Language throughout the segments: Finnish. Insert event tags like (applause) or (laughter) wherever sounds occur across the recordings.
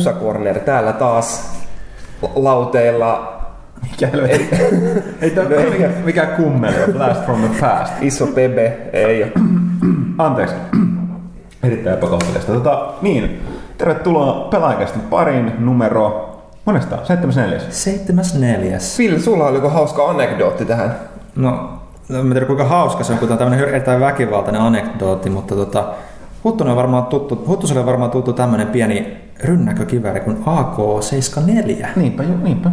Musa Corner täällä taas lauteilla. Mikä helvetti? (laughs) ei tämä No ei. mikä, mikä kummeli, Blast from the past. Iso Pebe, ei ole. (clears throat) Anteeksi. Erittäin epäkohteliasta. Tota, niin, tervetuloa pelaajakästin parin numero... Monesta? 74. Seitsemäs neljäs. Phil, sulla oli joku hauska anekdootti tähän. No, en tiedä kuinka hauska se on, kun tämä on tämmöinen erittäin väkivaltainen anekdootti, mutta tota, Huttunen on varmaan tuttu, Huttuselle on varmaan tuttu tämmöinen pieni rynnäkökivääri kuin AK-74. Niinpä, jo, niinpä.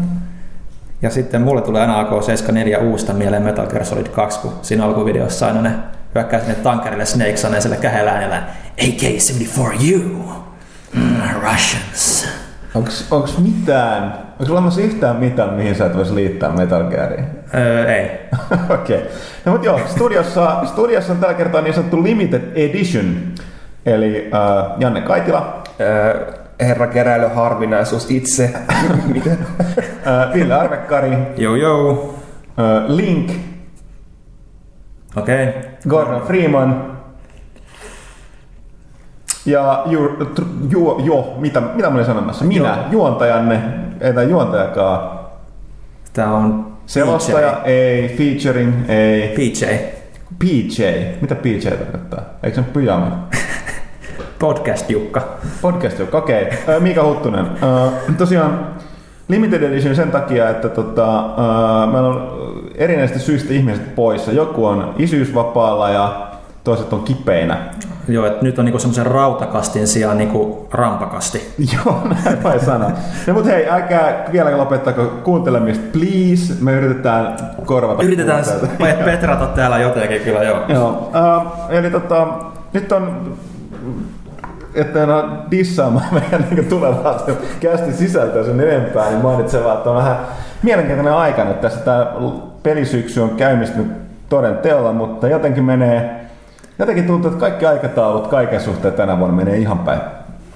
Ja sitten mulle tulee aina AK-74 uusta mieleen Metal Gear Solid 2, kun siinä alkuvideossa aina ne hyökkää sinne tankerille Snake saneiselle kähellä äänellä AK-74 you, mm, Russians. Onks, onks mitään, onks olemassa yhtään mitään, mihin sä et vois liittää Metal Gearia? Öö, ei. (laughs) Okei. Okay. No mut joo, studiossa, studiossa on tällä kertaa niin sanottu limited edition. Eli äh, Janne Kaitila, Öö, herra keräily harvinaisuus itse. (laughs) Mitä? Ville Arvekkari, Joo joo. Link, Okei. Okay. Gordon Freeman ja ju, tr, ju, jo, mitä, mitä mä olin sanomassa? Minä, Joo. juontajanne, ei tämä juontajakaan. Tää on Selostaja, PJ. ei, featuring, ei. PJ. PJ, mitä PJ tarkoittaa? Eikö se ole pyjama? (laughs) Podcast Jukka. Podcast joku, okei. Okay. Mika Huttunen. Tosiaan Limited Edition sen takia, että tota, meillä on erinäisistä syistä ihmiset poissa. Joku on isyysvapaalla ja toiset on kipeinä. Joo, että nyt on niinku semmoisen rautakastin sijaan niinku rampakasti. (laughs) Joo, näin vai sanoa. No mutta hei, älkää vielä lopettako kuuntelemista, please. Me yritetään korvata Yritetään pe- petrata täällä jotenkin kyllä, joo. Joo, äh, eli tota, nyt on, että en ole dissaamaan meidän niin tulevaa kästi sisältöä sen enempää, niin mainitsen vaan, että on vähän mielenkiintoinen aika nyt tässä. Tämä pelisyksy on käynnistynyt toden teolla, mutta jotenkin menee, jotenkin tuntuu, että kaikki aikataulut kaiken suhteen tänä vuonna menee ihan päin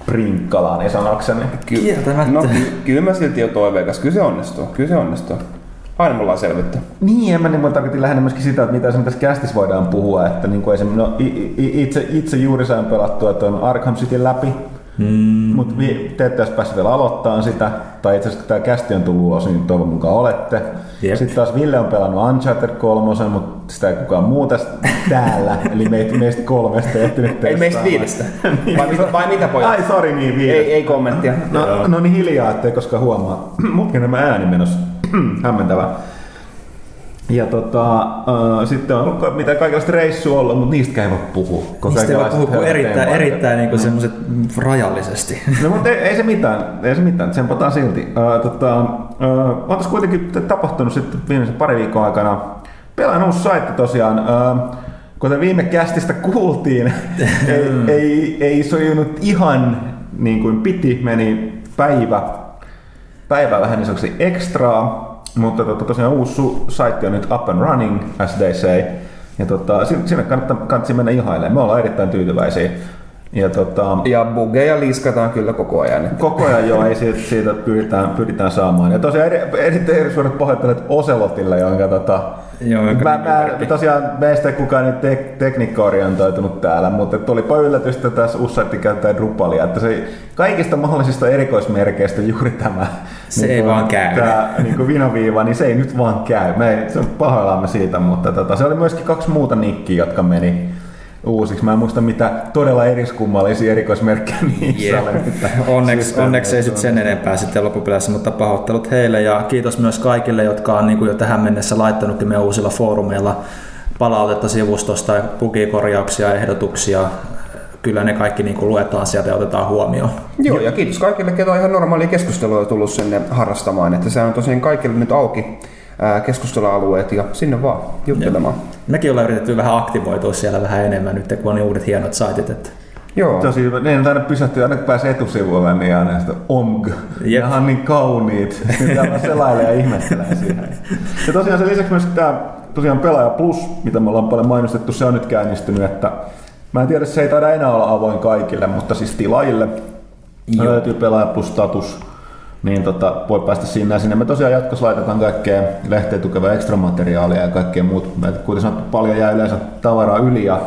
prinkkalaan, niin sanokseni. Ky- Kieltämättä. No, ky- kyllä mä silti on toiveikas. Kyllä se onnistuu. Kyllä se onnistuu. Aina mulla on selvitty. Niin, en mä niin tarkoitin lähinnä myöskin sitä, että mitä esimerkiksi tässä kästissä voidaan puhua, että niin kuin esimerkiksi, no, itse, itse juuri sain pelattua tuon Arkham City läpi, mm. mutta te ette olisi päässyt vielä aloittamaan sitä, tai itse asiassa tämä kästi on tullut ulos, niin toivon mukaan olette. Jep. Sitten taas Ville on pelannut Uncharted 3, mutta sitä ei kukaan muu tästä täällä, (laughs) eli meistä, meistä kolmesta ei ehtinyt Ei meistä viidestä. (laughs) Vai, mitä- vai mitä pojat? Ai sori, niin viides. Ei, ei kommenttia. No, no niin hiljaa, ettei koskaan huomaa. (clears throat) Mutkin nämä ääni menossa. (clears throat) Hämmentävää. Ja tota, äh, sitten on ollut mitä kaikenlaista reissua ollut, mutta niistä ei voi puhua. Niistä ei voi puhua erittäin, erittäin niinku semmoiset rajallisesti. No mutta ei, ei, se mitään, ei se mitään, tsempataan silti. Äh, tota, äh, on tässä kuitenkin tapahtunut sitten viimeisen pari viikon aikana. Pelaan uusi saitti tosiaan. Äh, kuten viime kästistä kuultiin, (laughs) ei, ei, ei sojunut ihan niin kuin piti, meni päivä, päivä vähän sanotusti ekstraa, mutta tota, tosiaan uusi su- saitti on nyt up and running, as they say. Ja tota, sin- sinne kannattaa, kannattaa mennä ihailemaan. Me ollaan erittäin tyytyväisiä. Ja tota, Ja bugeja liiskataan kyllä koko ajan. Koko ajan joo, ei siitä, siitä pyritään, pyritään saamaan. Ja tosiaan eri, erittäin eri suuret pahoittelut Oselotille, jonka tota, Joo, mä, mä, tosiaan meistä ei kukaan nyt tek, tekniikka orientoitunut täällä, mutta tulipa yllätystä tässä Ussatti käyttää Drupalia, että se kaikista mahdollisista erikoismerkeistä juuri tämä Se ei vaan käy. Tämä niin kuin vinoviiva, niin se ei nyt vaan käy. Me ei, se on pahoillamme siitä, mutta tota, se oli myöskin kaksi muuta nikkiä, jotka meni uusiksi. Mä en muista mitä todella eriskummallisia erikoismerkkejä niissä Jep. oli. Mitä Onneksi, onneksi ei sitten sen enempää sitten loppupeleissä, mutta pahoittelut heille ja kiitos myös kaikille, jotka on niin kuin jo tähän mennessä laittanutkin meidän uusilla foorumeilla palautetta sivustosta, bugikorjauksia ja ehdotuksia. Kyllä ne kaikki niin kuin luetaan sieltä ja otetaan huomioon. Joo, ja kiitos kaikille, ketä on ihan normaalia keskustelua tullut sinne harrastamaan. Että se on tosiaan kaikille nyt auki keskustelualueet ja sinne vaan juttelemaan. Mekin ollaan yritetty vähän aktivoitua siellä vähän enemmän nyt, kun on niin uudet hienot saitit. Että Joo. Tosi hyvä. Ne aina pysähtyy, aina kun pääsee etusivuille, niin aina sitä omg. Jep. Nämä on niin kauniit. Mitä mä selailen ja ihmettelen siihen. Ja tosiaan sen lisäksi myös tämä tosiaan Pelaaja Plus, mitä me ollaan paljon mainostettu, se on nyt käynnistynyt, että mä en tiedä, se ei taida enää olla avoin kaikille, mutta siis tilaajille Joo. löytyy Pelaaja Plus status, niin tota, voi päästä sinne ja sinne. Me tosiaan jatkossa laitetaan kaikkea lehteen tukevaa ekstra materiaalia ja kaikkea muut. Meiltä kuten sanottu, paljon jää yleensä tavaraa yli ja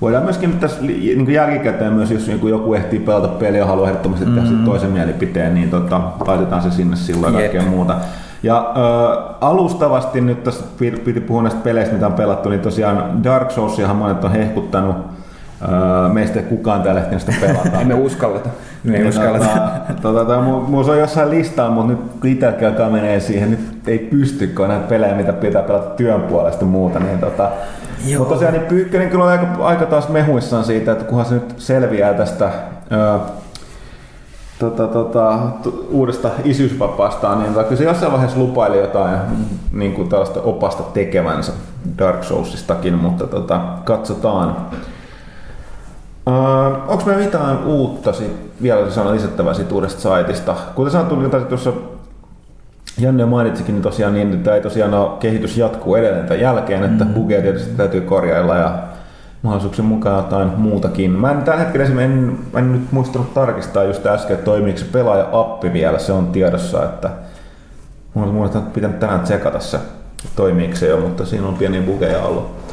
voidaan myöskin nyt tässä niin jälkikäteen myös, jos niin joku ehtii pelata peliä ja haluaa ehdottomasti tehdä mm. toisen mielipiteen, niin tota, laitetaan se sinne silloin ja kaikkea muuta. Ja äh, alustavasti nyt tässä piti puhua näistä peleistä, mitä on pelattu, niin tosiaan Dark Soulsiahan monet on hehkuttanut. Meistä ei kukaan täällä ehtinyt sitä pelata. (laughs) Emme uskalleta. Me ei uskalleta. Tota, tota, mulla on jossain listaa, mutta nyt kun itselläkin alkaa menee siihen, nyt ei pysty, kun näitä pelejä, mitä pitää pelata työn puolesta muuta, niin tota, Joo. Mutta tosiaan niin Pyykkönen kyllä on aika, aika taas mehuissaan siitä, että kunhan se nyt selviää tästä ää, tota, tota, uudesta isyysvapaastaan, niin kyllä se jossain vaiheessa lupaili jotain niin kuin tällaista opasta tekevänsä Dark Soulsistakin, mutta tota, katsotaan. Uh, onko meillä mitään uutta sit, vielä sanoa lisättävää siitä uudesta saitista? Kuten sanottu, niin tuossa Janne mainitsikin niin tosiaan niin, että ei tosiaan ole, kehitys jatkuu edelleen tämän jälkeen, että mm. bugeja tietysti täytyy korjailla ja mahdollisuuksien mukaan jotain muutakin. Mä en tällä hetkellä en, en nyt muistanut tarkistaa just äsken, että toimiiko se pelaaja-appi vielä, se on tiedossa, että mulla olisi pitänyt tänään tsekata se, toimiiko se jo, mutta siinä on pieni bugeja ollut.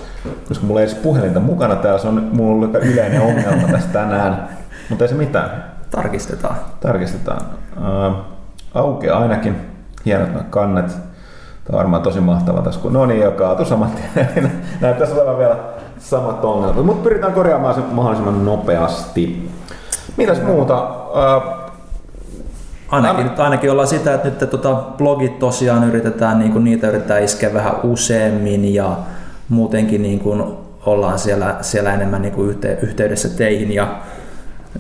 Koska mulla ei edes puhelinta mukana täällä, se on mulla ollut yleinen ongelma tässä tänään, mutta ei se mitään. Tarkistetaan. Tarkistetaan. Uh, aukeaa ainakin hienot nämä kannet. Tämä on varmaan tosi mahtava tässä, kun no niin, joka kaatu saman tien. (laughs) Näyttäisi olevan vielä samat ongelmat, mutta pyritään korjaamaan se mahdollisimman nopeasti. Mitäs muuta? Uh, Ainakin, nyt ainakin ollaan sitä, että nyt tota, blogit tosiaan yritetään, niin kuin niitä yritetään iskeä vähän useammin ja muutenkin niin kuin ollaan siellä, siellä enemmän niin kuin yhteydessä teihin ja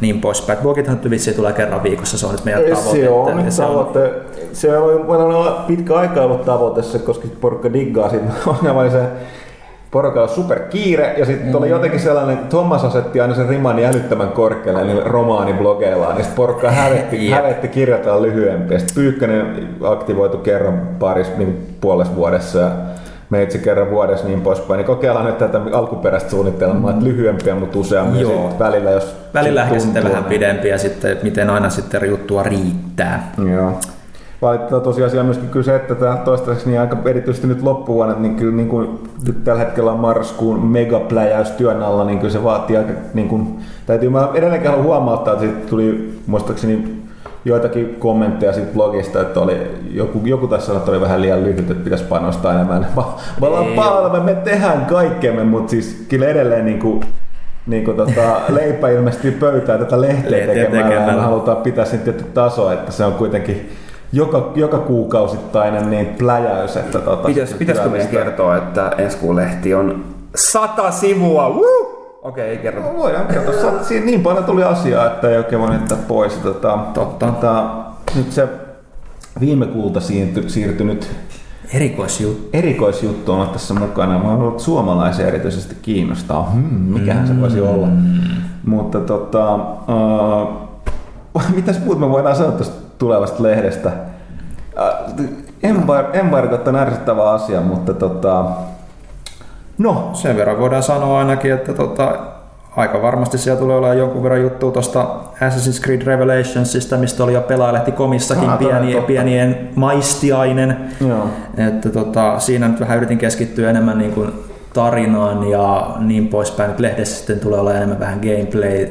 niin poispäin. Blogithan vissiin tulee kerran viikossa, se on nyt meidän tavoite. Se on, että, se on, se on, on pitkä aika ollut tavoite, se, koska porukka diggaa siitä. (laughs) Ongelma se, porukalla super kiire ja sitten mm. oli jotenkin sellainen, että Thomas asetti aina sen riman niin älyttömän korkealle niillä romaaniblogeillaan, niin sitten porukka (laughs) hävetti, hävetti kirjoittaa lyhyempiä. Sitten Pyykkönen aktivoitu kerran parissa niin puolessa vuodessa ja meitsi kerran vuodessa niin poispäin, niin kokeillaan nyt tätä alkuperäistä suunnitelmaa, että lyhyempiä, mutta useammin Joo. Sit välillä, jos Välillä ehkä sitten vähän pidempiä, sitten, miten aina sitten juttua riittää. Joo. Valitettava tosiasia myöskin kyllä se, että tämä toistaiseksi niin aika erityisesti nyt loppuvuonna, niin kyllä niin kuin, nyt tällä hetkellä on marraskuun megapläjäys työn alla, niin kyllä se vaatii aika, niin kuin, täytyy mä edelleenkin haluan huomauttaa, että siitä tuli muistaakseni joitakin kommentteja siitä blogista, että oli, joku, joku tässä sanoi, että oli vähän liian lyhyt, että pitäisi panostaa enemmän. (laughs) Mä, mä ollaan palve, me tehdään kaikkemme, mutta siis kyllä edelleen niin kuin, niin kuin tota, (laughs) leipä ilmestyy pöytään tätä lehteä tekemällä ja me halutaan pitää sen tietty taso, että se on kuitenkin joka, joka kuukausittainen niin pläjäys. Että tota, Pitäis, pitäisikö meidän kertoa, että ensi kuun lehti on sata sivua? Woo! Okei, ei kerrota. No, voidaan kertoa. Siinä niin paljon tuli asiaa, että ei oikein voi jättää pois. Tota, Totta. Tota, nyt se viime kuulta siirty, siirtynyt Erikoisjuttu. Erikoisjuttu on tässä mukana. Mä ollut suomalaisia erityisesti kiinnostaa. Hmm, mikähän se voisi olla. Mm. Mutta tota, uh, (laughs) mitäs muut me voidaan sanoa tästä tulevasta lehdestä? Uh, embargot on ärsyttävä asia, mutta tota, No. Sen verran voidaan sanoa ainakin, että tota, aika varmasti siellä tulee olemaan jonkun verran juttua tuosta Assassin's Creed Revelationsista, mistä oli jo pelaajalehti komissakin ah, pieni, pienien maistiainen. Joo. Että tota, siinä nyt vähän yritin keskittyä enemmän niin kuin tarinaan ja niin poispäin. Nyt lehdessä sitten tulee olla enemmän vähän gameplay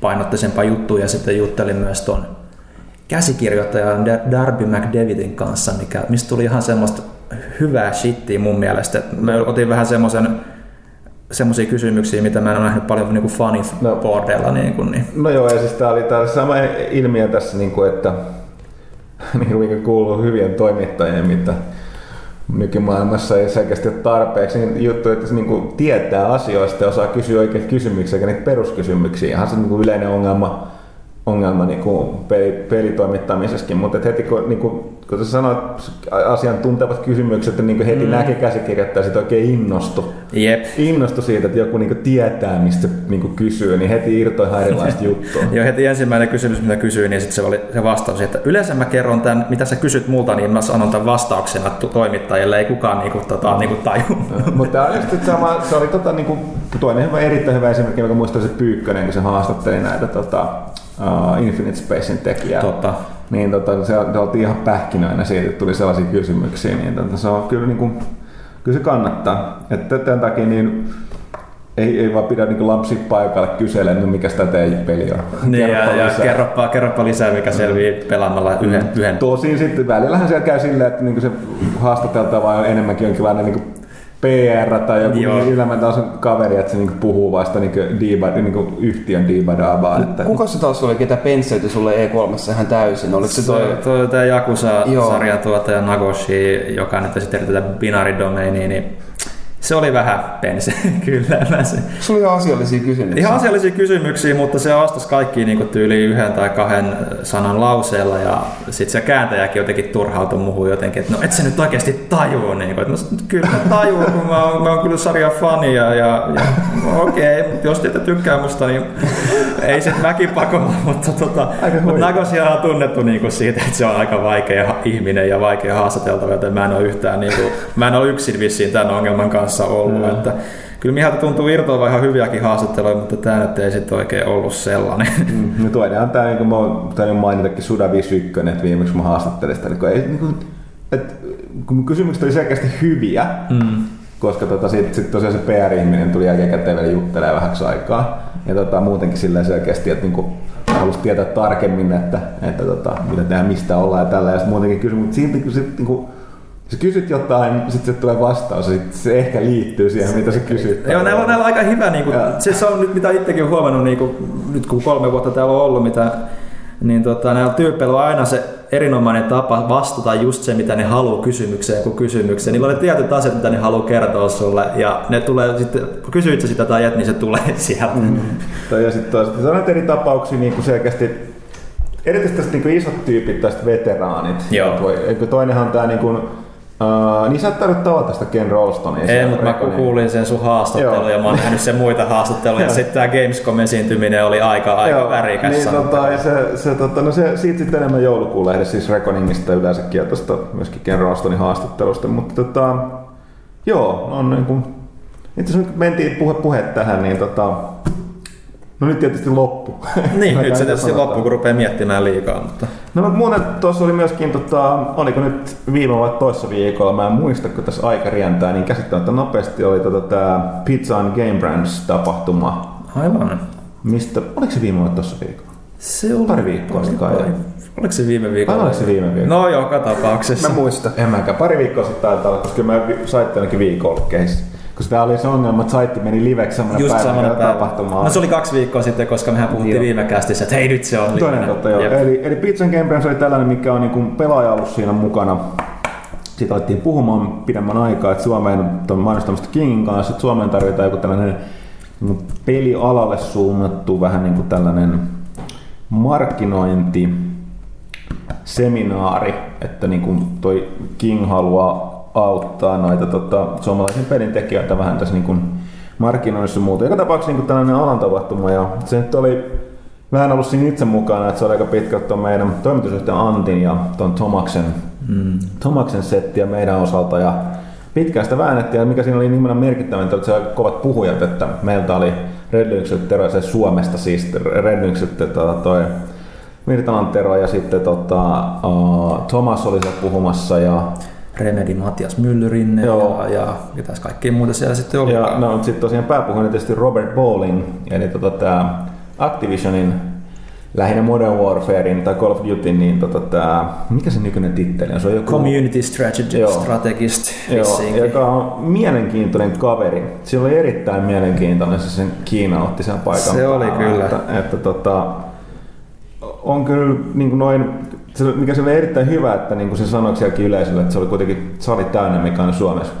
painotteisempaa juttuja ja sitten juttelin myös ton käsikirjoittajan Darby McDavidin kanssa, mikä, mistä tuli ihan semmoista hyvää shittiä mun mielestä. Mä otin vähän semmoisen semmoisia kysymyksiä, mitä mä en ole nähnyt paljon niin faniboardeilla. No, niin, kuin, niin. no joo, ja siis tää oli tää sama ilmiö tässä, niin kuin, että (laughs) niin kuin kuuluu hyvien toimittajien, mitä nykymaailmassa ei selkeästi ole tarpeeksi niin juttu, että se niin kuin tietää asioista ja osaa kysyä oikein kysymyksiä, eikä niitä peruskysymyksiä. Ihan se niin kuin yleinen ongelma ongelma niin kuin peli, pelitoimittamisessakin, mutta heti kun, niin kuin, kun sä sanoit asiantuntevat kysymykset, niin kuin heti mm. näki käsikirjoittaja sit oikein innostu. Jep. Innostu siitä, että joku niin tietää, mistä niin kysyy, niin heti irtoi ihan erilaista (laughs) juttua. Joo, heti ensimmäinen kysymys, mitä kysyin, niin sitten se oli se vastaus, että yleensä mä kerron tämän, mitä sä kysyt multa, niin mä sanon tämän vastauksena toimittajille, ei kukaan niin kuin, tota, niin kuin taju. mutta just sama, se oli tota, niin kuin, toinen hyvä, erittäin hyvä esimerkki, joka muistaa se Pyykkönen, kun se haastatteli näitä tota, uh, Infinite Spacein tekijä. Totta. Niin tota, se, se oltiin ihan pähkinöinä siitä, että tuli sellaisia kysymyksiä, niin tota, se on kyllä, niin kuin, kyllä se kannattaa. Että tämän takia niin ei, ei vaan pidä niin lampsi paikalle kyselemään, no mikä sitä teidän peli on. Niin, ja, ja kerropa, kerropa lisää, mikä selvii pelaamalla yhden. Mm. yhden. Tosin sitten välillähän siellä käy silleen, että niin se haastateltava on enemmänkin jonkinlainen niin PR tai joku niin elämäntason kaveri, että se niinku puhuu vasta niinku diiba, niinku yhtiön diibadaabaa. Että... Kuka se taas oli, ketä pensöiti sulle E3 ihan täysin? Oliko se toi... toi, toi tämä Jakusa-sarjan tuottaja Nagoshi, joka nyt esitteli tätä binary domainia, niin se oli vähän pense, (laughs) kyllä. Se, se oli ihan asiallisia kysymyksiä. Ihan asiallisia kysymyksiä, mutta se vastasi kaikkiin niin tyyliin yhden tai kahden sanan lauseella ja sitten se kääntäjäkin jotenkin turhautui muuhun jotenkin, että no et sä nyt oikeasti tajuu. Niin kuin, että no, kyllä mä tajuu, kun mä oon, mä oon kyllä sarjan fani ja, ja, ja okei, okay, jos teitä tykkää musta, niin ei se väkipakolla, (laughs) mutta, tota, mutta Nagosia on tunnettu niin kuin siitä, että se on aika vaikea ihminen ja vaikea haastateltava, joten mä en ole yhtään, niin kuin, mä en ole yksin vissiin tämän ongelman kanssa ollut. Mm. Että kyllä Mihalta tuntuu irtoavan ihan hyviäkin haastatteluja, mutta tämä nyt ei sitten oikein ollut sellainen. Mm, no toinen on tämä, niin kuin mä oon mainitakin Suda 51, että viimeksi mä haastattelin sitä, niin ei, niin kuin, että, kun kysymykset oli selkeästi hyviä, mm. koska tota, sitten sit tosiaan se PR-ihminen tuli jälkikäteen vielä juttelemaan vähäksi aikaa. Ja tota, muutenkin sillä selkeästi, että niin halusi tietää tarkemmin, että, että tota, mitä tehdään, mistä ollaan ja tällä. Ja sitten muutenkin kysyi, mutta silti kun sit, niin kuin, sä kysyt jotain, sitten se tulee vastaus ja sit se ehkä liittyy siihen, mitä sä kysyt. Joo, näillä on, näillä on aika hyvä, niin kuin, se, se on nyt mitä itsekin huomannut, niin kuin, nyt kun kolme vuotta täällä on ollut, mitä, niin tota, näillä tyypeillä on aina se erinomainen tapa vastata just se, mitä ne haluaa kysymykseen kuin kysymykseen. Niillä on ne tietyt asiat, mitä ne haluaa kertoa sulle, ja ne tulee sitten, kysyit sitä tai et, niin se tulee (laughs) sieltä. Mm. ja sitten taas, sanoit eri tapauksia niin kuin selkeästi, erityisesti tästä niin isot tyypit, tästä veteraanit. Joo. Toinenhan on tämä niin kuin, Uh, niin sä et tarvitse tavata sitä Ken Rolstonia. Ei, mutta mä kuulin sen sun haastattelun ja mä oon nähnyt sen muita haastatteluja. (laughs) sitten tää Gamescom esiintyminen oli aika, aika Joo, värikäs. Niin, tota, ja se, se, tota, no se, siitä sitten enemmän joulukuun lehdessä, siis Reckoningista yleensäkin ja tuosta myöskin Ken Rolstonin haastattelusta. Mutta tota, joo, on niin kuin, itse asiassa mentiin puhe, puhe tähän, niin tota, No nyt tietysti loppu. Niin, nyt se tietysti loppu, kun rupeaa miettimään liikaa. Mutta... No mutta muuten tuossa oli myöskin, tota, oliko nyt viime vai toissa viikolla, mä en muista, kun tässä aika rientää, niin käsittämättä nopeasti oli tota, tämä Pizza and Game Brands tapahtuma. Aivan. Mistä, oliko se viime vai toissa viikolla? Se oli pari viikkoa sitten kai. Oliko se viime viikolla? Oliko se viime viikolla? No joka tapauksessa. Mä muista. En mäkään. Pari viikkoa sitten taitaa olla, koska mä saitte ainakin viikolla keissä koska tämä oli se ongelma, että saitti meni liveksi samana Just päivänä samana päivänä. tapahtumaan. No se oli kaksi viikkoa sitten, koska mehän puhuttiin joo. viime kästissä, että hei nyt se on Toinen totta, joo. Eli, eli Pizzan Game oli tällainen, mikä on niin pelaaja ollut siinä mukana. Sitten alettiin puhumaan pidemmän aikaa, että Suomeen tuon mainostamista Kingin kanssa, että Suomeen tarvitaan joku tällainen niin pelialalle suunnattu vähän niin kuin tällainen markkinointi, seminaari, että niin kuin toi King haluaa auttaa noita tota, suomalaisen pelin tekijöitä vähän tässä niin kuin markkinoinnissa muuta. Joka tapauksessa niin tällainen alan tapahtuma ja se nyt oli vähän ollut siinä itse mukana, että se oli aika pitkälti tuon meidän toimitusjohtajan Antin ja tuon Tomaksen, mm. Tomaksen settiä meidän osalta ja pitkään sitä väännettiin ja mikä siinä oli niin merkittävää, että se kovat puhujat, että meiltä oli Red Lynxiltä Tero Suomesta siis Red Lynxiltä tota, toi Virtalan Tero ja sitten tota, uh, Thomas oli siellä puhumassa ja Remedi Matias Myllyrinne Joo. ja, ja ketäs kaikkia muuta siellä sitten oli. Ja no, sitten tosiaan pääpuhujana tietysti Robert Bowling, eli tota, tämä Activisionin lähinnä Modern Warfarein tai Call of Duty, niin tota, tää, mikä se nykyinen titteli on? Se on joku... Community Strategist, Joo. Strategist Joo, joka on mielenkiintoinen kaveri. Se oli erittäin mielenkiintoinen, se sen Kiina otti sen paikan Se oli kyllä. Että, että tota, on kyllä niin kuin noin se, mikä se oli erittäin hyvä, että niin kuin se sanoi sielläkin yleisölle, että se oli kuitenkin sali täynnä, mikä on Suomessa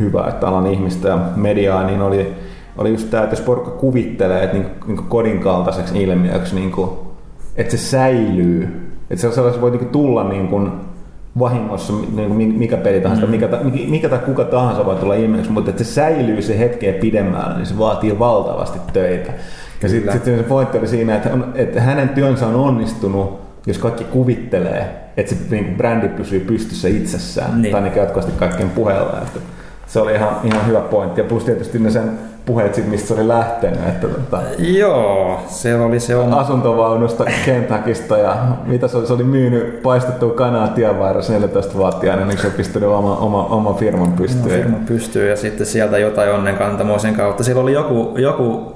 hyvä, että alan ihmistä ja mediaa, niin oli, oli just tämä, että jos porukka kuvittelee, että niin, niin kodin kaltaiseksi ilmiöksi, niin kuin, että se säilyy, että se voi niin tulla niin kuin vahingossa, niin kuin mikä peli tahansa, mm. mikä, mikä tai kuka tahansa voi tulla ilmiöksi, mutta että se säilyy se hetkeä pidemmällä, niin se vaatii valtavasti töitä. Ja sitten sit se pointti oli siinä, että, on, että hänen työnsä on onnistunut jos kaikki kuvittelee, että se niin brändi pysyy pystyssä itsessään, niin. tai niin jatkuvasti kaikkien puheella. Että se oli ihan, ihan hyvä pointti. Ja plus tietysti ne sen puheet mistä se oli lähtenyt. Että tota, Joo, se oli se oma... asuntovaunusta Kentuckista ja mitä se oli, se oli myynyt paistettua kanaa tienvaarassa 14-vuotiaana, niin se pistänyt oma, oma, oma firman pystyyn. Oma firma pystyy ja sitten sieltä jotain onnenkantamoisen kautta. Siellä oli joku, joku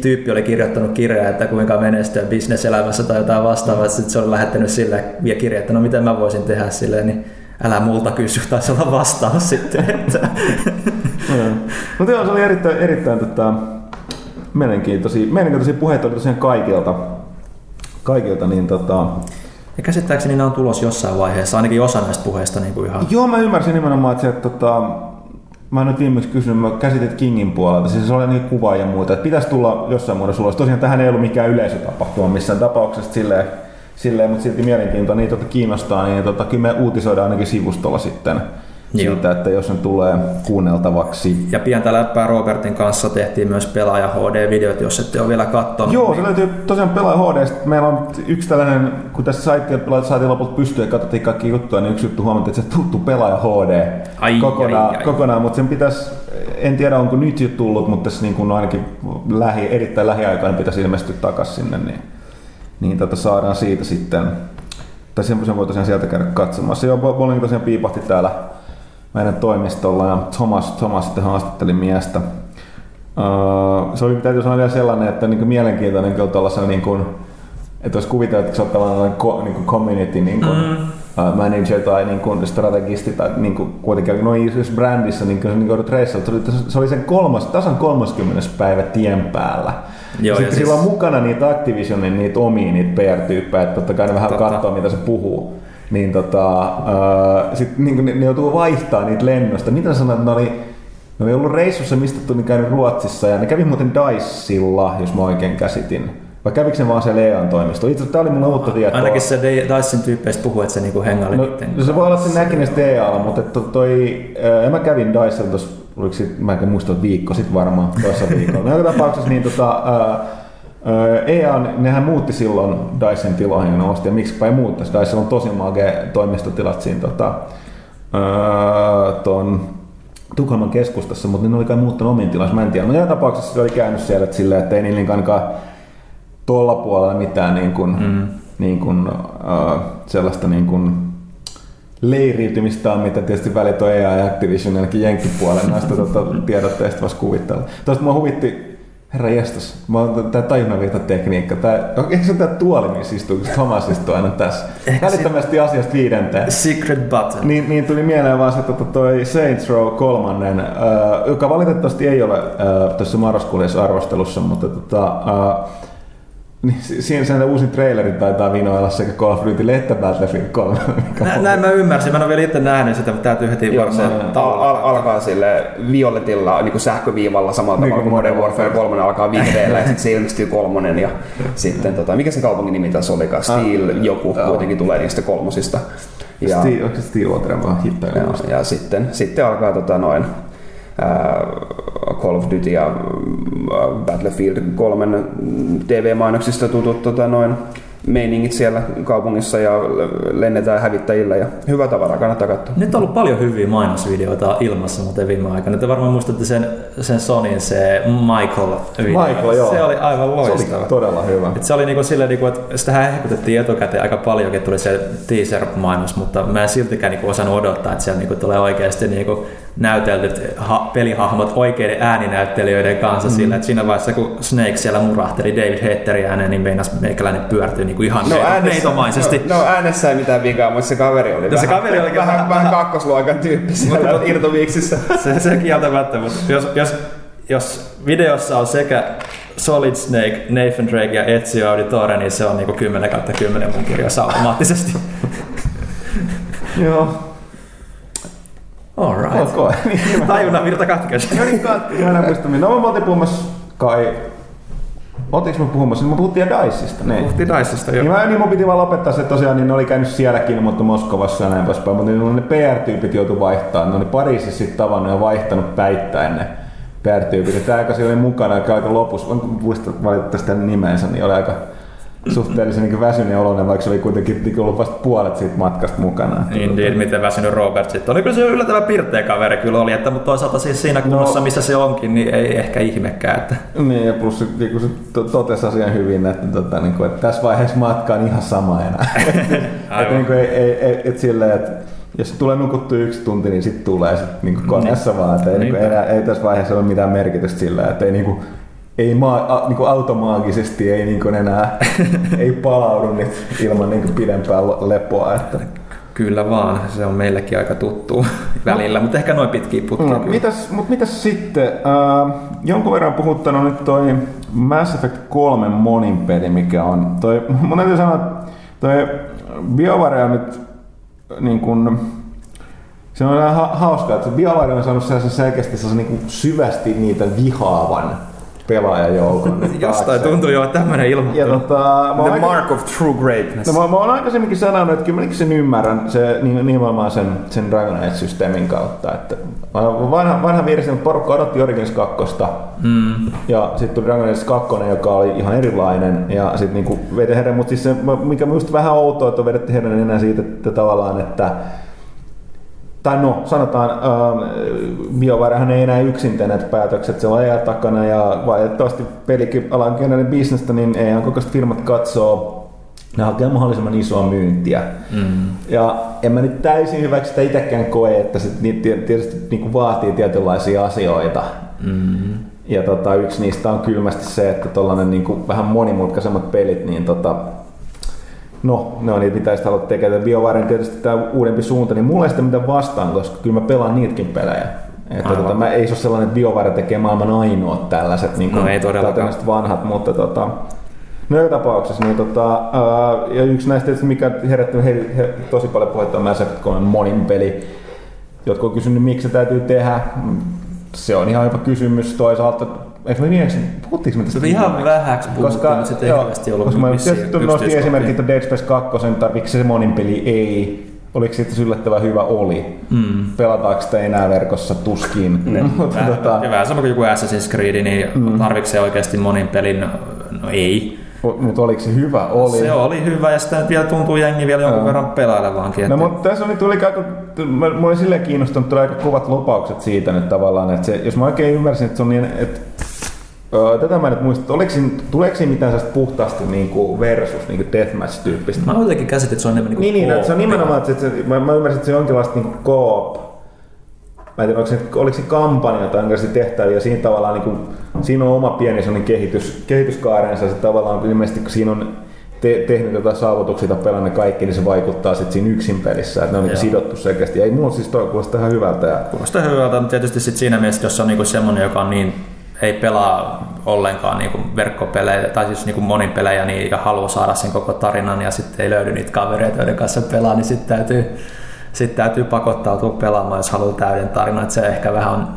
tyyppi oli kirjoittanut kirjaa, että kuinka menestyä bisneselämässä tai jotain vastaavaa. Sitten se oli lähettänyt sille ja kirja, että no miten mä voisin tehdä silleen, niin älä multa kysy, taisi olla vastaus sitten. Että. Mutta joo, se oli erittäin, erittäin tota, mielenkiintoisia, mielenkiintoisia puheita oli tosiaan kaikilta. Kaikilta, niin tota, Ja käsittääkseni nämä on tulos jossain vaiheessa, ainakin osa näistä puheista niin kuin ihan... Joo, mä ymmärsin nimenomaan, että, se, että tota, mä en nyt viimeksi kysynyt, mä käsitit Kingin puolelta, siis se oli niin kuva ja muuta, että pitäisi tulla jossain muodossa ulos. Tosiaan tähän ei ollut mikään yleisötapahtuma missään tapauksessa silleen, silleen mutta silti mielenkiintoa, niin tota kiinnostaa, niin tota, kyllä me uutisoidaan ainakin sivustolla sitten Joo. siitä, että jos ne tulee kuunneltavaksi. Ja pientä läppää Robertin kanssa tehtiin myös pelaaja HD-videot, jos ette ole vielä katsonut. Joo, se löytyy tosiaan pelaaja HD. Meillä on yksi tällainen, kun tässä saitiin, saatiin lopulta pystyä ja katsottiin kaikki juttuja, niin yksi juttu huomattiin, että se tuttu pelaaja HD Ai, kokonaan, ai, ai. kokonaan mutta sen pitäisi, en tiedä onko nyt jo tullut, mutta tässä niin kuin ainakin lähi, erittäin lähiaikoina pitäisi ilmestyä takaisin sinne, niin, niin tota saadaan siitä sitten, tai sen voi tosiaan sieltä käydä katsomassa. Joo, Bolling tosiaan piipahti täällä meidän toimistolla ja Thomas, Thomas sitten haastatteli miestä. Uh, se oli täytyy sanoa vielä sellainen, että niin mielenkiintoinen kyllä tuollaisena niin kuin, että jos kuvitellaan, että sä oot tällainen ko, niin kuin community niin kuin, mm. uh, manager tai niin kuin strategisti tai niin kuin, kuitenkin noin isossa brändissä, niin kuin, niin kuin reissalla, se oli, se oli sen kolmas, tasan 30. päivä tien päällä. Joo, Sitten ja sillä siis- on mukana niitä Activisionin niitä omia niitä PR-tyyppejä, että totta kai ne vähän Totta. katsoo mitä se puhuu. Niin tota, uh, sit niin ne, ne joutuu vaihtaa niitä lennosta. Mitä sanoit, että ne oli, ne oli ollut reissussa, mistä tuli käynyt Ruotsissa ja ne kävi muuten Dicella, jos mä oikein käsitin. Vai kävikö ne vaan siellä EAN toimisto? Itse tää oli mulle uutta tietoa. Ainakin se Dyson tyyppeistä puhuu, että se niinku hengaili No, no se voi olla, se näki ne sitten EAlla, mutta että toi, ja mä kävin Dyson tuossa, oliko sit, mä en muista, että viikko sitten varmaan, toissa viikolla. No, joka tapauksessa niin tota, ää, EA, nehän muutti silloin Dyson tiloihin ja ne osti, ja miksipä ei muuttaisi. Dyson on tosi magea toimistotilat siinä tota, ää, ton Tukholman keskustassa, mutta ne oli kai muuttanut omiin tilansa, mä en tiedä. Mutta joka tapauksessa se oli käynyt siellä, että, silleen, että ei niillä ainakaan tuolla puolella mitään niin kuin, mm. niin kuin, uh, sellaista niin kuin leiriytymistä on, mitä tietysti välit on EA ja Activision ainakin jenkkipuolella näistä tuota, tiedotteista voisi kuvitella. Tuosta mua huvitti, herra jestas, mä oon tää tajunnanvirta tekniikka. Tää, eikö se tää tuoli, missä istuu, kun Thomas istuu aina tässä? Välittömästi asiasta viidenteen. Secret button. Niin, niin tuli mieleen vaan se, että toi Saints Row kolmannen, äh, joka valitettavasti ei ole äh, tässä marraskuullisessa arvostelussa, mutta tota, äh, niin si- siinä sen uusin traileri taitaa vinoilla sekä Call of Duty että Battlefield 3. mikä Nä, näin mä ymmärsin, mä en ole vielä itse nähnyt sitä, mutta täytyy heti se varmaan al- alkaa sille violetilla niin kuin sähköviivalla samalla Niin tavalla kuin kuin Modern Warfare 3 alkaa vihreällä ja sitten se ilmestyy kolmonen ja (laughs) sitten tota, mikä se kaupungin nimi tässä olikaan, Steel joku joo. kuitenkin tulee niistä kolmosista. Ja, Steel, onko se Stillwater vaan hittaa? ja, ja sitten, sitten alkaa tota, noin Call of Duty ja ää, Battlefield 3 TV-mainoksista tutut tota, noin meiningit siellä kaupungissa ja lennetään hävittäjillä ja hyvä tavara, kannattaa katsoa. Nyt on ollut paljon hyviä mainosvideoita ilmassa muuten viime aikoina. Te varmaan muistatte sen, sen Sonin se Michael-video. Michael, joo. Se oli aivan Se loistava. oli todella hyvä. Et se oli niinku silleen, niinku, että sitähän hehkutettiin etukäteen aika paljon, että tuli se teaser-mainos, mutta mä en siltikään niinku osannut odottaa, että siellä niinku tulee oikeasti niinku näyteltyt ha- pelihahmot oikeiden ääninäyttelijöiden kanssa mm. sillä, että siinä vaiheessa kun Snake siellä murahteli David Hatterin ääneen, niin meinas meikäläinen pyörtyy niinku ihan No no, äänessä, neitomaisesti. no, no äänessä ei mitään vikaa, mutta se kaveri oli No se vähän, kaveri oli vähän, vähän- vähän, kakkosluokan tyyppi siellä irtoviiksissä. (laughs) Se, se kieltämättä, mutta jos, jos, jos videossa on sekä Solid Snake, Nathan Drake ja Ezio Auditore, niin se on niinku 10 kautta 10 mun kirjassa automaattisesti. (laughs) Joo, Alright. ok. (laughs) Niin, mä- Tajunnan virta katkesi. No niin, katsoin. Mä en muista, minä. No, me oltiin puhumassa kai... Oltiinko me puhumassa? Me puhuttiin Diceista. Niin. Puhuttiin Dicesta jo. Niin, mä, niin mun piti vaan lopettaa se tosiaan, niin ne oli käynyt sielläkin, mutta Moskovassa ja näin poispäin, mutta niin ne PR-tyypit joutu vaihtamaan. Ne oli Pariisissa sitten tavannut ja vaihtanut päittäin ne PR-tyypit. Ja tää, joka siellä oli mukana, joka aika lopussa, en muista valitettavasti hänen nimensä, niin oli aika, suhteellisen niin väsyneen oloinen, vaikka se oli kuitenkin niin ollut vasta puolet siitä matkasta mukana. Indeed, miten väsynyt Robert sitten oli. Kyllä se yllättävän pirteä kaveri kyllä oli, että, mutta toisaalta siis siinä kunnossa, no, missä se onkin, niin ei ehkä ihmekään. Että... Niin, ja plus niin kun se totesi asian hyvin, että, tota, niin kuin, että tässä vaiheessa matka on ihan sama enää. (laughs) että, niin kuin, ei, ei, ei, että silleen, että jos tulee nukuttu yksi tunti, niin sitten tulee sit, niin kuin koneessa niin. vaan. Että ei, niin kuin, enää, ei tässä vaiheessa ole mitään merkitystä sillä, että ei niin kuin, ei maa, a, niin kuin automaagisesti ei niin kuin enää (laughs) ei palaudu nyt ilman niin kuin pidempää lepoa. Että. Kyllä vaan, se on meillekin aika tuttu välillä, no. mutta ehkä noin pitkiä putkia. No, mitäs, mutta mitäs sitten, äh, jonkun verran puhuttanut nyt toi Mass Effect 3 monin peli, mikä on, toi, mun täytyy sanoa, että toi BioWare on nyt niin kuin, se on ihan hauskaa, että BioWare on saanut selkeästi sellaisen niin syvästi niitä vihaavan pelaajajoukon. (laughs) Jostain tuntuu jo, tämmöinen ilma. Ja tota, The aika... mark of true greatness. No, mä, mä oon aikaisemminkin sanonut, että kyllä sen ymmärrän se, nimenomaan sen, sen Dragon Age-systeemin kautta. Että vanha, vanha virsi, mutta porukka odotti Origins 2. Mm. Ja sitten tuli Dragon Age 2, joka oli ihan erilainen. Ja sitten niinku veti herran, mutta siis se, mikä minusta vähän outoa, että on vedetty herran enää siitä, että tavallaan, että tai no, sanotaan, ähm, BioWarehan ei enää yksin tee näitä päätökset, se on takana ja valitettavasti pelikin alan bisnestä, niin ei kokoiset firmat katsoo ne hakee mahdollisimman isoa myyntiä. Mm. Ja en mä nyt täysin hyväksi sitä itsekään koe, että se tietysti niin vaatii tietynlaisia asioita. Mm. Ja tota, yksi niistä on kylmästi se, että tuollainen niin vähän monimutkaisemmat pelit, niin tota, no, ne on niitä, mitä sitä haluat tekemään. BioWaren tietysti tämä uudempi suunta, niin mulla ei sitä mitään vastaan, koska kyllä mä pelaan niitäkin pelejä. Että tota, mä ei se ole sellainen, että BioWare tekee maailman ainoat tällaiset niin kuin, no, ei vanhat, mutta tota, No joka tapauksessa, niin tota, ää, ja yksi näistä, mikä herättänyt he, he, tosi paljon puhetta on Mass Effect 3 monin peli. Jotkut on kysynyt, miksi se täytyy tehdä. Se on ihan hyvä kysymys. Toisaalta Eikö me niin, puhuttiinko me tästä? Ihan vähäksi puhuttiin, koska, mutta sitten ei hirveästi ollut Koska mä tietysti nostin esimerkiksi, että Dead Space 2, tarvitsi se monin peli ei oliko siitä yllättävän hyvä oli. Mm. Pelataanko sitä enää verkossa tuskin. Mm. (laughs) mutta, tota... Hyvä, sama kuin joku Assassin's Creed, niin mm. tarvitsi se oikeasti monin pelin? No ei. Mutta oliko se hyvä? Oli. Se oli hyvä ja sitä vielä tuntuu jengi vielä jonkun verran pelailevaankin. No mutta tässä oli, tuli aika, mä, mä olin silleen kiinnostunut, tuli aika kovat lupaukset siitä nyt tavallaan, että se, jos mä oikein ymmärsin, että se on niin, että Tätä mä en nyt muista, oliko siinä, tuleeko siinä mitään sellaista puhtaasti niin kuin versus niin kuin deathmatch-tyyppistä? Mä jotenkin käsitin, että se on nimenomaan niin, niin, se on nimenomaan, että se, mä, mä ymmärsin, että se on jonkinlaista niin kuin koop. Mä en tiedä, oliko se, oliko se kampanja tai onko se tehtäviä, ja siinä tavallaan niin kuin, siinä on oma pieni sellainen kehitys, kehityskaarensa, se tavallaan ilmeisesti kun siinä on te, tehnyt jotain saavutuksia tai pelannut kaikki, niin se vaikuttaa sitten siinä yksin pelissä, että ne on niin sidottu selkeästi. Ei mulla siis toi kuulostaa ihan hyvältä. Ja... Kuulostaa hyvältä, mutta tietysti sit siinä mielessä, jos on niinku semmoinen, joka on niin ei pelaa ollenkaan niin kuin verkkopelejä tai siis niin kuin monin pelejä niin, ja haluaa saada sen koko tarinan ja sitten ei löydy niitä kavereita, joiden kanssa pelaa, niin sitten täytyy, sit täytyy pakottautua pelaamaan, jos haluaa täyden tarinan. Että se ehkä vähän on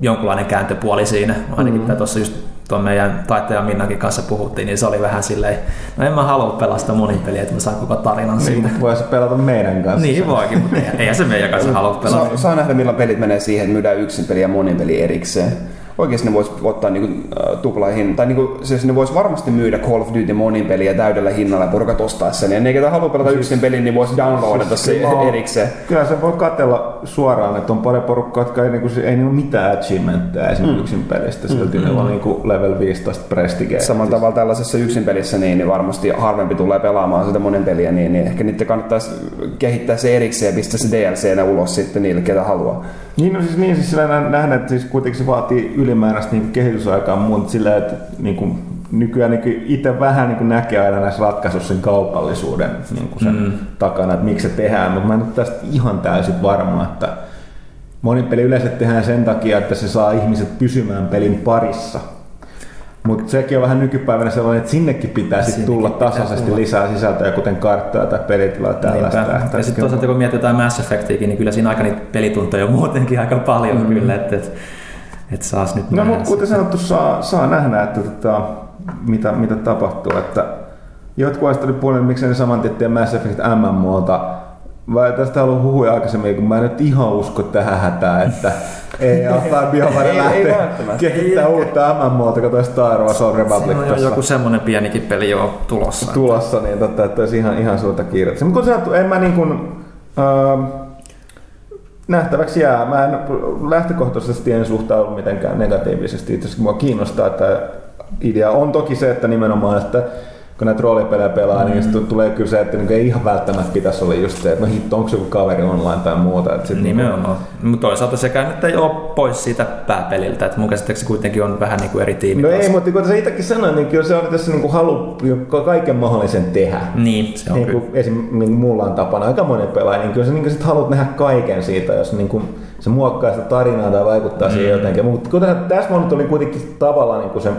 jonkunlainen kääntöpuoli siinä. Ainakin mm-hmm. tuossa just tuon meidän taiteilijan Minnakin kanssa puhuttiin, niin se oli vähän silleen, no en mä halua pelastaa monin peliä, että mä saan koko tarinan niin, siitä. Voisi pelata meidän kanssa. Niin voikin, mutta ei se meidän kanssa halua pelata. Saa, saa nähdä, milloin pelit menee siihen, että myydään yksin peli ja monin peli erikseen oikeasti ne vois ottaa niinku, äh, tuplaihin, tai niinku, siis ne vois varmasti myydä Call of Duty monin peliä täydellä hinnalla ja porukat ostaa sen. Ja ne, ketä haluaa pelata siis, yksin pelin, niin vois downloadata siis, se on, erikseen. Kyllä se voi katsella suoraan, että on paljon porukkaa, jotka ei, niinku, ei niinku mitään achievementteja esimerkiksi mm. yksin pelistä, silti mm. ne on niinku level 15 prestige. Samalla siis. tavalla tällaisessa yksin pelissä, niin, niin varmasti harvempi tulee pelaamaan sitä monin peliä, niin, niin ehkä niitä kannattaisi kehittää se erikseen ja pistää se DLC ulos sitten niille, ketä haluaa. Niin, no siis niin, siis sillä nähdään, että siis kuitenkin se vaatii ylimääräistä niin kehitysaikaa, mutta sillä, että niin kuin, nykyään niin itse vähän niin näkee aina näissä ratkaisuissa sen kaupallisuuden niin kuin sen mm. takana, että miksi se tehdään, mutta mä en ole tästä ihan täysin varma, että moni peli yleensä tehdään sen takia, että se saa ihmiset pysymään pelin parissa. Mutta sekin on vähän nykypäivänä sellainen, että sinnekin pitää sit tulla tasaisesti tulla. lisää sisältöä, kuten karttoja tai pelitilaa tällaista. Ja sitten toisaalta kun mietitään Mass Effectiäkin, niin kyllä siinä aika niitä pelituntoja on muutenkin aika paljon mm. kyllä, että et, et saas nyt No mutta kuten sanottu, saa, saa nähdä, että tota, mitä, mitä tapahtuu. Että jotkut oli puolella, miksi ne saman tietteen Mass Effect MMOta Mä tästä haluan huhuja aikaisemmin, kun mä en nyt ihan usko tähän hätään, että (laughs) ei alkaa BioWare välttämättä. kehittää uutta MMOta, kun toi Star Wars on Republic tässä joku semmonen pienikin peli jo tulossa. tulossa, niin totta, että olisi ihan, ihan suurta kiirettä. Mutta kun sanottu, en mä niin kuin, äh, nähtäväksi jää. Mä en lähtökohtaisesti en suhtaudu mitenkään negatiivisesti. Itse asiassa mua kiinnostaa, että idea on toki se, että nimenomaan, että kun näitä roolipelejä pelaa, mm. niin sitten tulee kyllä se, että niinku ei ihan välttämättä pitäisi olla just se, että no hitto, onko joku kaveri online tai muuta. Että sit Nimenomaan. Mutta toisaalta sekään nyt ei ole pois siitä pääpeliltä, että mun käsittääkseni kuitenkin on vähän niin kuin eri tiimi. No taas. ei, mutta kun sä itsekin sanoit, niin kyllä se on tässä niinku halu kaiken mahdollisen tehdä. Niin, se on niin kuin esim. Niin kuin mulla on tapana aika monen pelaaja, niin kyllä sä niin sit haluat nähdä kaiken siitä, jos niin kuin se muokkaa sitä tarinaa tai vaikuttaa mm. siihen jotenkin. Mutta kuten tässä nyt oli kuitenkin tavallaan niin kuin se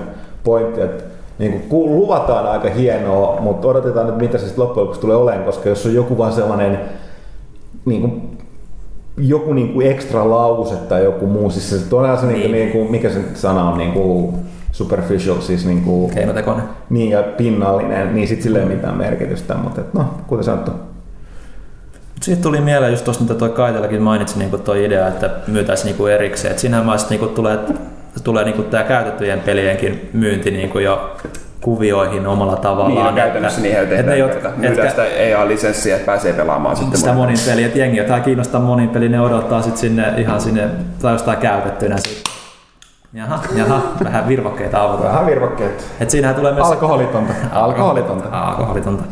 pointti, että niin kuin ku- luvataan aika hienoa, mutta odotetaan nyt mitä se sitten loppujen lopuksi tulee olemaan, koska jos on joku vaan sellainen niin kuin, joku niin kuin ekstra lause tai joku muu, siis se todella se, niin. Niin. Kuin, niin kuin, mikä se sana on, niin kuin superficial, siis niin kuin, Keinotekoinen. niin ja pinnallinen, niin sitten sillä ei mitään merkitystä, mutta et, no, kuten sanottu. Siitä tuli mieleen just tuosta, mitä toi Kaitelakin mainitsi, niin toi idea, että myytäisiin niin erikseen. Et siinähän vaiheessa niin tulee, tulee niin tämä käytettyjen pelienkin myynti niin jo kuvioihin omalla tavallaan. Niin, no, käytännössä että- niihin että tehdään töitä. jotka- Myydään etkä- sitä EA-lisenssiä, että pääsee pelaamaan sitten sitä monin- peliä, että jengi, jota kiinnostaa monin peli, ne odottaa sitten sinne ihan sinne, tai jostain käytettynä sit. Jaha, jaha, vähän virvokkeita avataan. Vähän virvokkeet. Et siinähän tulee myös... Alkoholitonta. Alkoholitonta. Alkoholitonta.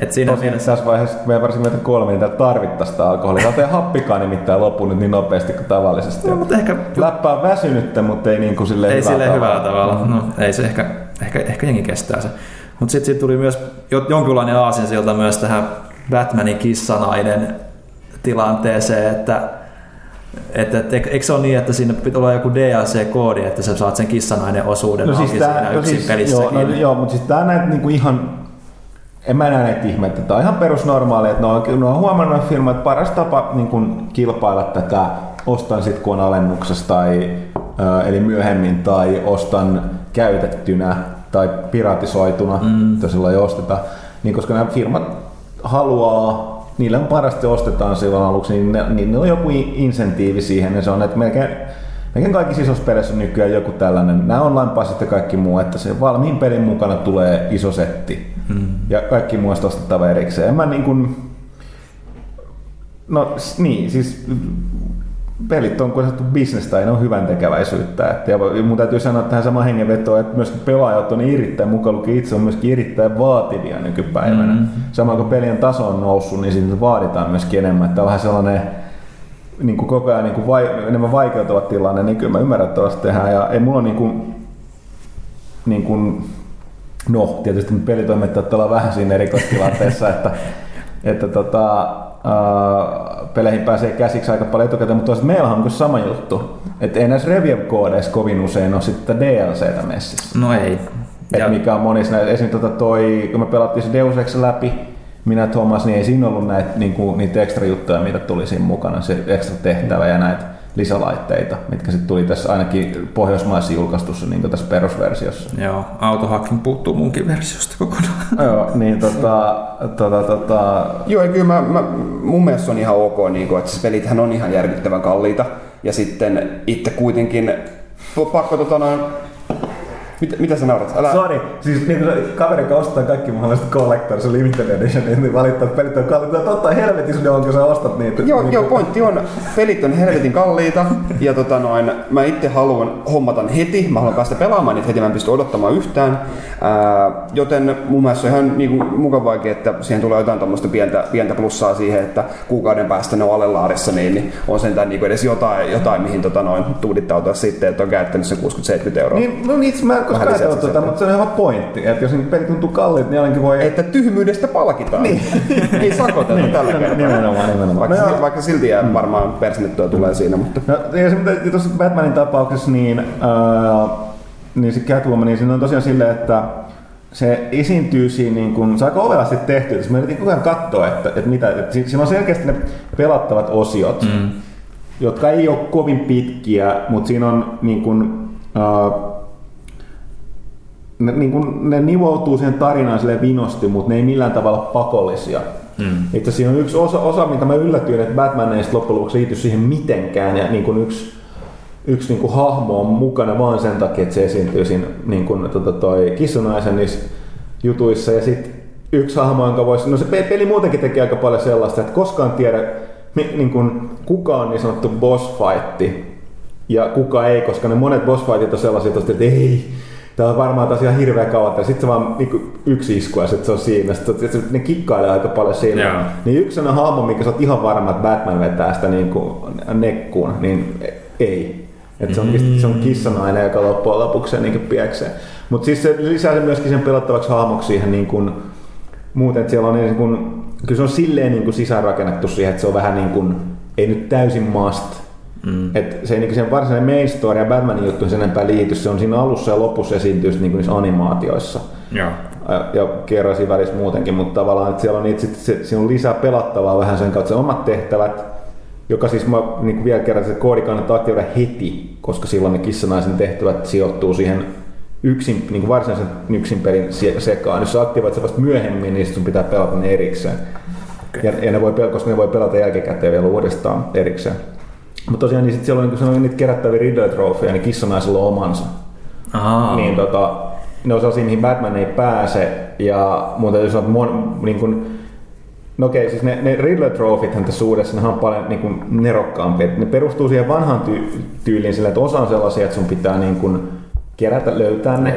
Et siinä Tosin mielessä... tässä vaiheessa me varsinkin meitä kolme, niin täällä tarvittaisiin sitä alkoholia. Teidän happikaan nimittäin loppu nyt niin nopeasti kuin tavallisesti. No, mutta ehkä Läppä on väsynyttä, mutta ei niin kuin silleen ei hyvällä silleen hyvällä tavalla. tavalla. No, ei se ehkä, ehkä, ehkä jengi kestää se. Mutta sitten sit tuli myös jo- jonkinlainen aasinsilta myös tähän Batmanin kissanainen tilanteeseen, että että, että eikö se ole niin, että siinä pitää olla joku DLC-koodi, että sä saat sen kissanainen osuuden No siis tää, siinä no yksin siis, joo, no, joo, mutta siis tää näet niinku ihan, en mä näe näitä ihmeitä. Tää on ihan perusnormaali, että ne on, ne on huomannut nämä firmat, että paras tapa niin kun kilpailla tätä ostan sit kun on alennuksessa tai ö, eli myöhemmin tai ostan käytettynä tai piratisoituna, mm. jos ei osteta, niin koska nämä firmat haluaa niillä on parasti ostetaan silloin aluksi, niin ne, niin ne on joku in- insentiivi siihen, ja se on, että melkein, melkein kaikissa isossa pelissä on nykyään joku tällainen, nämä online passit ja kaikki muu, että se valmiin pelin mukana tulee iso setti, hmm. ja kaikki muu on ostettava erikseen. En mä niin kuin, no niin, siis pelit on kuitenkin bisnestä, ei ne ole hyvän tekeväisyyttä. Et, ja mun täytyy sanoa tähän samaan hengenvetoon, että myöskin pelaajat on erittäin, mukaan lukien itse on myöskin erittäin vaativia nykypäivänä. Mm. Mm-hmm. Samoin kun pelien taso on noussut, niin siitä vaaditaan myöskin enemmän. Että on vähän sellainen niin kuin koko ajan niin kuin vai, enemmän vaikeutuva tilanne, niin kyllä mä ymmärrän, että tehdään. Ja ei mulla on niin kuin, niin kuin, no tietysti pelitoimittajat ollaan vähän siinä erikoistilanteessa, (laughs) että, että tota, ää, peleihin pääsee käsiksi aika paljon etukäteen, mutta toisaalta meillä on sama juttu. Että ei näissä review-koodeissa kovin usein ole sitten DLCtä messissä. No ei. Et Ja, mikä on monissa näitä, esimerkiksi tota toi, kun me pelattiin se Deus Ex läpi, minä Thomas, niin ei siinä ollut näitä, niinku, niitä ekstra juttuja, mitä tuli siinä mukana, se ekstra tehtävä ja näitä lisälaitteita, mitkä sitten tuli tässä ainakin pohjoismaissa julkaistussa niin tässä perusversiossa. joo, autohakkin puuttuu munkin versiosta kokonaan. (laughs) Joo, niin tota, tota, tota, Joo, kyllä mä, mä, mun mielestä on ihan ok, niin kuin, että siis pelithän on ihan järkyttävän kalliita. Ja sitten itse kuitenkin, pakko tota noin, mitä, mitä sä naurat? Älä, Sori, siis niin kuin kaveri, joka ostaa kaikki mahdolliset collectors ja limited edition, niin valittaa, että pelit on kalliita. Totta helvetissä ne on, kun sä ostat niitä. Joo, niin, joo, pointti on, pelit on helvetin kalliita ja tota noin, mä itse haluan hommata heti, mä haluan päästä pelaamaan niitä heti, mä en pysty odottamaan yhtään. Ää, joten mun mielestä on ihan niinku, mukavaakin, että siihen tulee jotain tuommoista pientä, pientä plussaa siihen, että kuukauden päästä ne on alelaarissa, niin, niin on sentään niinku edes jotain, jotain mihin tota noin, tuudittautua sitten, että on käyttänyt sen 60-70 euroa. Niin, no niin, mä koskaan Vähän tota, sieltä. mutta se on ihan pointti, että jos niin pelit tuntuu kalliit, niin ainakin voi... Että tyhmyydestä palkitaan. Niin. (laughs) Ei sakoteta Niin, tällä kertaa. nimenomaan, nimenomaan. Vaikka, No vaikka silti jää varmaan persnettyä tulee siinä, mutta... No, ja se, mitä tuossa Batmanin tapauksessa, niin, ää, niin se Catwoman, niin siinä on tosiaan silleen, että se esiintyy siinä niin kuin, se on aika ovelasti tehty, että me yritin koko ajan katsoa, että, että mitä, että si- siinä on selkeästi ne pelattavat osiot, mm. jotka ei ole kovin pitkiä, mutta siinä on niin kuin, ää, ne, niin kuin, ne nivoutuu siihen tarinaan silleen vinosti, mutta ne ei millään tavalla pakollisia. Mm. Itse siinä on yksi osa, osa, mitä mä yllätyin, että Batman ei loppujen lopuksi liity siihen mitenkään. Ja niin kuin yksi, yksi niin kuin hahmo on mukana vaan sen takia, että se esiintyy siinä niin kuin, tota, toi kissonaisen niissä jutuissa. Ja sitten yksi hahmo, jonka voisi... No se peli muutenkin tekee aika paljon sellaista, että koskaan tiedä, niin kuin, kuka on niin sanottu boss fightti ja kuka ei, koska ne monet boss fightit on sellaisia, että ei, Tämä on varmaan taas ihan hirveä kauan. Sitten se vaan niin yksi isku ja sitten se on siinä. Sitten ne kikkailee aika paljon siinä. Yeah. Niin yksi on hahmo, mikä sä oot ihan varma, että Batman vetää sitä niin kuin nekkuun, niin ei. Et se, on, mm. se on kissanainen, joka loppujen lopuksi niin pieksee. Mutta siis se lisää se myöskin sen pelattavaksi hahmoksi siihen niin kuin, muuten, että siellä on niin kuin, kyllä se on silleen niin kuin sisäänrakennettu siihen, että se on vähän niin kuin, ei nyt täysin must, Mm. Et se ei niin sen varsinainen main story ja Batmanin juttu sen enempää liity, se on siinä alussa ja lopussa esiintyy niin niissä animaatioissa. Ja, ja kerran siinä välissä muutenkin, mutta tavallaan että siellä on, niitä, sit, se, siinä on lisää pelattavaa vähän sen kautta, omat tehtävät, joka siis mä niin vielä kerran, että se koodi kannattaa aktivoida heti, koska silloin ne kissanaisen tehtävät sijoittuu siihen yksin, niin kuin varsinaisen yksin pelin sekaan. Jos sä aktivoit se vasta myöhemmin, niin sun pitää pelata ne erikseen. Okay. Ja, ja ne voi, koska ne voi pelata jälkikäteen vielä uudestaan erikseen. Mutta tosiaan niin sit siellä on, niin niitä kerättäviä Riddler Trophyja, niin kissanaisella on omansa. Aha. Niin tota, ne on sellaisia, mihin Batman ei pääse. Ja muuten jos on mon, niin kun, No okei, siis ne, ne Riddler Trophythän tässä uudessa ne on paljon niin kuin nerokkaampia. Ne perustuu siihen vanhaan ty- tyyliin sillä, että osa on sellaisia, että sun pitää niin kuin kerätä, löytää ne.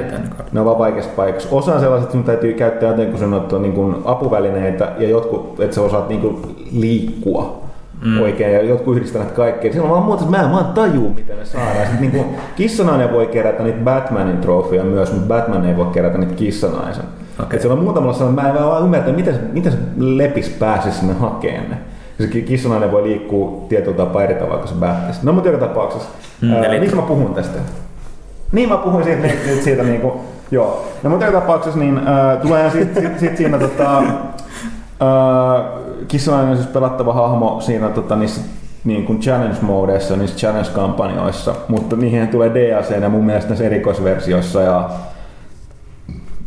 Ne on vaan vaikeassa paikassa. Osa on sellaisia, että sun täytyy käyttää jotenkin sanottua niin kuin apuvälineitä ja jotkut, että sä osaat niin kuin liikkua mm. oikein ja jotkut yhdistävät kaikkea. Silloin vaan muuta, että mä en vaan tajuu, mitä ne saadaan. Sitten niin kuin, kissanainen voi kerätä niitä Batmanin trofeja myös, mutta Batman ei voi kerätä niitä kissanaisen. Okay. Et siellä on muutamalla sanalla, mä en vaan ymmärrä, miten, miten se lepis pääsisi sinne hakeen ne. Se kissanainen voi liikkua tietyllä tapaa eri tavalla kuin se Batman. No mutta joka tapauksessa. Mm, ää, eli... Miksi mä puhun tästä? Niin mä puhuin siitä, siitä, siitä niin kuin, joo. No mutta joka tapauksessa niin äh, tulee sitten sit, sit siinä tota, Kissanainen on siis pelattava hahmo siinä tota, niissä niin kuin challenge-modeissa, niissä challenge-kampanjoissa, mutta niihin tulee DLC ja mun mielestä näissä erikoisversioissa ja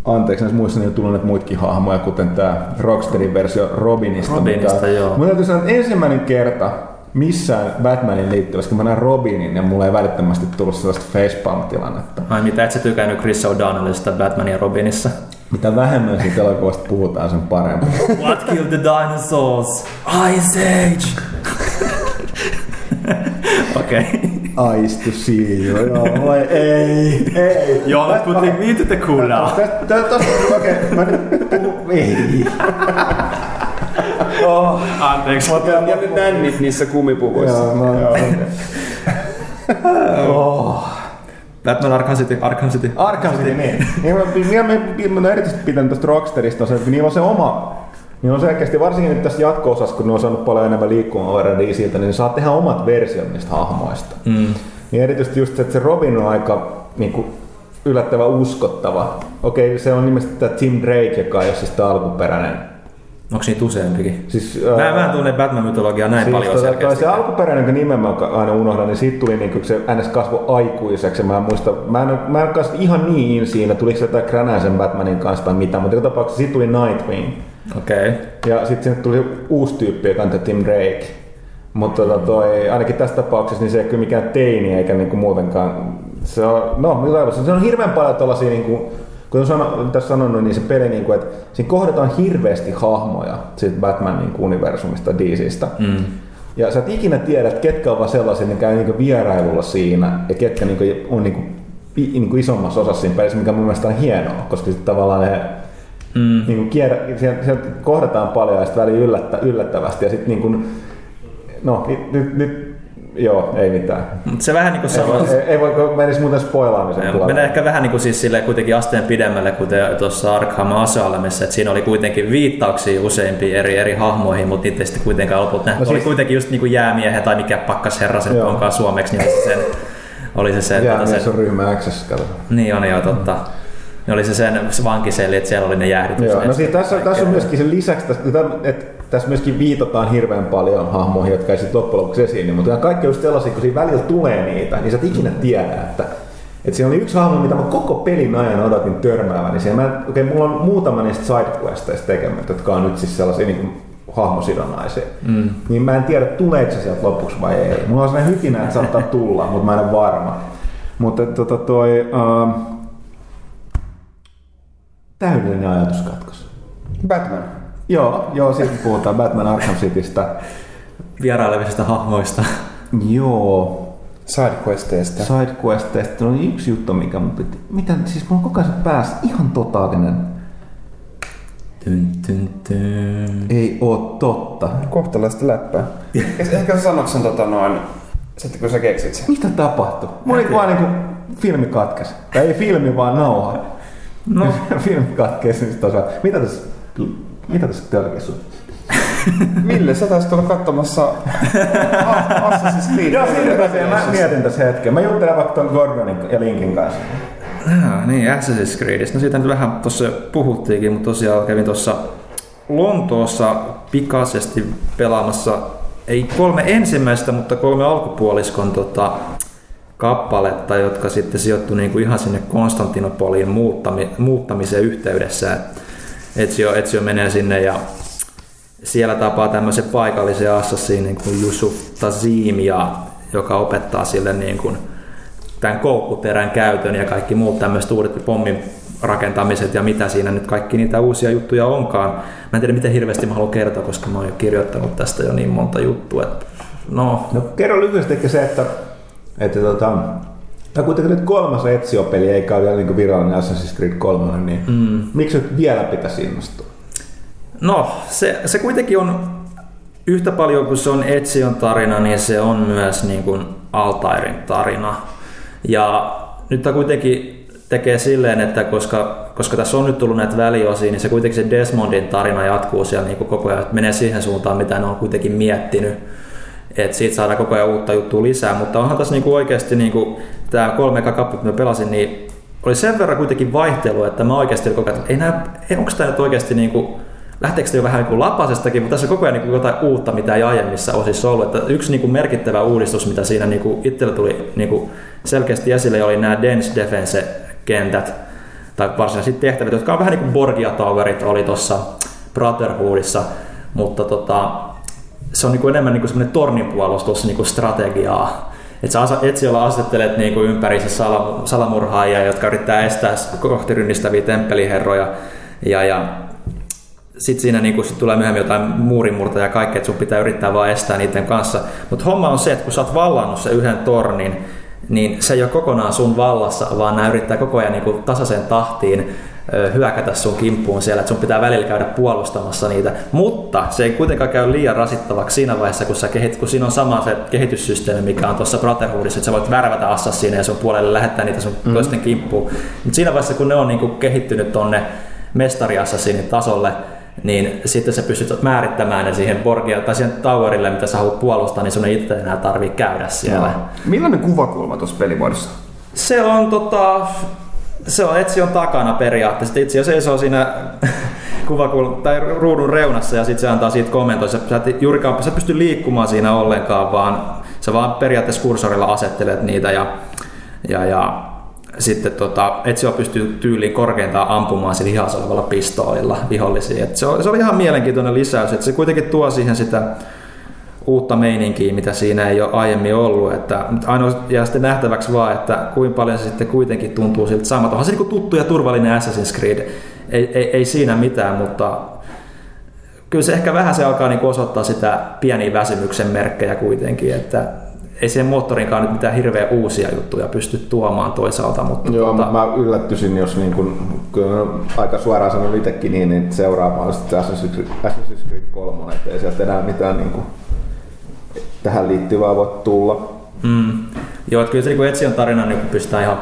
anteeksi, näissä muissa niin on tullut muitakin hahmoja, kuten tämä Rocksteadin versio Robinista. Robinista, mikä, joo. Mun täytyy sanoa, että ensimmäinen kerta missään Batmanin liittyvässä, kun mä näen Robinin ja mulla ei välittömästi tullut sellaista facepalm-tilannetta. Ai mitä, et sä tykännyt Chris O'Donnellista Batmanin ja Robinissa? Mitä vähemmän siitä elokuvasta puhutaan, sen parempi. What killed the dinosaurs? Ice Age! Okei. Okay. Ice to see you. Joo, vai ei, ei. Joo, let's putting me to the cooler. Okei, mä nyt puhun, ei. Oh, anteeksi. Mutta ja ne nännit niissä kumipuvuissa. Joo, no, joo. oh. Batman Arkham City, Arkham City. Arkham City, niin. niin mä, mä, mä, erityisesti pitänyt tästä Rocksterista, että niillä on se oma niin on selkeästi, varsinkin nyt tässä jatko-osassa, kun ne on saanut paljon enemmän liikkumavaraa DCiltä, niin saa tehdä omat versiot niistä hahmoista. Mm. Niin erityisesti just se, että se Robin on aika niin kuin, yllättävän uskottava. Okei, se on nimesti tämä Tim Drake, joka ei ole siis alkuperäinen Onko niitä useampikin? Siis, mä, ää, mä en tunne Batman-mytologiaa näin siis paljon tota. Se alkuperäinen nimen mä aina unohdan, niin siitä tuli niin se ns. kasvo aikuiseksi. Mä en muista, mä en, mä en ihan niin in siinä, tuliko se jotain Kränäisen Batmanin kanssa tai mitä, mutta joka tapauksessa siitä tuli Nightwing. Okei. Okay. Ja sitten sinne tuli uusi tyyppi, joka on Tim Drake. Mutta tota toi, ainakin tässä tapauksessa niin se ei ole mikään teini eikä niinku muutenkaan. Se on, no, se on hirveän paljon tällaisia niinku, kuten sano, tässä sanonut, niin se peli, niin kuin, että siinä kohdataan hirveästi hahmoja siitä Batmanin niin universumista, DCstä. Mm. Ja sä et ikinä tiedä, että ketkä ovat sellaisia, ne käy niin vierailulla siinä, ja ketkä niin on niin kuin, niin kuin isommassa osassa siinä pelissä, mikä mun mielestä on hienoa, koska sitten tavallaan ne mm. niin kuin kierrä, sieltä, sieltä kohdataan paljon ja sitten väliin yllättä, yllättävästi. Ja sitten niin kuin, no, nyt, nyt Joo, ei mitään. Mut se vähän niin kuin sama... Ei, ei voi menisi muuten spoilaamisen Menee ehkä vähän niin kuin siis sille kuitenkin asteen pidemmälle, kuten tuossa Arkham Asylumissa, että siinä oli kuitenkin viittauksia useimpiin eri, eri hahmoihin, mutta niitä ei sitten kuitenkaan lopulta nähty. No siis... Oli kuitenkin just niin kuin tai mikä pakkas herra se onkaan suomeksi, niin se sen, oli se se... Jäämies se, on ryhmä X, kato. Niin on joo, totta. Ne oli se sen vankiseli, että siellä oli ne jäähdytykset. Joo, no siis tässä, tässä on myöskin sen lisäksi, että tässä myöskin viitataan hirveän paljon hahmoihin, jotka ei sitten loppujen lopuksi esiin, mutta kaikki on just sellaisia, kun siinä välillä tulee niitä, niin sä et ikinä tiedä, että että siinä oli yksi hahmo, mitä mä koko pelin ajan odotin törmääväni. Niin siellä mä, okay, mulla on muutama niistä sidequesteista tekemät, jotka on nyt siis sellaisia niin hahmosidonnaisia. Mm. Niin mä en tiedä, tuleeko se sieltä lopuksi vai ei. Mulla on sellainen hykinä, että saattaa tulla, mutta mä en ole varma. Mutta tota toi... Uh, täydellinen ajatuskatkos. Batman. Joo, joo, sitten puhutaan Batman Arkham Citystä. Vierailevista hahmoista. Joo. Sidequesteista. Sidequesteista. on yksi juttu, mikä mun piti... Mitä, siis mulla on koko ajan päässä ihan totaalinen... Tyn, tyn, tyn. Ei oo totta. Kohtalaista läppää. (laughs) Ehkä sä sanot sen tota noin, sitten kun sä keksit sen. Mitä tapahtui? Mulla oli vaan niinku filmi katkes. Tai ei filmi, vaan nauha. No. (laughs) filmi katkes, niin. Mitä tässä, mitä tässä tölkis sun? (laughs) Ville, sä taisit olla katsomassa Assassin's Creed. Joo, siinä mä mietin tässä hetken. Mä juttelen vaikka ton Gordonin ja Linkin kanssa. Ah, niin, Assassin's Creedistä. No siitä nyt vähän tuossa puhuttiinkin, mutta tosiaan kävin tuossa Lontoossa pikaisesti pelaamassa, ei kolme ensimmäistä, mutta kolme alkupuoliskon tota, kappaletta, jotka sitten sijoittui niinku ihan sinne Konstantinopoliin muuttami, muuttamisen yhteydessä. Ezio, Ezio menee sinne ja siellä tapaa tämmöisen paikallisen assassinin kuin Yusuf Tazim, ja, joka opettaa sille niin kuin tämän koukkuterän käytön ja kaikki muut tämmöiset uudet pommin rakentamiset ja mitä siinä nyt kaikki niitä uusia juttuja onkaan. Mä en tiedä miten hirveästi mä haluan kertoa, koska mä oon jo kirjoittanut tästä jo niin monta juttua. Että no. no kerro lyhyesti se, että, että tota, Tämä kuitenkin nyt kolmas Ezio-peli, eikä ole vielä niin virallinen Assassin's Creed 3, niin mm. miksi vielä pitäisi innostua? No, se, se kuitenkin on yhtä paljon kuin se on Etsion tarina, niin se on myös niin kuin Altairin tarina. Ja nyt tämä kuitenkin tekee silleen, että koska, koska tässä on nyt tullut näitä väliosia, niin se kuitenkin se Desmondin tarina jatkuu siellä niin kuin koko ajan, että menee siihen suuntaan, mitä ne on kuitenkin miettinyt. Että siitä saadaan koko ajan uutta juttua lisää, mutta onhan tässä niinku oikeasti niinku, tämä kolme kappaletta, mitä pelasin, niin oli sen verran kuitenkin vaihtelu, että mä oikeasti koko ajan, ei onko tämä nyt oikeasti niinku, lähteekö se jo vähän niin lapasestakin, mutta tässä on koko ajan niin jotain uutta, mitä ei aiemmissa osissa ollut. Että yksi niin kuin merkittävä uudistus, mitä siinä niin kuin itsellä tuli niin kuin selkeästi esille, oli nämä Dense Defense-kentät, tai varsinaiset tehtävät, jotka on vähän niin kuin Borgia Towerit oli tuossa Brotherhoodissa, mutta tota, se on niin kuin enemmän niin semmoinen torninpuolustus niin kuin strategiaa. Että sä etsiolla asettelet niin kuin ympärissä salamurhaajia, jotka yrittää estää kohti rynnistäviä temppeliherroja, ja, ja sitten siinä niinku, sit tulee myöhemmin jotain muurimurta ja kaikkea, että sun pitää yrittää vaan estää niiden kanssa. Mutta homma on se, että kun sä oot vallannut se yhden tornin, niin se ei ole kokonaan sun vallassa, vaan nämä yrittää koko ajan niinku tasaisen tahtiin hyökätä sun kimppuun siellä, että sun pitää välillä käydä puolustamassa niitä, mutta se ei kuitenkaan käy liian rasittavaksi siinä vaiheessa, kun, sä kehit, kun siinä on sama se kehityssysteemi, mikä on tuossa Brotherhoodissa, että sä voit värvätä assassineja ja sun puolelle lähettää niitä sun mm. toisten kimppuun. Mutta siinä vaiheessa, kun ne on niinku kehittynyt tonne mestariassassinin tasolle, niin sitten sä pystyt määrittämään ne siihen Borgia tai siihen Towerille, mitä sä haluat puolustaa, niin sun ei itse enää tarvii käydä siellä. No. Millainen kuvakulma tuossa pelimuodossa? Se on tota, se on Etsion takana periaatteessa. Itse seisoo siinä (laughs) kuvakulma, tai ruudun reunassa ja sitten se antaa siitä kommentoja. Sä, sä, juurikaan, sä pysty liikkumaan siinä ollenkaan, vaan sä vaan periaatteessa kursorilla asettelet niitä ja, ja, ja sitten tota, Ezio pystyy tyyliin korkeintaan ampumaan sillä hihassa olevalla pistoolilla vihollisia. Et se, se oli ihan mielenkiintoinen lisäys, että se kuitenkin tuo siihen sitä uutta meininkiä, mitä siinä ei ole aiemmin ollut. Että ainoa jää sitten nähtäväksi vaan, että kuinka paljon se sitten kuitenkin tuntuu siltä samalta. Onhan se niin tuttu ja turvallinen Assassin's Creed, ei, ei, ei siinä mitään, mutta kyllä se ehkä vähän se alkaa niin osoittaa sitä pieniä väsymyksen merkkejä kuitenkin, että ei siihen moottorinkaan nyt mitään hirveä uusia juttuja pysty tuomaan toisaalta. Mutta Joo, tuota... mä yllättyisin, jos niin kun, kun aika suoraan sanon itsekin niin, niin seuraava on sitten Assassin's Creed 3, että ei sieltä enää mitään niin kuin, tähän liittyvää voi tulla. Mm. Joo, että kyllä se niin Etsion tarina niin pystytään ihan,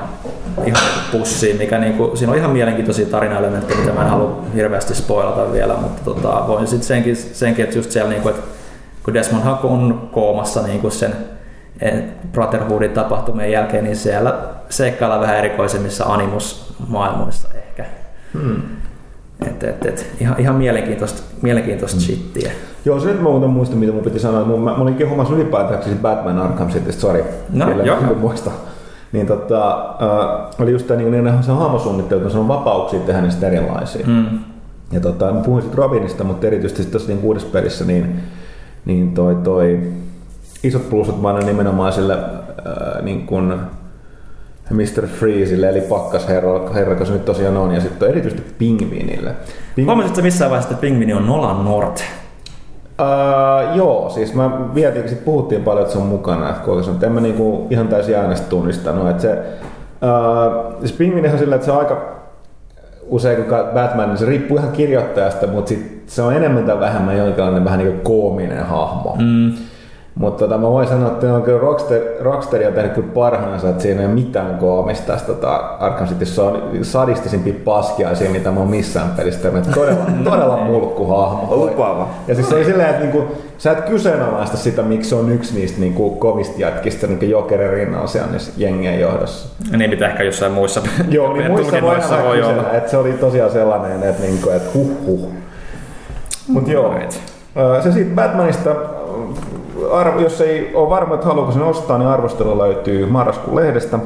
ihan pussiin, mikä niin kuin, siinä on ihan mielenkiintoisia tarinaelementtejä, mitä mä en halua hirveästi spoilata vielä, mutta tota, voin sitten senkin, senkin, että just siellä, niin kuin, että kun Desmond on koomassa niin kuin sen Brotherhoodin tapahtumien jälkeen, niin siellä seikkailla vähän erikoisemmissa animus-maailmoissa ehkä. Hmm. Et, et, et, ihan, ihan mielenkiintoista, mielenkiintoista hmm. shittiä. Joo, se nyt mä muistan, mitä mun piti sanoa. Mä, mä olin kehumassa ylipäätään siis Batman Arkham City, sorry. No, joo. muista. Niin tota, äh, oli just tämä niin, niin se hahmosuunnittelu, että se on vapauksia tehdä niistä erilaisia. Hmm. Ja tota, mä puhuin sitten Robinista, mutta erityisesti tuossa niin uudessa pelissä, niin, niin toi, toi isot plussat vaan nimenomaan sille äh, niin kuin Mr. Freezelle, eli pakkasherra, herra, kun se nyt tosiaan on, ja sitten erityisesti Pingvinille. Ping... Huomasitko missä vaiheessa, että Pingvini on Nolan North? Uh, joo, siis mä vietin, sit puhuttiin paljon, että se on mukana, että kuinka se on, en mä niinku ihan täysin äänestä tunnistanut, että se, uh, siis Pingvinihan sillä, että se on aika usein kun Batman, niin se riippuu ihan kirjoittajasta, mutta sit se on enemmän tai vähemmän jonkinlainen vähän niin kuin koominen hahmo. Mm. Mutta tota, mä voin sanoa, että on kyllä Rockster, Rocksteria tehnyt kyllä parhaansa, että siinä ei ole mitään koomista tästä tota, Arkham City sadistisimpia paskiaisia, mitä mä oon missään pelissä tehnyt. Todella, (laughs) todella mulkkuhahmo. Lupaava. Ja siis se ei silleen, että niinku, sä et kyseenalaista sitä, miksi se on yksi niistä niinku, kovista jätkistä niin Jokerin rinnalla siellä niissä jengien johdossa. Niin, mitä ehkä jossain muissa (laughs) Joo, niin (laughs) muissa voi, voi olla. Että se oli tosiaan sellainen, että, niinku, että huh huh. Mut joo. Se siitä Batmanista arvo, jos ei ole varma, että haluaako sen ostaa, niin arvostelu löytyy marraskuun lehdestä.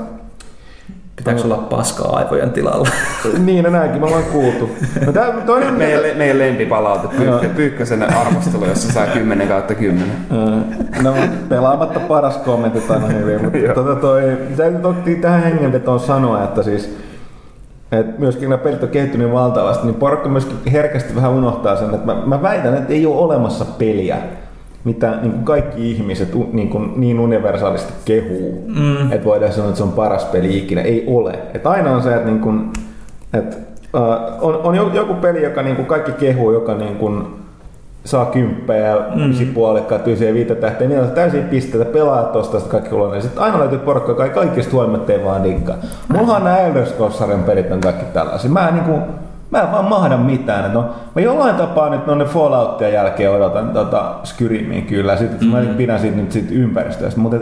Pitääkö olla paskaa aivojen tilalla? (laughs) niin, no näinkin me ollaan kuultu. No, tää, toinen, meidän, meidän lempipalaute, pyykkä, Pyykkösen arvostelu, jossa saa 10 kautta 10. no, pelaamatta paras kommentti aina hyvin, mutta tota toi, täytyy toki tähän hengenvetoon sanoa, että siis et myöskin nämä pelit on kehittynyt valtavasti, niin porukka myöskin herkästi vähän unohtaa sen, että mä, mä väitän, että ei ole olemassa peliä, mitä niin kuin kaikki ihmiset niin, kuin, niin universaalisti kehuu, mm. että voidaan sanoa, että se on paras peli ikinä. Ei ole. Et aina on se, että, niin kuin, että uh, on, on joku peli, joka niin kuin kaikki kehuu, joka niin kuin, saa kymppejä mm. puolikkaat, tyysiä viitä tähteä, niin on täysin pisteitä, pelaa tosta, kaikki kuulee. Niin sitten aina löytyy porukka, joka kaikista huolimatta ei vaan diggaa. Mulla on nämä Elder pelit on kaikki tällaisia. Mä niin kuin, Mä en vaan mahda mitään. No, mä jollain tapaa nyt noin Falloutien jälkeen odotan tota Skyrimiin kyllä. Sitten mm-hmm. mä pidän siitä nyt siitä ympäristöstä. Mutta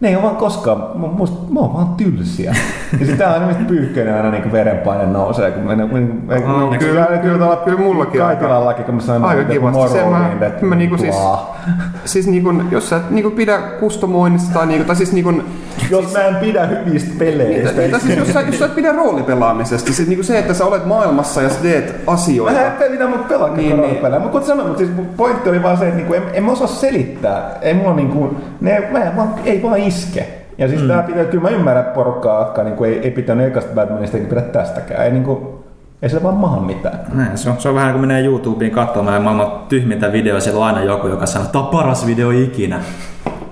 ne ei ole vaan koskaan, musta, mä oon vaan tylsiä. (laughs) ja sitten on esimerkiksi pyyhköinen aina niin verenpaine nousee. Kun me, niin, no, kyllä, kyllä, kyllä, kyllä mullakin Kaitilallakin, kun mä sain aika kivasti. Se mä, että mä niinku siis, (laughs) siis niinku, jos sä et niinku pidä kustomoinnista tai niinku, tai siis niinku, jos mä en pidä hyvistä peleistä. Niin, tai siis jos sä, jos sä et pidä roolipelaamisesta, siis niinku se, että sä olet maailmassa ja sä teet asioita. Mä en mitä mut pelaa niin. Niin. Mutta sanoin, mutta siis pointti oli vaan se, että niinku, en, en mä osaa selittää. Ei mulla niinku, ne, mä, mä, ei vaan iske. Ja siis mm. tää pitää, kyllä mä ymmärrän porukkaa, jotka niinku ei, ei pitänyt ekasta Batmanista eikä pidä tästäkään. Ei, niinku, ei se vaan maha mitään. Näin, se, on, se on vähän kuin menee YouTubeen katsomaan maailman tyhmintä videoa, siellä on aina joku, joka sanoo, että tämä on paras video ikinä.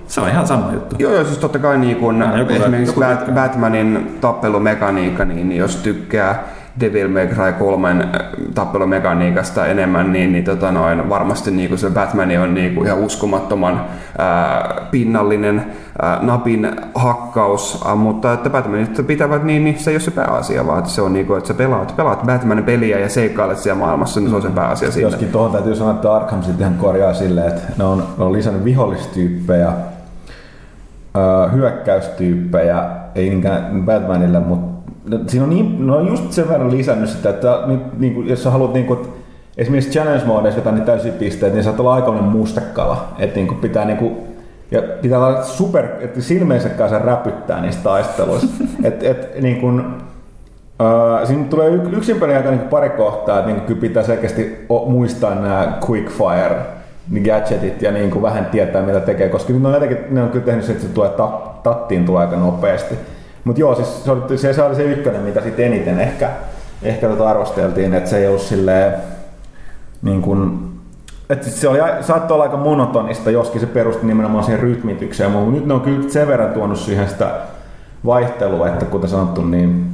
Se on ihan sama juttu. Joo, joo siis totta kai niin kun, no, esimerkiksi Bat- Batmanin tappelumekaniikka, niin jos tykkää Devil May Cry 3 äh, tappelumekaniikasta enemmän, niin, niin tota noin, varmasti niin kuin se Batman on niin kuin ihan uskomattoman ää, äh, pinnallinen ää, äh, napin hakkaus, ää, mutta että Batmanit pitävät niin, niin se ei ole se pääasia, vaan että se on niin kuin, että sä pelaat, pelaat Batman-peliä ja seikkailet siellä maailmassa, niin se on se pääasia siinä. Joskin tuohon täytyy sanoa, että Arkham sitten ihan korjaa silleen, että ne on, ne on lisännyt vihollistyyppejä, hyökkäystyyppejä, ei niinkään Batmanille, mutta No, siinä on, niin, no on just sen verran lisännyt sitä, että niin kuin, jos sä haluat niin kuin, esimerkiksi challenge modeissa jotain niin täysin pisteet, niin saat olla aikainen mustekala. Että niin kuin pitää niin kuin, ja pitää olla super, että silmeensä kanssa räpyttää niistä taisteluista. (laughs) et, et, niin kuin, uh, siinä tulee yksin pelin aika niin pari kohtaa, että niin kuin pitää selkeästi muistaa nämä quickfire niin gadgetit ja niin kuin vähän tietää mitä tekee, koska ne on jotenkin, ne on kyllä tehnyt se, että se tulee tattiin tulee aika nopeasti. Mutta joo, siis se oli, se, se oli se ykkönen, mitä sitten eniten. Ehkä, ehkä tota arvosteltiin, että se ei ollut silleen, niin kuin, että se oli, saattoi olla aika monotonista, joskin se perusti nimenomaan siihen rytmitykseen, mutta nyt ne on kyllä sen verran tuonut siihen sitä vaihtelua, että kuten sanottu, niin